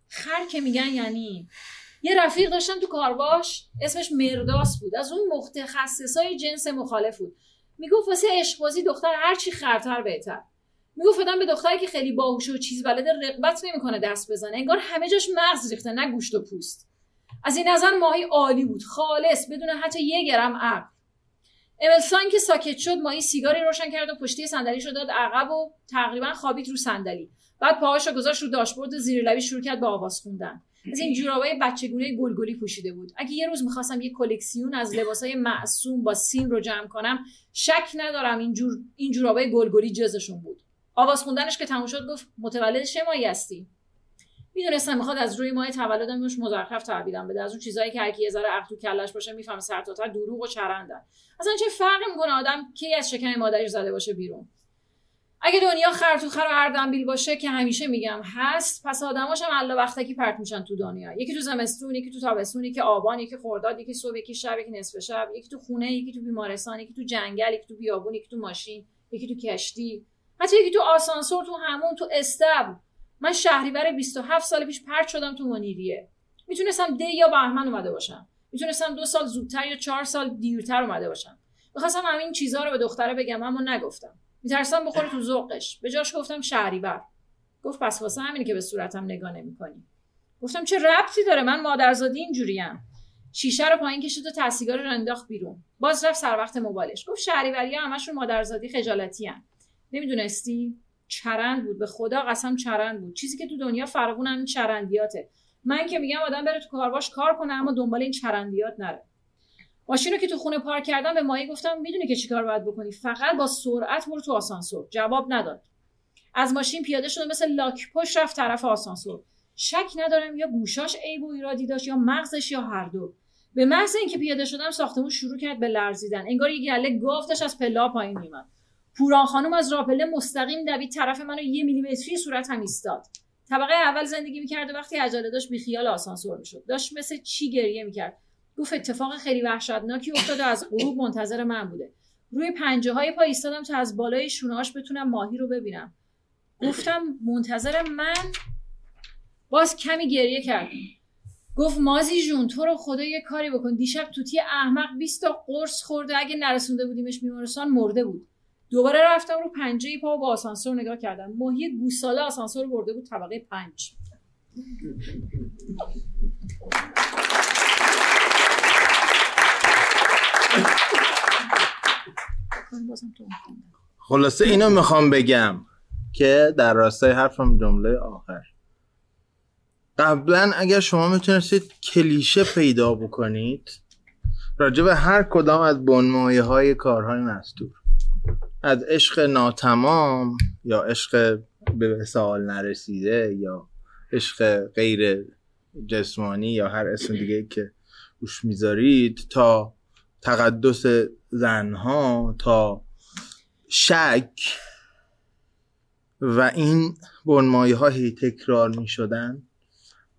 خر که میگن یعنی. یه رفیق داشتم تو کارواش اسمش مرداس بود. از اون متخصصای جنس مخالف بود. می‌گفت واسه عشقبازی دختر هرچی خرتر بهتر. می‌گفت به دختری که خیلی باهوش و چیز بلده رقبت نمی‌کنه دست بزنه. انگار همه جاش مغز ریخته نه گوشت و پوست. از این نظر ماهی عالی بود. خالص بدون حتی یه گرم عقل. املسان که ساکت شد ماهی سیگاری روشن کرد و پشتی صندلیش رو داد عقب و تقریبا خوابید رو صندلی. بعد پاهاش رو گذاشت رو داشبورد زیر لبی شروع کرد به آواز خوندن. از این جورابای بچگونه گلگلی پوشیده بود. اگه یه روز می‌خواستم یه کلکسیون از لباسای معصوم با سیم رو جمع کنم شک ندارم این جور این جورابای گلگلی جزشون بود. آواز خوندنش که تموم شد گفت متولد چه ماهی هستی؟ می‌دونستم می‌خواد از روی ماه تولدم روش مزخرف تعبیرم بده. از اون چیزایی که هر کی یه ذره عقل تو کلش باشه می‌فهمه سر تا دروغ و چرندن. اصلا چه فرقی می‌کنه آدم کی از شکم مادرش زده باشه بیرون؟ اگه دنیا خر تو خر و اردنبیل باشه که همیشه میگم هست پس آدماش هم الله وقتکی پرت میشن تو دنیا. یکی تو زمستون یکی تو تابستون یکی آبان یکی خرداد یکی صبح یکی شب یکی نصف شب یکی تو خونه یکی تو بیمارستان یکی تو جنگل یکی تو بیابون یکی تو ماشین یکی تو کشتی. حتی یکی تو آسانسور تو همون تو استبل من شهریور 27 سال پیش پرت شدم تو منیریه می‌تونستم دی یا بهمن اومده باشم. می‌تونستم دو سال زودتر یا چهار سال دیرتر اومده باشم. می‌خواستم همین چیزها رو به دختره بگم اما نگفتم. میترسم بخوره تو ذوقش. به جاش گفتم شهریور. گفت پس واسه همینی که به صورتم نگاه نمی‌کنی. گفتم چه ربطی داره؟ من مادرزادی اینجوریم. شیشه رو پایین کشید و تسیگار رو انداخت بیرون. باز رفت سر وقت موبایلش. گفت شهریوری همشون مادرزادی خجالتی نمی‌دونستی؟ چرند بود. به خدا قسم چرند بود. چیزی که تو دنیا فراوون همین چرندیاته. من که میگم آدم بره تو کارواش کار کنه اما دنبال این چرندیات نره. ماشین رو که تو خونه پارک کردم به مایی گفتم می‌دونی که چیکار باید بکنی؟ فقط با سرعت برو تو آسانسور. جواب نداد. از ماشین پیاده شده مثل لاک پشت رفت طرف آسانسور. شک ندارم یا گوشاش عیب و ایرادی داشت یا مغزش یا هر دو. به محض اینکه پیاده شدم ساختمون شروع کرد به لرزیدن. انگار یه گله گافتش از پلا پایین میومد پوران خانم از راپله مستقیم دوید طرف منو یه میلیمتری صورت هم ایستاد. طبقه اول زندگی می‌کرد و وقتی عجله داشت بیخیال آسانسور می‌شد. داشت مثل چی گریه می‌کرد؟ گفت اتفاق خیلی وحشتناکی افتاد و از غروب منتظر من بوده. روی پنجه های پا ایستادم تا از بالای شونهاش بتونم ماهی رو ببینم. گفتم منتظر من؟ باز کمی گریه کردم گفت مازی جون تو رو خدا یه کاری بکن. دیشب توتی احمق 20 تا قرص خورده. اگه نرسونده بودیمش بیمارستان مرده بود. دوباره رفتم رو پنجه پا با آسانسور نگاه کردم. ماهی گوساله آسانسور برده بود طبقه پنج. خلاصه اینو می‌خوام بگم که در راستای حرفم جمله آخر. قبلا اگر شما می‌تونستید کلیشه پیدا بکنید راجع به هر کدام از بنمایه های کارهای مستور. از عشق ناتمام یا عشق به سوال نرسیده یا عشق غیر جسمانی یا هر اسم دیگه که روش می‌ذارید تا تقدس زنها تا شک و این بنمایه های تکرار می شدن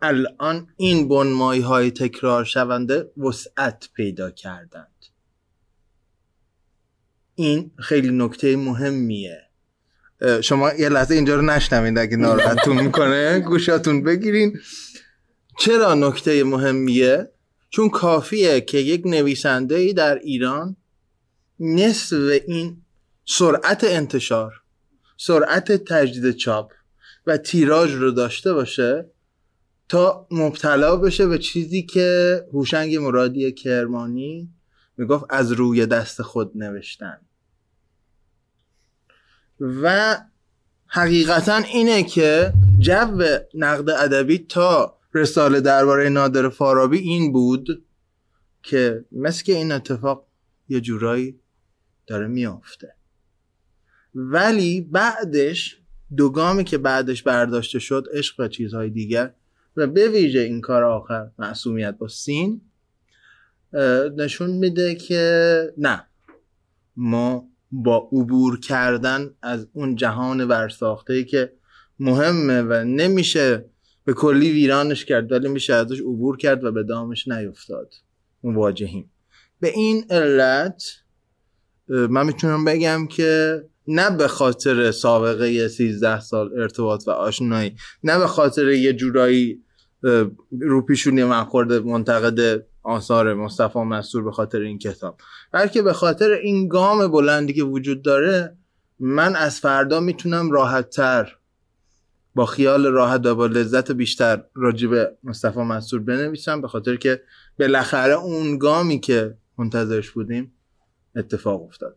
الان این بنمایه های تکرار شونده وسعت پیدا کردند این خیلی نکته مهمیه. شما یه لحظه اینجا رو نشنوید اگه ناراحتتون می‌کنه گوشاتون بگیرین. چرا نکته مهمیه؟ چون کافیه که یک نویسنده ای در ایران نصف این سرعت انتشار سرعت تجدید چاپ و تیراژ رو داشته باشه تا مبتلا بشه به چیزی که هوشنگ مرادی کرمانی می‌گفت از روی دست خود نوشتن. و حقیقتا اینه که جو نقد ادبی تا رساله درباره نادر فارابی این بود که مثل که این اتفاق یه جورایی داره میافته. ولی بعدش دوگامی که بعدش برداشته شد عشق و چیزهای دیگر و به ویژه این کار آخر معصومیت با سین نشون میده که نه ما با عبور کردن از اون جهان ورساخته ای که مهمه و نمیشه به کلی ویرانش کرد ولی میشه ازش عبور کرد و به دامش نیفتاد. مواجهیم. به این علت من می‌تونم بگم که نه به خاطر سابقه 13 سال ارتباط و آشنایی نه به خاطر یه جورایی رو پیشونی من خورده منتقد آثار مصطفی مسئول به خاطر این کتاب. بلکه به خاطر این گام بلندی که وجود داره من از فردا می‌تونم راحت تر با خیال راحت و با لذت بیشتر راجع به مصطفی منصور بنویسم به خاطر که بالاخره اون گامی که منتظرش بودیم اتفاق افتاد.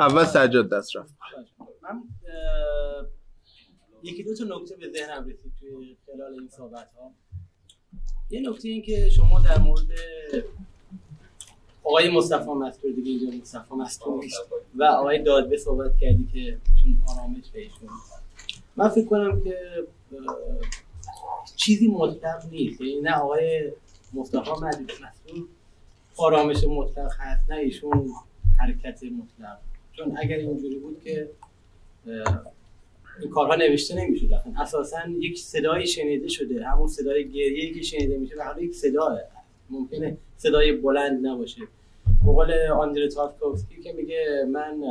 اول سجاد دست رفت. من یکی دو تا نکته به ذهنم رسید توی خلال این صحبت ها یه نکته این که شما در مورد آقای مصطفی مستور دیگه اینجا مصطفی مستور و آقای دادبه صحبت کردی که چون آرامش بهشون من فکر کنم که چیزی مطلق نیست. یعنی نه آقای مصطفی مستور آرامش مطلق هست نه ایشون حرکت مطلق. چون اگر اینجوری بود که این کارها نوشته نمی‌شد. اساسا یک صدایی شنیده شده. همون صدای گریه که شنیده میشه و یک صداه. ممکنه صدای بلند نباشه. بقول آندره تارکوفسکی که میگه من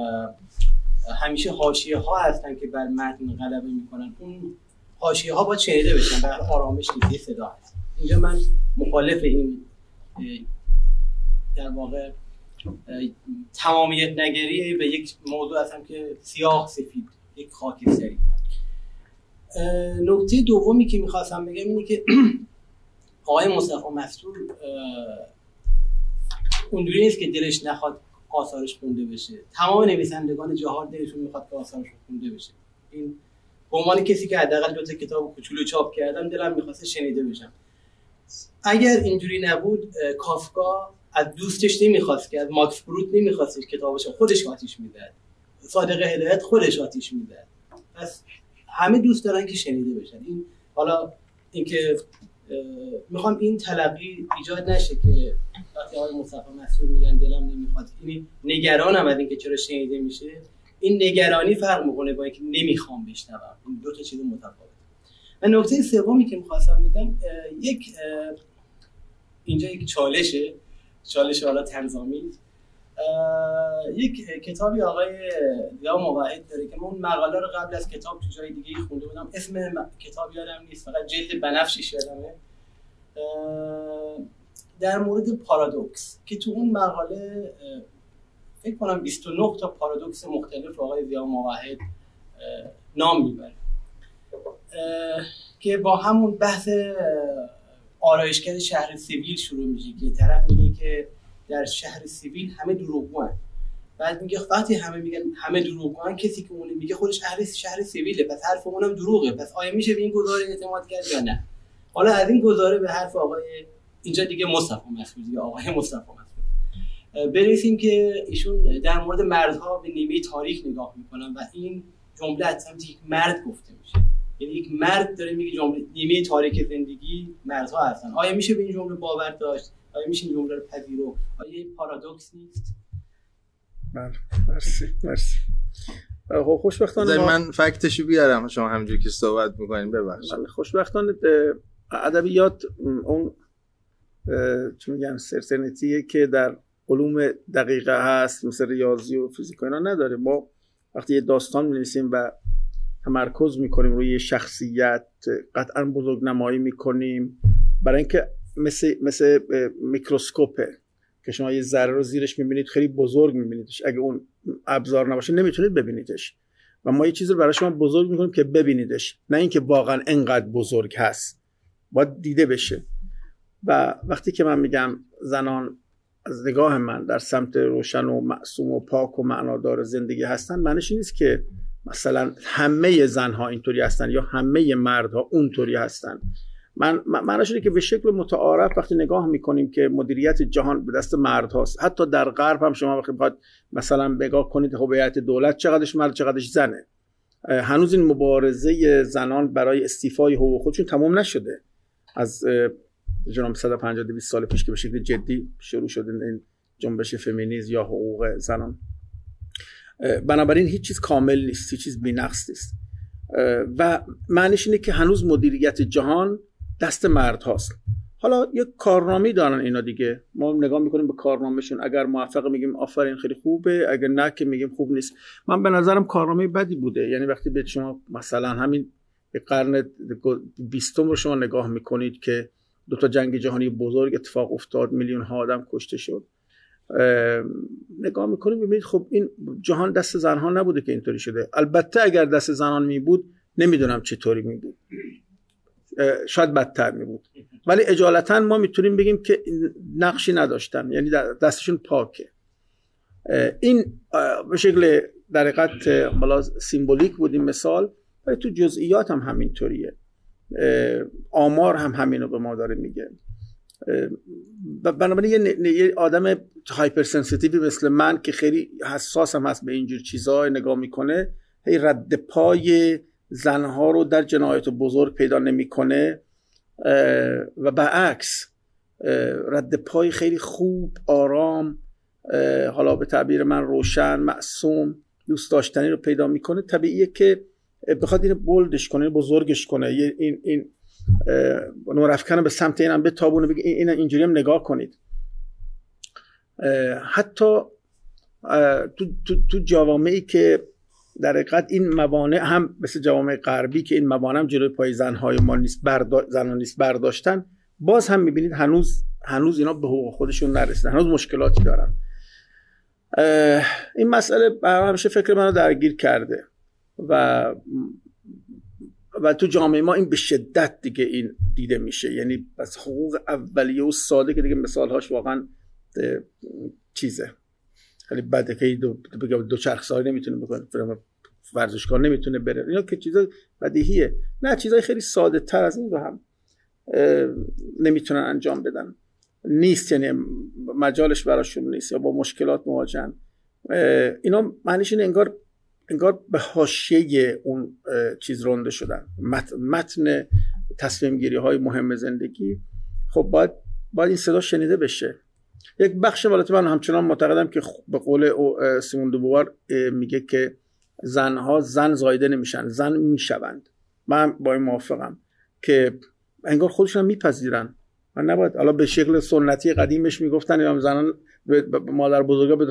همیشه حاشیه ها هستن که بر متن غلبه می‌کنن. اون حاشیه ها باید شنیده بشن. بر آرامش نیست. صدا هست. اینجا من مخالف این در واقع تمامیت نگری به یک موضوع هستم که سیاه سفید یک خاکستری نکته دومی که می‌خواستم بگم اینه که آقای مصطفی مستور اونجوری نیست که دلش نخواد آثارش خونده بشه. تمام نویسندگان جهان دلشون می‌خواد که آثارش خونده بشه. این به عنوان کسی که حداقل دو تا کتاب کوچولو چاپ کردم دلم می‌خواست شنیده بشم. اگر اینجوری نبود کافکا از دوستش نمی‌خواست که از ماکس بروت نمی‌خواست کتابش خودش آتیش می‌داد صادق هدایت خودش آتیش می‌داد پس همه دوست دارن که شنیده بشن. این حالا اینکه می‌خوام این تلقی ایجاد نشه که وقتی آقای مصطفی مسئول میگن دلم نمی‌خواد. یعنی نگرانم از اینکه چرا شنیده میشه. این نگرانی فرق می‌کنه با اینکه نمی‌خوام بشنوم. این دو تا چیز متفاوت. و نکته سومی که می‌خواستم میگم یک اینجا یک چالشه. چالش حالا تنظامی. یک کتابی آقای یا موحد داره که من اون مقاله رو قبل از کتاب تو جای دیگه خونده بودم. اسم کتاب یادم نیست فقط جلد بنفشیش یادمه. در مورد پارادوکس که تو اون مقاله فکر کنم 29 تا پارادوکس مختلف آقای زیا موحد نام می‌بره. که با همون بحث آرایشگر شهر سیویل شروع میشه که طرف میگه که در شهر سیویل همه دروغگوان. بعد میگه وقتی همه میگن همه دروغگوان کسی که اون میگه خودش اهل شهر سیویله پس حرف اونم دروغه. پس آیا میشه به این گزاره اعتماد کرد یا نه؟ حالا از این گزاره به حرف آقای اینجا دیگه مصطفی مسعود دیگه آقای مصطفی مسعود برسیم که ایشون در مورد مردها به نیمه تاریخ نگاه می‌کنن و این جمله از سمت یک مرد گفته میشه. یعنی یک مرد داره میگه جمله نیمه تاریک زندگی مردها هستن. آیا میشه به این جمله باور داشت؟ آیا میشه این جمله رو پذیرو آیا این پارادوکس نیست؟ بله مرسی مرسی. خب خوشبختانه ما... من فکتشو بیارم. شما همینجوری که صحبت می‌کنین ببخشید. بله خوشبختانه ادبیات اون چون میگن سرسنتیه که در علوم دقیقه هست مثل ریاضی و فیزیک و اینا نداره. ما وقتی یه داستان می‌نویسیم و تمرکز می‌کنیم روی شخصیت قطعا بزرگ نمایی می‌کنیم. برای اینکه مثل, مثل میکروسکوپه که شما یه ذره رو زیرش می‌بینید خیلی بزرگ میبینیدش. اگه اون ابزار نباشه نمی‌تونید ببینیدش. و ما یه چیزی رو برای شما بزرگ می‌کنیم که ببینیدش. نه اینکه واقعا انقدر بزرگ هست. باید دیده بشه. و وقتی که من میگم زنان از نگاه من در سمت روشن و معصوم و پاک و معنادار زندگی هستن معنیش نیست که مثلا همه زنها اینطوری هستن یا همه مردها اونطوری هستن. من معنی شده که به شکل متعارف وقتی نگاه می‌کنیم که مدیریت جهان به دست مرد هاست حتی در غرب هم شما وقتی بخواید مثلا نگاه کنید هویت دولت چقدرش مرد چقدرش زنه. هنوز این مبارزه زنان برای استیفای حقوق خودشون تمام نشده. از جناب 150 200 سال پیش که به شکل جدی شروع شده این جنبش فمینیز یا حقوق زنان. بنابراین هیچ چیز کامل نیست هیچ چیز بی‌نقص نیست. و معنیش اینه که هنوز مدیریت جهان دست مرد هاست. حالا یک کارنامه دارن اینا دیگه. ما نگاه می‌کنیم به کارنامهشون. اگر موفق میگیم آفرین خیلی خوبه. اگر نه که میگیم خوب نیست. من به نظرم کارنامه بدی بوده. یعنی وقتی به شما مثلا همین قرن بیستم رو شما نگاه می‌کنید که دو تا جنگ جهانی بزرگ اتفاق افتاد میلیون ها آدم کشته شد. نگاه می‌کنیم ببینید خب این جهان دست زنها نبوده که اینطوری شده. البته اگر دست زنان می بود نمی‌دونم چطوری می بود شاید بدتر می بود ولی اجالتا ما می‌تونیم بگیم که نقشی نداشتن. یعنی دستشون پاکه. این به شکل در حقیقت symbolic بود این مثال ولی تو جزئیات هم همینطوریه. آمار هم همینو به ما داره میگه. بنابراین یه, آدم hypersensitive ی مثل من که خیلی حساس هم هست به اینجور چیزها نگاه می‌کنه هی رد پای زنها رو در جنایت بزرگ پیدا نمی‌کنه. و برعکس رد پای خیلی خوب آرام حالا به تعبیر من روشن معصوم دوست داشتنی رو پیدا می‌کنه. طبیعیه که بخواد اینو بولدش کنه بزرگش کنه. این این نورافکن به سمت اینم به تابونه بگه این اینجوری هم نگاه کنید. حتی تو, تو, تو جوامعی که در حقیقت این موانع هم مثل جوامع غربی که این موانع هم جلوی پای زنهای ما نیست بردا... زنها نیست برداشتن باز هم می‌بینید هنوز هنوز اینا به حقوق خودشون نرسیدن هنوز مشکلاتی دارن. این مسئله همیشه فکر منو درگیر کرده و و تو جامعه ما این به شدت دیگه این دیده میشه. یعنی از حقوق اولیه و ساده که دیگه مثالهاش واقعا چیزه. خیلی بده که دو, دو چرخ ساری نمی‌تونه بکنه ورزشکار نمی‌تونه بره. اینا که چیزا بدیهیه. نه چیزای خیلی ساده تر از این رو هم نمی‌تونن انجام بدن. نیست یعنی مجالش براشون نیست یا با مشکلات مواجهن. اینا معنیش اینه انگار انگار به حاشیه اون چیز رونده شدن. متن تصمیم گیری های مهم زندگی. خب باید باید این صدا شنیده بشه. یک بخش والت من همچنان معتقدم که به قول سیمون دوبوار میگه که زنها زن زایده نمیشن زن می‌شوند. من با این موافقم که انگار خودشون میپذیرن. من نباید حالا به شکل سنتی قدیمش می‌گفتن زنان مادر بزرگا به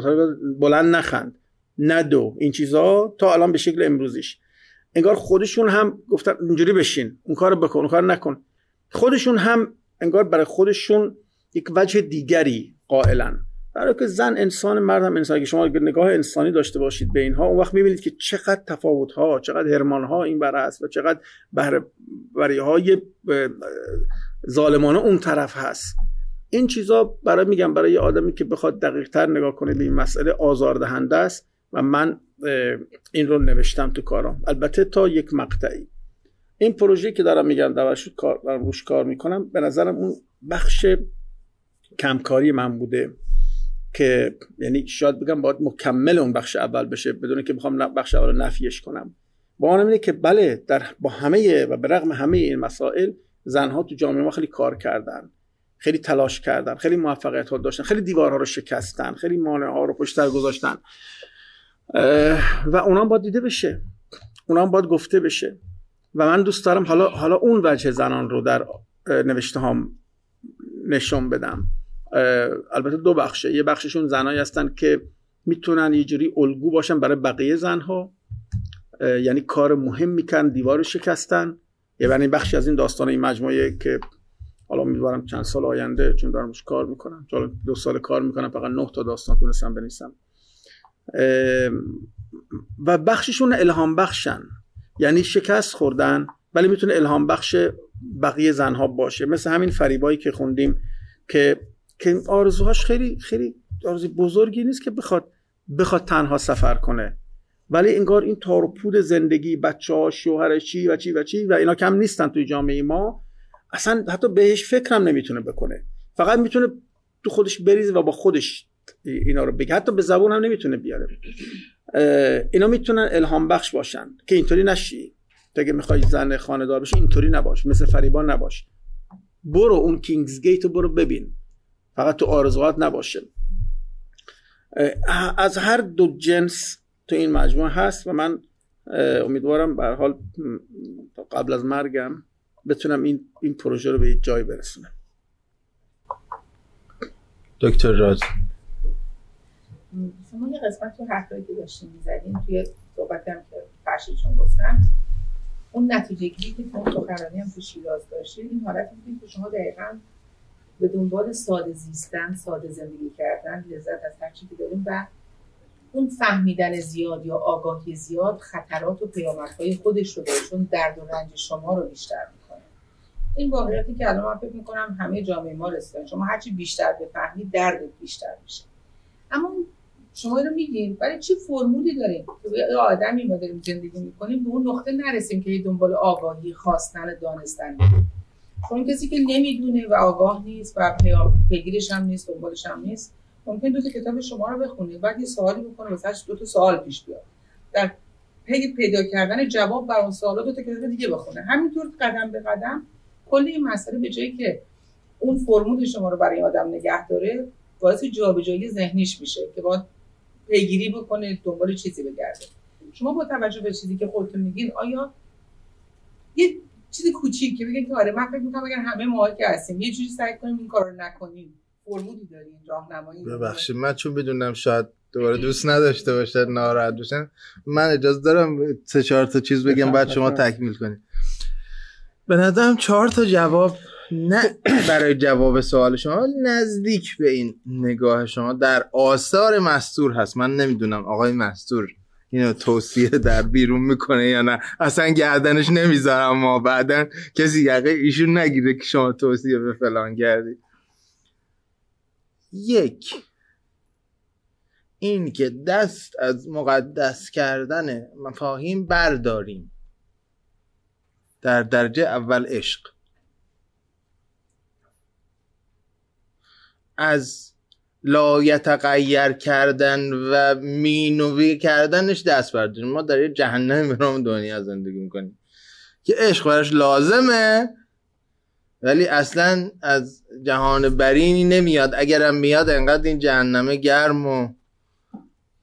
بلند نخند. ندو این چیزها تا الان به شکل امروزیش. انگار خودشون هم گفتن اینجوری بشین. اون کار بکن اون کار نکن. خودشون هم انگار برای خودشون یک وجه دیگری قائلن. در که زن انسان مرد هم انسان. که شما نگاه انسانی داشته باشید به اینها اون وقت می‌بینید که چقدر تفاوت ها چقدر هرمان ها این بر است و چقدر بهره های ظالمانه اون طرف هست. این چیزا برای میگم برای آدمی که بخواد دقیق تر نگاه کنه به این مسئله آزاردهنده است. و من این رو نوشتم تو کارم البته تا یک مقطعی. این پروژه که دارم میگم درش کار دارم روش کار می‌کنم به نظرم اون بخش کمکاری من بوده که یعنی شاید بگم باید مکمل اون بخش اول بشه بدون که بخوام بخش اول رو نفیش کنم. با آن اینه که بله در با همه و به رغم همه این مسائل زنها تو جامعه ما خیلی کار کردن. خیلی تلاش کردن خیلی موفقیت ها داشتن خیلی دیوارها رو شکستن خیلی مانع ها رو پشت گذاشتن. و اونا باید دیده بشه. اونا باید گفته بشه. و من دوست دارم حالا حالا اون وجه زنان رو در نوشته هم نشون بدم. البته دو بخشه. یه بخششون زنایی هستن که می‌تونن یه جوری الگو باشن برای بقیه زنها. یعنی کار مهم میکن دیوار شکستن. یعنی بخشی از این داستان این مجموعه که حالا امیدوارم چند سال آینده چون دارم کار می‌کنم. چون دو سال کار می‌کنم فقط نه تا داستان تونستم بنویسم. و بخششون الهام بخشن. یعنی شکست خوردن ولی می‌تونه الهام بخش بقیه زنها باشه. مثل همین فریبایی که خوندیم که که آرزوهاش خیلی خیلی آرزوی بزرگی نیست که بخواد بخواد تنها سفر کنه. ولی انگار این تار و پود زندگی بچه ها شوهر چی و چی و چی و اینا کم نیستن توی جامعه ما اصلا حتی بهش فکرم نمی‌تونه بکنه. فقط می‌تونه تو خودش بریزه و با خودش اینا رو بگه. حتی به زبون هم نمی‌تونه بیاره. اینا می‌تونن الهام بخش باشن. که اینطوری نشی. اگه می‌خوای زن خانهدار بشی اینطوری نباش. مثل فریبان نباش. برو اون کینگز گیت رو برو ببین. فقط تو آرزوات نباشه. از هر دو جنس تو این مجموعه هست و من امیدوارم به حال قبل از مرگم بتونم این این پروژه رو به جای برسونم. دکتر راز شما یه قسمت تو حرفایی که داشتیم می‌زدیم توی صحبت هم که فرشیدشون گفتن اون نتیجه گیری که تو سخنرانی هم تو شیراز داشته این حالت بود که شما دقیقا به دنبال ساده زیستن ساده زندگی کردن لذت از هر چیزی داریم و اون فهمیدن زیاد یا آگاهی زیاد خطرات و پیامدهای خودش رو داره چون درد و رنج شما رو بیشتر می‌کنه. این واقعیتی که الان من فکر می‌کنم همه جامعه ما رسیدن شما هرچی بیشتر بفهمید درد بیشتر میشه. اما شما رو میگین. ولی چه فرمولی داریم که به آدمی ما داریم زندگی می‌کنیم به اون نقطه نرسیم که دنبال آگاهی خواستن دانستن. چون کسی که نمی‌دونه و آگاه نیست و پیگیرش هم نیست دنبالش هم نیست ممکن دو تا کتاب شما رو بخونه بعد یه سوالی بکنه واسه دو تا سوال پیش بیاد. در پی پیدا کردن جواب بر اون سوالا دو تا کتاب دیگه بخونه. همینطور قدم به قدم کل این مسئله به جایی که اون فرمول شما رو برای آدم نگه داره باعث جابجایی ذهنیش میشه که باید پیگیری بکنه دنبال چیزی بگرده. شما با توجه به چیزی که خودتون میگین آیا یه چیز کوچیک که بگین که آره من فکر می‌کنم اگر همه ما که هستیم یه جوری سعی کنیم این کار رو نکنیم. فرمولی داریم راهنمایی ببخشید من چون بدونم شاید دوباره دوست نداشته باشه ناراحت باشن من اجازه دارم سه چهار تا چیز بگم بعد شما تکمیل کنید. به نظرم چهار تا جواب نه. برای جواب سوال شما نزدیک به این نگاه شما در آثار مستور هست. من نمی‌دونم آقای مستور اینو توصیه در بیرون می‌کنه یا نه. اصلا گردنش نمی‌ذارم ما بعدا کسی یقه ایشون نگیره که شما توصیه به فلان کردی. یک این که دست از مقدس کردن مفاهیم برداریم. در درجه اول عشق. از لایتغیر کردن و مینوی کردنش دست برداریم. ما در یه جهنم برام دنیا زندگی می‌کنیم. که عشق براش لازمه ولی اصلا از جهان برینی نمیاد. اگرم میاد انقدر این جهنمه گرم و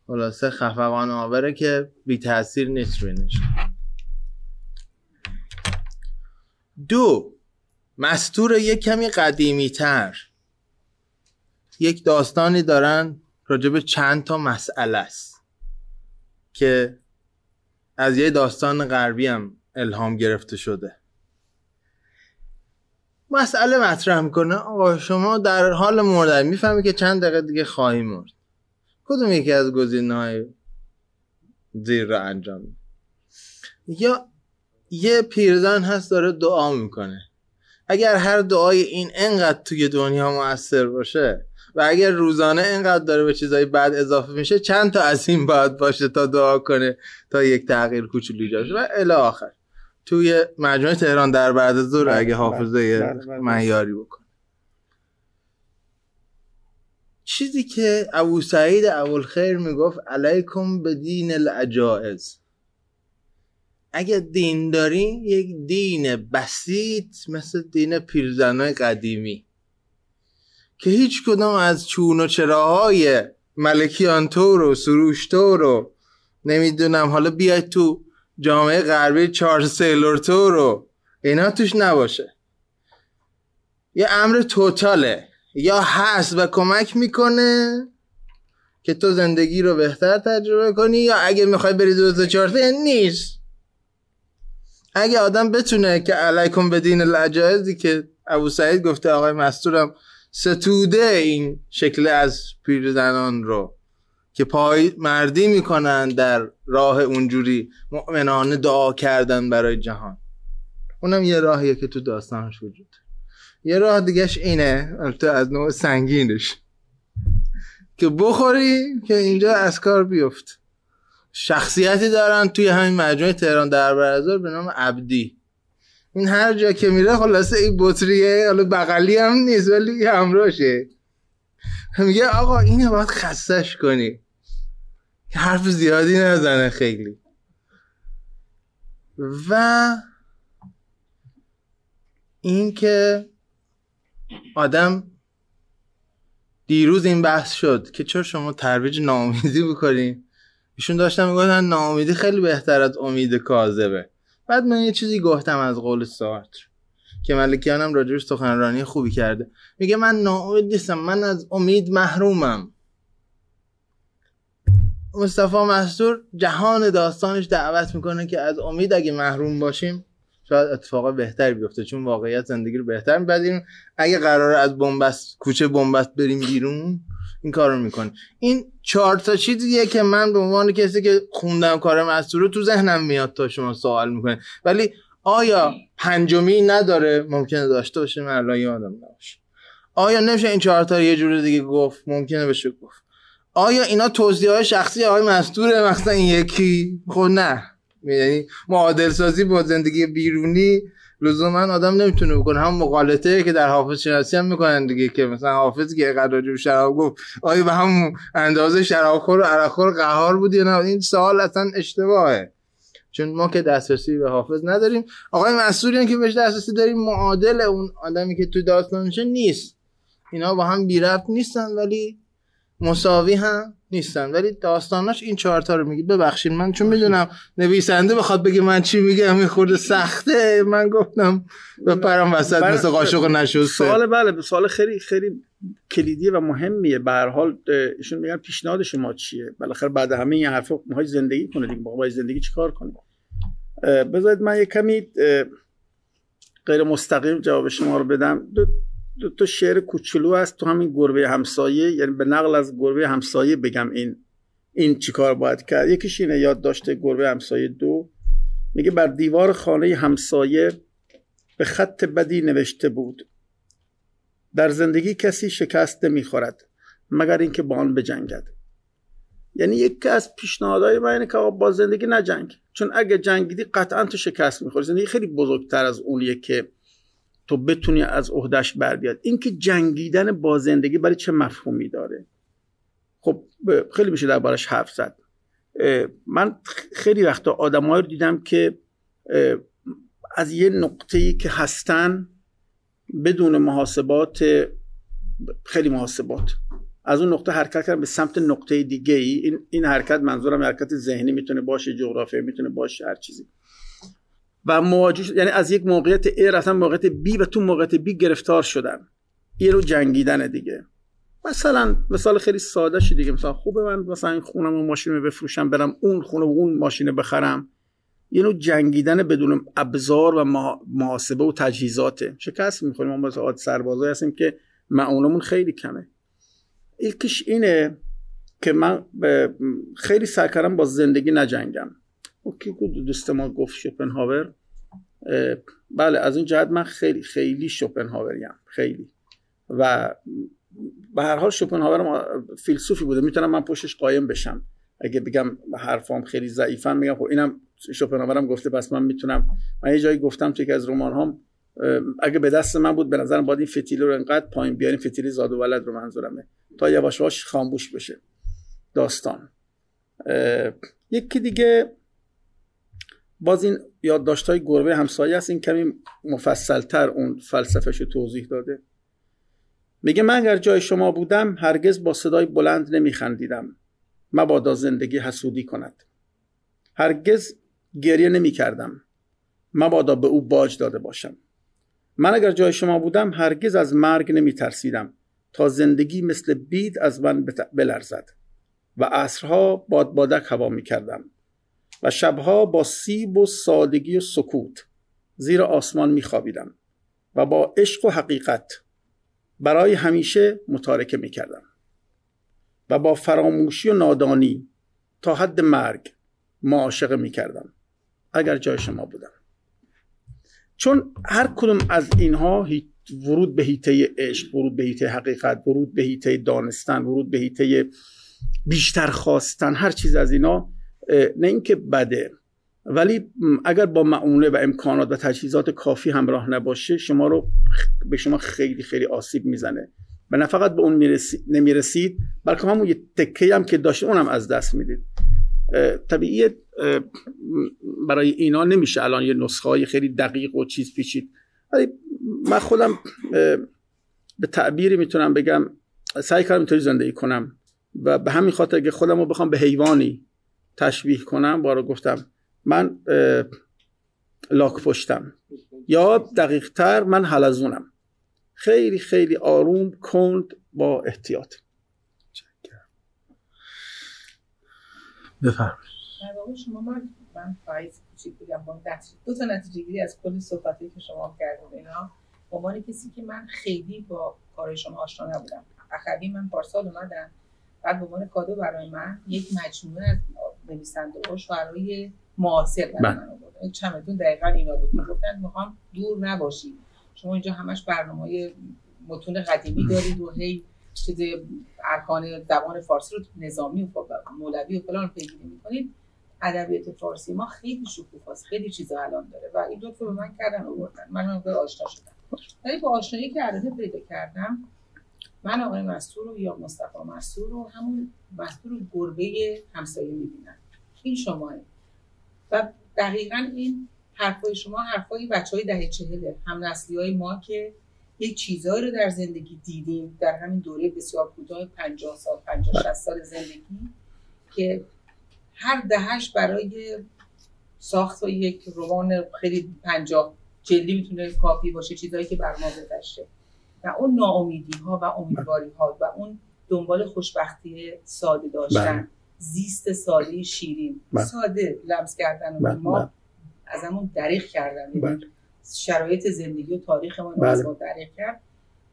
خلاصه خفقان آوره که بی تاثیر نیست دو مستور یک کمی قدیمی تر یک داستانی دارن راجب چند تا مسئله است که از یه داستان غربی هم الهام گرفته شده. مسئله مطرح می‌کنه. آقا شما در حال مردن می‌فهمی که چند دقیقه دیگه خواهی مرد. کدوم یکی از گزینه های زیر رو انجام یا یه پیرزن هست داره دعا می‌کنه. اگر هر دعای این انقدر توی دنیا موثر باشه و اگر روزانه اینقدر داره به چیزای بعد اضافه میشه چند تا از این باید باشه تا دعا کنه تا یک تغییر کوچولی ایجاد و الی آخر توی مجموعه تهران در بعد ظهر بله، اگه بله، حافظه بله، معیاری بکنه. چیزی که ابو سعید خیر می‌گفت علیکم به دین العجائز. اگه دین داری یک دین بسیط مثل دین پیرزنای قدیمی. که هیچ کدام از چون و چراهای ملکیان رو سروش رو نمی‌دونم حالا بیای تو جامعه غربی چارلز سیلور تو رو اینا توش نباشه. یه امر توتاله. یا هست و کمک می‌کنه که تو زندگی رو بهتر تجربه کنی یا اگه می‌خوای بری دو چهار نیست. اگه آدم بتونه که علیکم بدین العجایزی که ابو سعید گفته آقای مستورم ستوده این شکل از پیرزنان رو که پای مردی می‌کنن در راه اونجوری مؤمنانه دعا کردن برای جهان. اونم یه راهیه که تو داستانش وجود یه راه دیگهش اینه البته از نوع سنگینش. که بخوری که اینجا از کار بیفت. شخصیتی دارن توی همین مجموعه تهران در به نام عبدی. این هر جا که میره خلاصه این بطریه حالا بغلی هم نیست ولی همراشه میگه آقا اینو باید خستش کنی. حرف زیادی نزنه خیلی. و اینکه آدم دیروز این بحث شد که چرا شما ترویج ناامیدی بکنین ایشون داشتن می‌گفتن ناامیدی خیلی بهتر از امید کاذبه. بعد من یه چیزی گفتم از قول سارتر که ملکیانم راجبش سخنرانی خوبی کرده. میگه من ناامید نیستم من از امید محرومم. مصطفی مستور جهان داستانش دعوت می‌کنه که از امید اگه محروم باشیم شاید اتفاق بهتری بیفته چون واقعیت زندگی رو بهتر میپذیریم. اگه قرار از بنبست کوچه بنبست بریم بیرون این کار رو می‌کنه این چهار تا چیزیه که من به عنوان کسی که خوندم کار مستور رو تو ذهنم میاد تا شما سوال می‌کنه ولی آیا پنجمی نداره؟ ممکنه داشته باشه من الان یادم نباشه. آیا نمیشه این چهار تا یه جور دیگه گفت؟ ممکنه بشه گفت. آیا اینا توضیح های شخصی آقای مستوره؟ مثلا این یکی. خب نه. یعنی معادل سازی با زندگی بیرونی لزوما آدم نمی‌تونه بکنه هم مقالطه که در حافظ شناسی هم می‌کنن دیگه که مثلا حافظ که قدر راجع شراب گفت آیا به هم اندازه شرابخور و عرقخور قهار بود یا نه؟ این سوال اصلا اشتباهه. چون ما که دسترسی به حافظ نداریم. آقای مسئولی که بهش دسترسی داریم. معادل اون آدمی که تو داستانشه نیست. اینا با هم بی ربط نیستن ولی مساوی هم. نیستن ولی داستاناش این چهارتا رو میگی. ببخشید من چون می‌دونم نویسنده بخواد بگه من چی میگم این خورده سخته. من گفتم پرم وسط بله. مثل قاشق نشسته. سوال بله سوال خیلی خیلی کلیدیه و مهمیه. به هر حال ایشون میگن پیشنهاد شما چیه؟ بالاخره بعد همه این حرفا می‌خوای زندگی کنید دیگه. با زندگی چیکار کنید بذارید من یه کمی غیر مستقیم جواب شما رو بدم. دو دو تا شعر کوچولو هست. تو همین گربه همسایه یعنی به نقل از گربه همسایه بگم این این چیکار باید کرد. یکیش اینه یاد داشته گربه همسایه دو. میگه بر دیوار خانه همسایه به خط بدی نوشته بود در زندگی کسی شکست می‌خورد مگر اینکه با آن بجنگد. یعنی یکی از پیشنهادهای من اینه که با زندگی نجنگ چون اگه جنگیدی قطعا تو شکست می‌خوری. زندگی خیلی بزرگتر از اونیه که تو بتونی از عهدهش بر بیاد. اینکه جنگیدن با زندگی برای چه مفهومی داره؟ خب خیلی میشه دربارش حرف زد. من خیلی وقتا آدمایی رو دیدم که از یه نقطه ای که هستن بدون محاسبات خیلی محاسبات. از اون نقطه حرکت کردن به سمت نقطه دیگه ای این, این حرکت منظورم حرکت ذهنی می‌تونه باشه جغرافی می‌تونه باشه هر چیزی. و مواجه یعنی از یک موقعیت A رفتن موقعیت B و تو موقعیت B گرفتار شدن. یه رو جنگیدن دیگه. مثلا مثال خیلی ساده شد دیگه. مثلا خوبه من مثلا خونم و ماشین بفروشم برم اون خونه و اون ماشین بخرم. یه نوع جنگیدن بدون ابزار و محاسبه و تجهیزاته. شکست می‌خوریم. ما مثلا سربازایی هستیم که معونمون خیلی کمه. یکیش اینه که من خیلی سعی کردم با زندگی نجنگم. اوکی دوست ما گفت شوپنهاور. بله از این جهت من خیلی خیلی شوپنهاوریم خیلی. و به هر حال شوپنهاور فیلسوفی بوده. می‌تونم من پشتش قایم بشم. اگه بگم حرفام خیلی ضعیفن میگم خب اینم شوپنهاورم گفته پس من می‌تونم. من یه جایی گفتم تو که از رمان هم اگه به دست من بود به نظرم باید این فتیله رو انقدر پایین بیاریم فتیله زاد و ولد رو منظورمه تا یواش خاموش بشه. داستان. یکی دیگه باز این یادداشت های گربه همسایه است. این کمی مفصلتر اون فلسفهش توضیح داده. میگه من اگر جای شما بودم هرگز با صدای بلند نمیخندیدم. مبادا زندگی حسودی کند. هرگز گریه نمی کردم مبادا به او باج داده باشم. من اگر جای شما بودم هرگز از مرگ نمی ترسیدم تا زندگی مثل بید از من بلرزد. و عصرها باد بادک هوا می کردم و شبها با سیب و سادگی و سکوت زیر آسمان می خوابیدم و با عشق و حقیقت برای همیشه متارکه می کردم و با فراموشی و نادانی تا حد مرگ معاشقه می کردم اگر جای شما بودم. چون هر کدوم از اینها ورود به هیته عشق ورود به هیته حقیقت ورود به هیته دانستن ورود به هیته بیشتر خواستن هر چیز از اینا نه اینکه بده. ولی اگر با معونه و امکانات و تجهیزات کافی همراه نباشه شما رو به شما خیلی خیلی آسیب می‌زنه. و نه فقط به اون نمی‌رسید بلکه همون یه تکه هم که داشته اونم از دست می‌دید. طبیعی برای اینا نمیشه الان یه نسخه های خیلی دقیق و چیز پیچید. ولی من خودم به تعبیری می‌تونم بگم سعی کردم اینطوری زندگی کنم. و به همین خاطر که خودم رو بخوام به حیوانی تشبیه کنم بارو گفتم من لاک پشتم. یا دقیق تر من حلزونم. خیلی خیلی آروم کند با احتیاط. بفرمایید. شما من من فایز کوچیک بگم با دو تا نتیجه گیری از کل صحبتی که شما کردید اینا به عنوان کسی که من خیلی با کار شما آشنا نبودم. اخوی من پارسال اومدم بعد به عنوان کادو برای من یک مجموعه از نویسنده برای معاصر برای بله. چمدون دقیقا اینا بود. گفتن می‌خوام دور نباشی. شما اینجا همش برنامه متون قدیمی دارید و هی چیز ارکان زبان فارسی رو نظامی و مولوی و فلان پیگیری می‌کنید. ادبیات فارسی ما خیلی شکوفاست خیلی چیزا الان داره و این دو به من کردن آوردن. من هم آشنا شدم. ولی با آشنایی که الان پیدا کردم من آقای مستور یا مصطفی مستور رو همون مستور رو گربه همسایه می‌بینم. این شماه و دقیقا این حرفای شما حرفای بچه های دهه چهله. هم نسلی های ما که یک چیزهایی رو در زندگی دیدیم در همین دوره بسیار کوتاه 50 سال 50 60 سال زندگی که هر دهش برای ساخت یک روان خیلی پنجاه جلدی می‌تونه کافی باشه چیزهایی که بر ما گذشته. و اون ناامیدی ها و امیدواری ها و اون دنبال خوشبختی ساده داشتن. بله. زیست ساده شیرین. بله. ساده لمس کردن بله. ما از همون دریغ کردن. یعنی شرایط زندگی و تاریخ ما از ما دریغ کرد.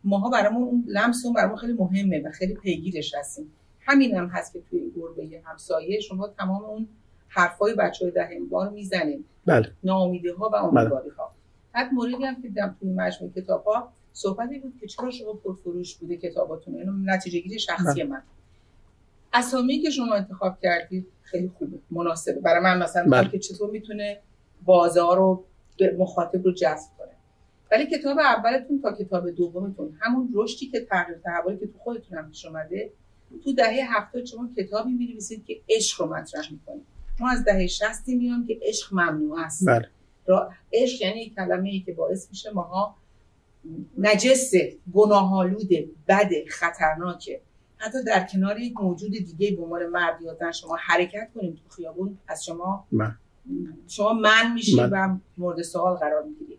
ماها برامون اون لمس اون برامون خیلی مهمه و خیلی پیگیرش هستیم. همین هم هست که توی گربه همسایه شما تمام اون حرفای بچه های دهه رو می‌زنیم بله. ناامیدی ها و امیدواری ها بعد موردی هم که در توی مجموعه کتاب ها صحبتی بود که چرا شما پرفروش بوده کتاباتون اینو نتیجه گیری شخصی بله. من اسامی که شما انتخاب کردید خیلی خوبه مناسبه برای من مثلا بله. که چطور می‌تونه بازار رو مخاطب رو جذب کنه ولی کتاب اولتون تا کتاب دومتون همون رشدی که تغییر تحولی که تو خودتون هم پیش اومده تو دهه هفتاد شما کتابی می‌نویسید که عشق رو مطرح می‌کنید ما از دهه 60 میام که عشق ممنوع است بله. عشق یعنی کلمه ای که باعث میشه ماها نجس گناهالود بد خطرناکه حتی در کنار یک موجود دیگه به عنوان مرد یا شما حرکت کنیم تو خیابون از شما من. شما من میشید و مورد سوال قرار می‌گیرید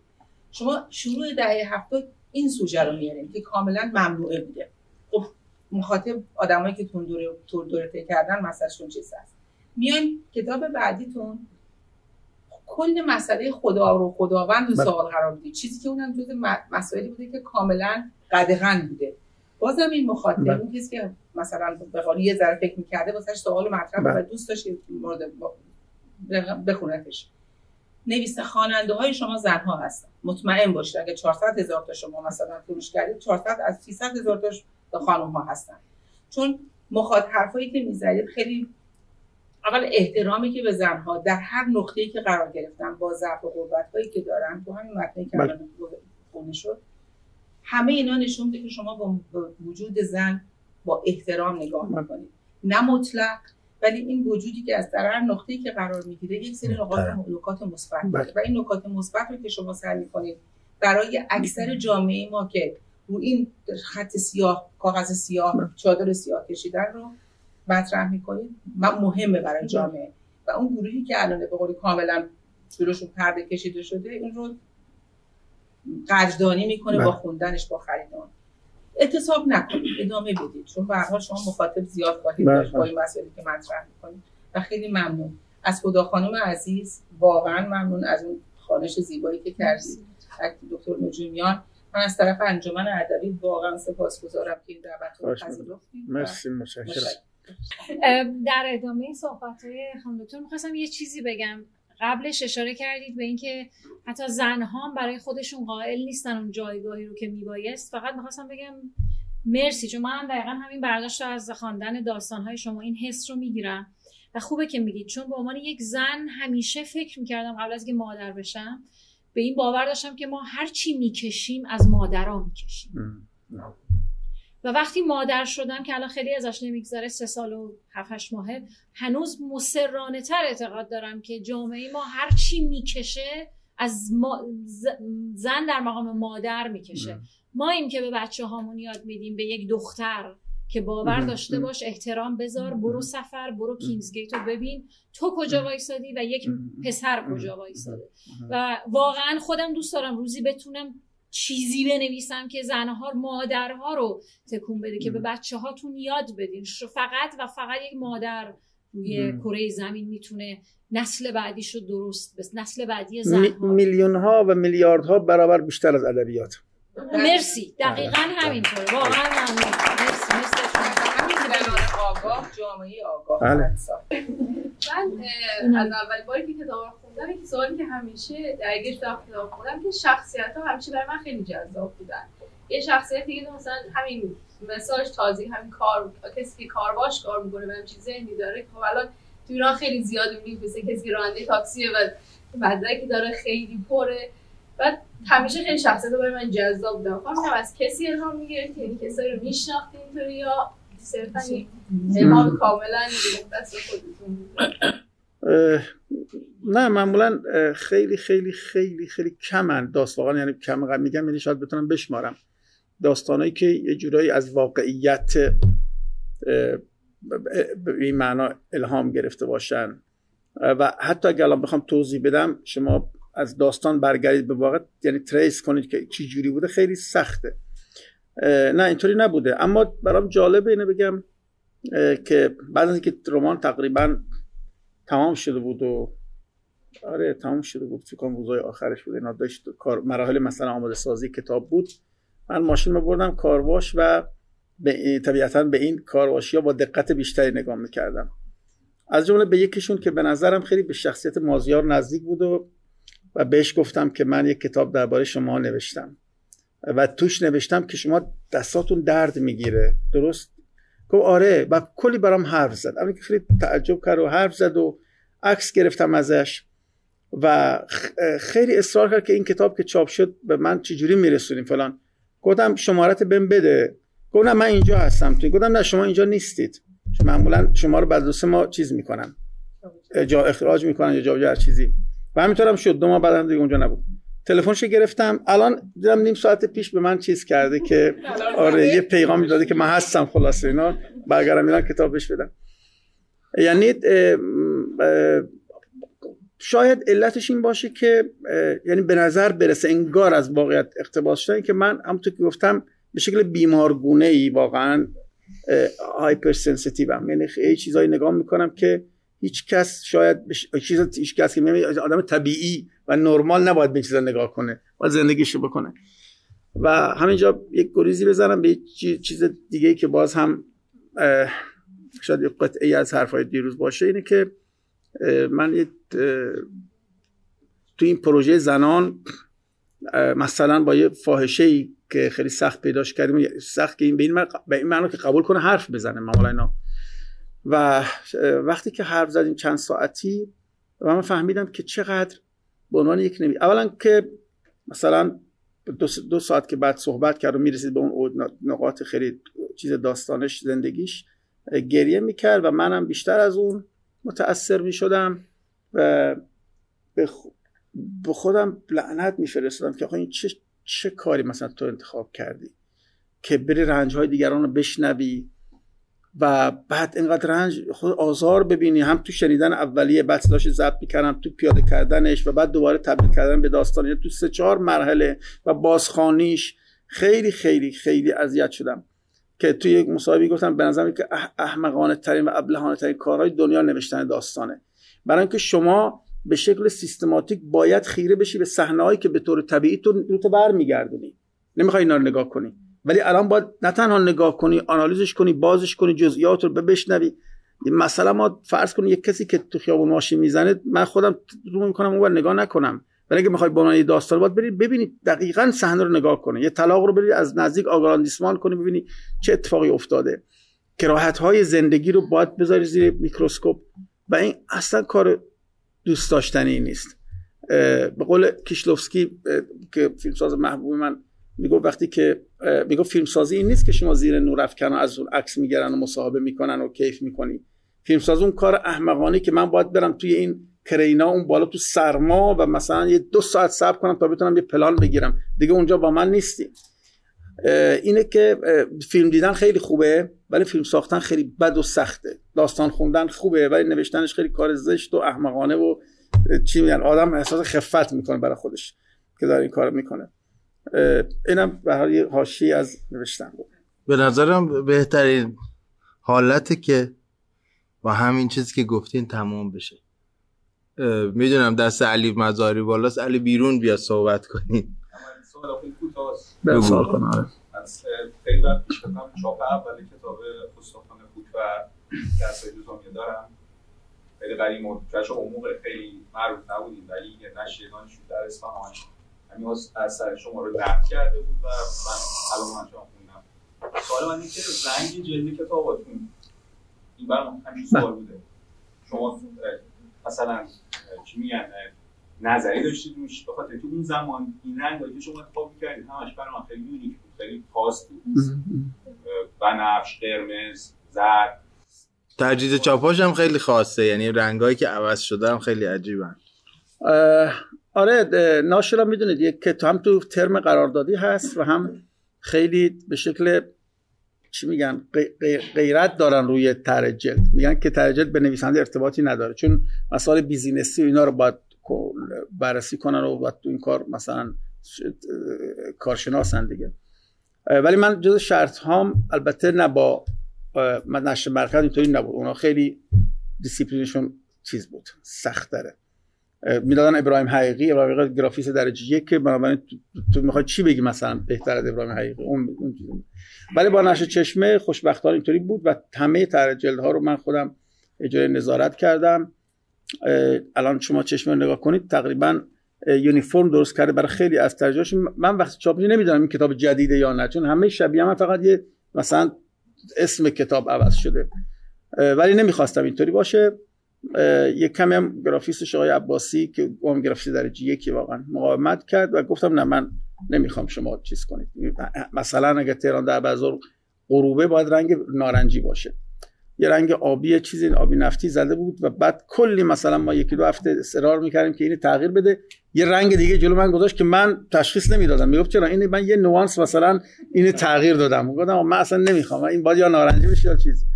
شما شروع دهه هفتاد این سوژه رو میاریم که کاملا ممنوعه بوده. خب مخاطب آدمایی که تون دوره تور دوره کردن مسئلهشون چیز هست. میان کتاب بعدیتون کل مسئله خدا رو خداوند رو بله. سوال قرار می‌دید چیزی که اونم جز مسائلی بوده که کاملا قدغن بوده بازم این مخاطب بله. اون کسی که مثلا به قول یه ذره فکر می‌کرده واسش سوال مطرح و بله. دوست داشت مورد بخونتش نویسنده خواننده های شما زنها هستن مطمئن باشید اگه 400 هزار تا شما مثلا فروش کردید 400 از 300 هزار تا خانم ها هستن چون مخاطب حرفایی که می‌زنید خیلی اول احترامی که به زنها در هر نقطه‌ای که قرار گرفتن با ضعف و قوت‌هایی که دارن تو همین متنی که الان خونه شد همه اینا نشون میده که شما با وجود زن با احترام نگاه می‌کنید. نه مطلق ولی این وجودی که از در هر نقطه‌ای که قرار می‌گیره یک سری نکات نکات مثبت و این نکات مثبت رو که شما سعی می‌کنید برای اکثر جامعه ما که رو این خط سیاه کاغذ سیاه چادر سیاه کشیدن رو مطرح می‌کنید مهمه برای جامعه. و اون گروهی که الان به قولی کاملا جلوشون پرده کشیده شده این رو قدردانی می‌کنه با بله. خوندنش با خریدان اعتصاب نکنید ادامه بدید. چون به حال شما مخاطب زیاد خواهید بله. داشت با این مسئله که مطرح می‌کنید. و خیلی ممنون. از خدا خانم عزیز واقعا ممنون از اون خانش زیبایی که کردید. دکتر نجومیان من از طرف انجمن ادبی واقعا سپاسگزارم که این دعوت رو پذیرفتید مرسی متشکرم. در ادامه صحبت های خانم می‌خواستم یه چیزی بگم. قبلش اشاره کردید به اینکه حتی زنها برای خودشون قائل نیستن اون جایگاهی رو که میبایست. فقط می‌خواستم بگم مرسی چون من دقیقا همین برداشت رو از خواندن داستانهای شما این حس رو می‌گیرم. و خوبه که میگید چون به عنوان یک زن همیشه فکر می‌کردم قبل از که مادر بشم به این باور داشتم که ما هر چی می‌کشیم از مادرها می‌کشیم. و وقتی مادر شدم که الان خیلی ازش نمیگذره سه سال و هفت ماهه هنوز مسررانه تر اعتقاد دارم که جامعه ما هر چی می‌کشه از زن در مقام مادر می‌کشه. ما این که به بچه هامون یاد میدیم به یک دختر که باور داشته باش احترام بذار برو سفر برو کینزگیت رو ببین. تو کجا وایسادی و یک پسر کجا وایساده؟ و واقعا خودم دوست دارم روزی بتونم چیزی بنویسم که زنها مادرها رو تکون بده که به بچه هاتون یاد بدین. فقط و فقط یک مادر روی کره زمین می‌تونه نسل بعدیش رو درست بس نسل بعدی زنها. میلیون ها و میلیاردها برابر بیشتر از ادبیات. مرسی. دقیقا همینطور. واقعا ممنون. مرسی مرسی آگاه جامعه آگاه. بله. من از اول باری که کتاب خوندم یک سوالی که همیشه درگیرش در کتاب خوندم که شخصیت ها همیشه برای من خیلی جذاب بودن. یه شخصیت دیگه مثلا همین مثالش تازی همین کار کسی که کار باش کار می‌کنه و همچین ذهنی داره خب الان تو ایران خیلی زیاد می‌بینیم مثل کسی که راننده تاکسیه و مدرکی داره خیلی پره. و همیشه خیلی شخصیت برای من جذاب بودن. خواهم از کسی الهام می‌گیرید که این کسایی رو میشناختین اینطوری یا صرفا کاملا دست خودتون. نه معمولا خیلی خیلی خیلی خیلی کمن داستان یعنی کم میگم یعنی شاید بتونم بشمارم. داستانهایی که یه جورایی از واقعیت به این معنا الهام گرفته باشن. و حتی اگر الان بخوام توضیح بدم شما از داستان برگردید به واقع یعنی تریس کنید که چی جوری بوده خیلی سخته. نه اینطوری نبوده. اما برام جالبه اینه بگم که بعد از اینکه رمان تقریبا تمام شده بود و آره تمام شده بود. فکر کنم روزای آخرش بود. اینا داشت کار مراحل مثلا آماده سازی کتاب بود. من ماشین رو بردم کارواش و به طبیعتا به این کارواشی ها با دقت بیشتری نگاه می‌کردم. از جمله به یکیشون که به نظرم خیلی به شخصیت مازیار نزدیک بود و و بهش گفتم که من یک کتاب درباره شما نوشتم. و توش نوشتم که شما دستاتون درد می‌گیره. درست؟ گفت آره و کلی برام حرف زد. اما که خیلی تعجب کرد و حرف زد و عکس گرفتم ازش و خیلی اصرار کرد که این کتاب که چاپ شد به من چجوری میرسونیم فلان. گفتم شمارت بهم بده. گفتم من اینجا هستم. توی گفتم نه شما اینجا نیستید. معمولا شما رو بعد ما چیز می‌کنن. جا اخراج می‌کنن یا جا هر چیزی. و همینطورم شد. دو ماه بعد دیگه اونجا نبود. تلفنش گرفتم. الان دیدم نیم ساعت پیش به من چیز کرده که آره یه پیغامی داده که من هستم خلاص اینا برگردم اینا کتابش بدم. یعنی شاید علتش این باشه که یعنی به نظر برسه انگار از واقعیت اقتباس شدن که من همونطور که گفتم به شکل بیمارگونه ای واقعا هایپر سنسیتیو هم یعنی خیلی چیزایی نگاه می‌کنم که هیچ کس شاید بش... چیز هیچ کس که آدم طبیعی و نرمال نباید به چیزا نگاه کنه باید زندگیشو بکنه. و همینجا یک گریزی بزنم به چیز دیگه ای که باز هم شاید یک قطعی از حرفای دیروز باشه اینه که من تو این پروژه زنان مثلا با یه فاحشه ای که خیلی سخت پیداش کردیم سخت که این به این معنی که قبول کنه حرف بزنه معمولا اینا. و وقتی که حرف زدیم چند ساعتی و من فهمیدم که چقدر به عنوان یک نمی اولا که مثلا دو, ساعت که بعد صحبت کرد و می‌رسید به اون نقاط خیلی چیز داستانش زندگیش گریه می‌کرد و منم بیشتر از اون متاثر می‌شدم و به خودم لعنت میفرستادم که آقا این چه, چه کاری مثلا تو انتخاب کردی؟ که بری رنج های دیگران رو بشنوی؟ و بعد اینقدر رنج خود آزار ببینی هم تو شنیدن اولیه بعد صداش ضبط می‌کردم تو پیاده کردنش و بعد دوباره تبدیل کردن به داستان. یعنی تو سه چهار مرحله و بازخانیش خیلی خیلی خیلی اذیت شدم که توی یک مصاحبه گفتم به نظرم که احمقانه ترین و ابلهانه ترین کارهای دنیا نوشتن داستانه. برای اینکه شما به شکل سیستماتیک باید خیره بشی به صحنه‌هایی که به طور طبیعی تو رو برمیگردونی. نمی‌خوای اینا رو نگاه کنی. ولی الان باید نه تنها نگاه کنی آنالیزش کنی بازش کنی جزئیات رو بشنوی مثلا ما فرض کنی یک کسی که تو خیابون ماشین می‌زنه من خودم رو می‌کنم اون نگاه نکنم. ولی اگه می‌خوای با داستان باید برید ببینید دقیقا صحنه رو نگاه کنه یه طلاق رو برید از نزدیک آگراندیسمان کنی ببینی چه اتفاقی افتاده. کراهت های زندگی رو باید بذاری زیر میکروسکوپ. و این اصلا کار دوست داشتنی نیست. به قول کیشلوفسکی که فیلمساز محبوب من میگو وقتی که میگو فیلمسازی این نیست که شما زیر نور افکن از اون عکس می‌گیرن و مصاحبه می‌کنن و کیف می‌کنی. فیلمساز اون کار احمقانه که من باید برم توی این کرینا اون بالا تو سرما و مثلا یه دو ساعت صبر کنم تا بتونم یه پلان بگیرم. دیگه اونجا با من نیستی. اینه که فیلم دیدن خیلی خوبه ولی فیلم ساختن خیلی بد و سخته. داستان خوندن خوبه ولی نوشتنش خیلی کار زشت و احمقانه و چی میگن آدم احساس خفت می‌کنه برای خودش که داره این کار می‌کنه. اینم به هر حاشی از نوشتن بود. به نظرم بهترین حالته که با همین چیزی که گفتین تمام بشه. می‌دونم دست علی مزاری بالاست. علی بیرون بیا صحبت کنیم. به سوال کنم آره. از خیلی وقت پیش کنم چاپ اول کتاب استخوان خوک و دستای دوزامیه دارم. خیلی قدیم و جشن عموق خیلی معروف نبودیم ولی یه نشریگان شد در اصفهان همین از سر شما رو نقد کرده بود و من الان من شما خوندم. سوال من اینه که رنگ جلد کتاباتون این برام همیشه سوال بوده. شما مثلا چی میگن نظری داشتید روش؟ بخاطر تو اون زمان این رنگ که شما انتخاب می‌کردید همش برای من خیلی یونیک بود. خیلی خاص بود. بنفش قرمز زرد. تجدید چاپاش هم خیلی خاصه. یعنی رنگایی که عوض شده هم خیلی عجیبن. آره ناشرا می‌دونید یک که هم تو ترم قراردادی هست و هم خیلی به شکل چی میگن غیرت دارن روی تر جلد. میگن که تر جلد به نویسنده ارتباطی نداره. چون مسائل بیزینسی و اینا رو باید بررسی کنن و باید تو این کار مثلا کارشناسن دیگه. ولی من جز شرط هام البته نه با من نشر مرکز اینطوری نبود. اونا خیلی دیسیپلینشون چیز بود سخت داره. می‌دادن ابراهیم حقیقی ابراهیم حقیقی گرافیست درجه یک که بنابراین تو, می‌خوای چی بگی مثلا بهتر از ابراهیم حقیقی؟ اون, اون ولی با نشر چشمه خوشبختانه اینطوری بود و همه طرح ها رو من خودم اجاره نظارت کردم. الان شما چشمه رو نگاه کنید تقریبا uniform درست کرده برای خیلی از ترجمه‌هاش من وقتی چاپ نمی‌دونم این کتاب جدیده یا نه چون همه شبیه من فقط یه مثلا اسم کتاب عوض شده. ولی نمی‌خواستم اینطوری باشه. یک کمی هم گرافیست آقای عباسی که هم گرافیست درجه یکی واقعا مقاومت کرد و گفتم نه من نمی‌خوام شما چیز کنید. مثلا اگه تهران در بازار غروبه باید رنگ نارنجی باشه. یه رنگ آبی چیزی آبی نفتی زده بود و بعد کلی مثلا ما یکی دو هفته اصرار می‌کردیم که اینی تغییر بده. یه رنگ دیگه جلو من گذاشت که من تشخیص نمی‌دادم. می‌گفت چرا؟ این من یه نوانس مثلا اینو تغییر دادم. گفتم من اصلا نمی‌خوام. این باید یا نارنجی بشه یا چیزی.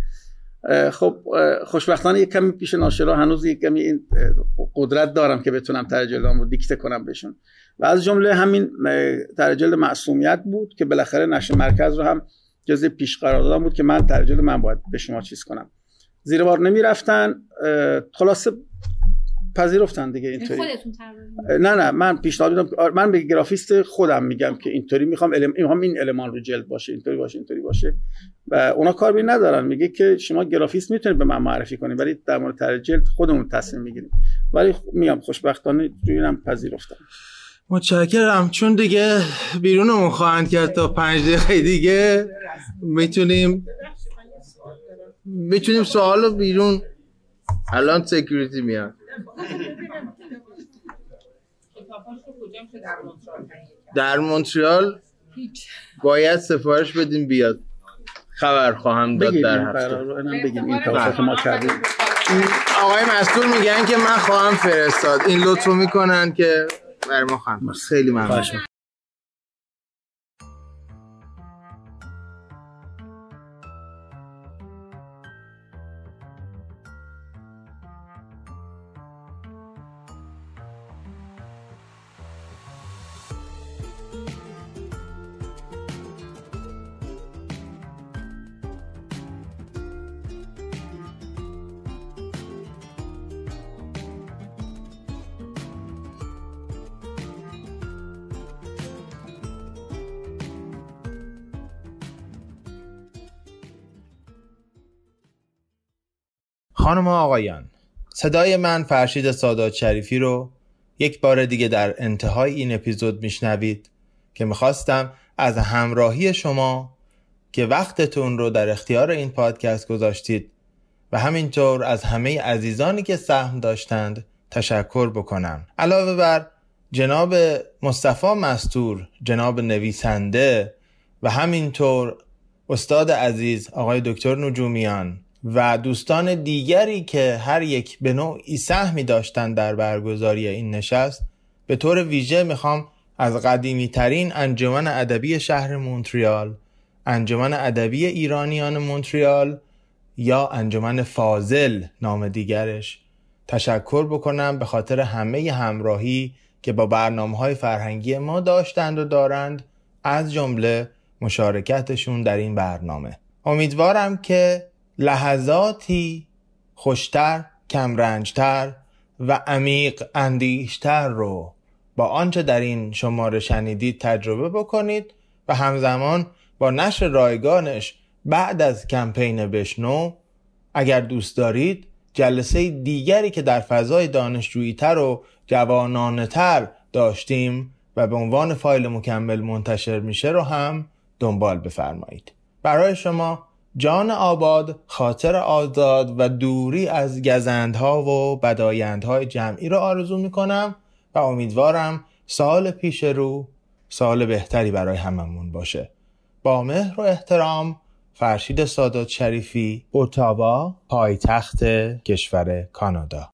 خب خوشبختانه یک کمی پیش ناشرا هنوز یک کمی این قدرت دارم که بتونم ترجلام رو دیکته کنم بهشون. و از جمله همین ترجل معصومیت بود که بالاخره نشر مرکز رو هم جزء پیش قرار دادم بود که من ترجل من باید به شما چیز کنم. زیر بار نمی رفتن خلاصه پذیرفتن دیگه اینطوری. نه نه من پیشنهاد میدم من به گرافیست خودم میگم که اینطوری می‌خوام الم... این المان رو جلد باشه اینطوری باشه اینطوری باشه. و اونا کار بی ندارن میگه که شما گرافیست می‌تونید به من معرفی کنید ولی در مورد طرح جلد خودمون تصمیم می‌گیریم. ولی میام خوشبختانه روی پذیرفتم. متشکرم. چون دیگه بیرونمون خواهند کرد تا پنج دقیقه دیگه می‌تونیم می‌تونیم سوال بیرون الان سکیوریتی میاد. در مونترال باید سفارش بدیم بیاد. خبر خواهم داد در هفته. آقای مستور میگن که من خواهم فرستاد. این لطفو می‌کنن که بر ما خواهم. خیلی ممنون. خانم و آقایان صدای من فرشید سادات شریفی رو یک بار دیگه در انتهای این اپیزود میشنوید که می‌خواستم از همراهی شما که وقتتون رو در اختیار این پادکست گذاشتید و همینطور از همه عزیزانی که سهم داشتند تشکر بکنم. علاوه بر جناب مصطفی مستور جناب نویسنده و همینطور استاد عزیز آقای دکتر نجومیان و دوستان دیگری که هر یک به نوعی سهمی داشتند در برگزاری این نشست به طور ویژه می‌خوام از قدیمی ترین انجمن ادبی شهر مونتریال انجمن ادبی ایرانیان مونتریال یا انجمن فاضل نام دیگرش تشکر بکنم به خاطر همه همراهی که با برنامه های فرهنگی ما داشتند و دارند. از جمله مشارکتشون در این برنامه. امیدوارم که لحظاتی خوشتر کمرنجتر و عمیق اندیشتر رو با آنچه در این شماره شنیدید تجربه بکنید و همزمان با نشر رایگانش بعد از کمپین بشنو اگر دوست دارید جلسه دیگری که در فضای دانشجویی تر و جوانانه تر داشتیم و به عنوان فایل مکمل منتشر میشه رو هم دنبال بفرمایید. برای شما جان آباد خاطر آزاد و دوری از گزندها و بدایندهای جمعی را آرزو می کنم و امیدوارم سال پیش رو سال بهتری برای هممون باشه. با مهر و احترام فرشید سادات شریفی اوتاوا پایتخت کشور کانادا.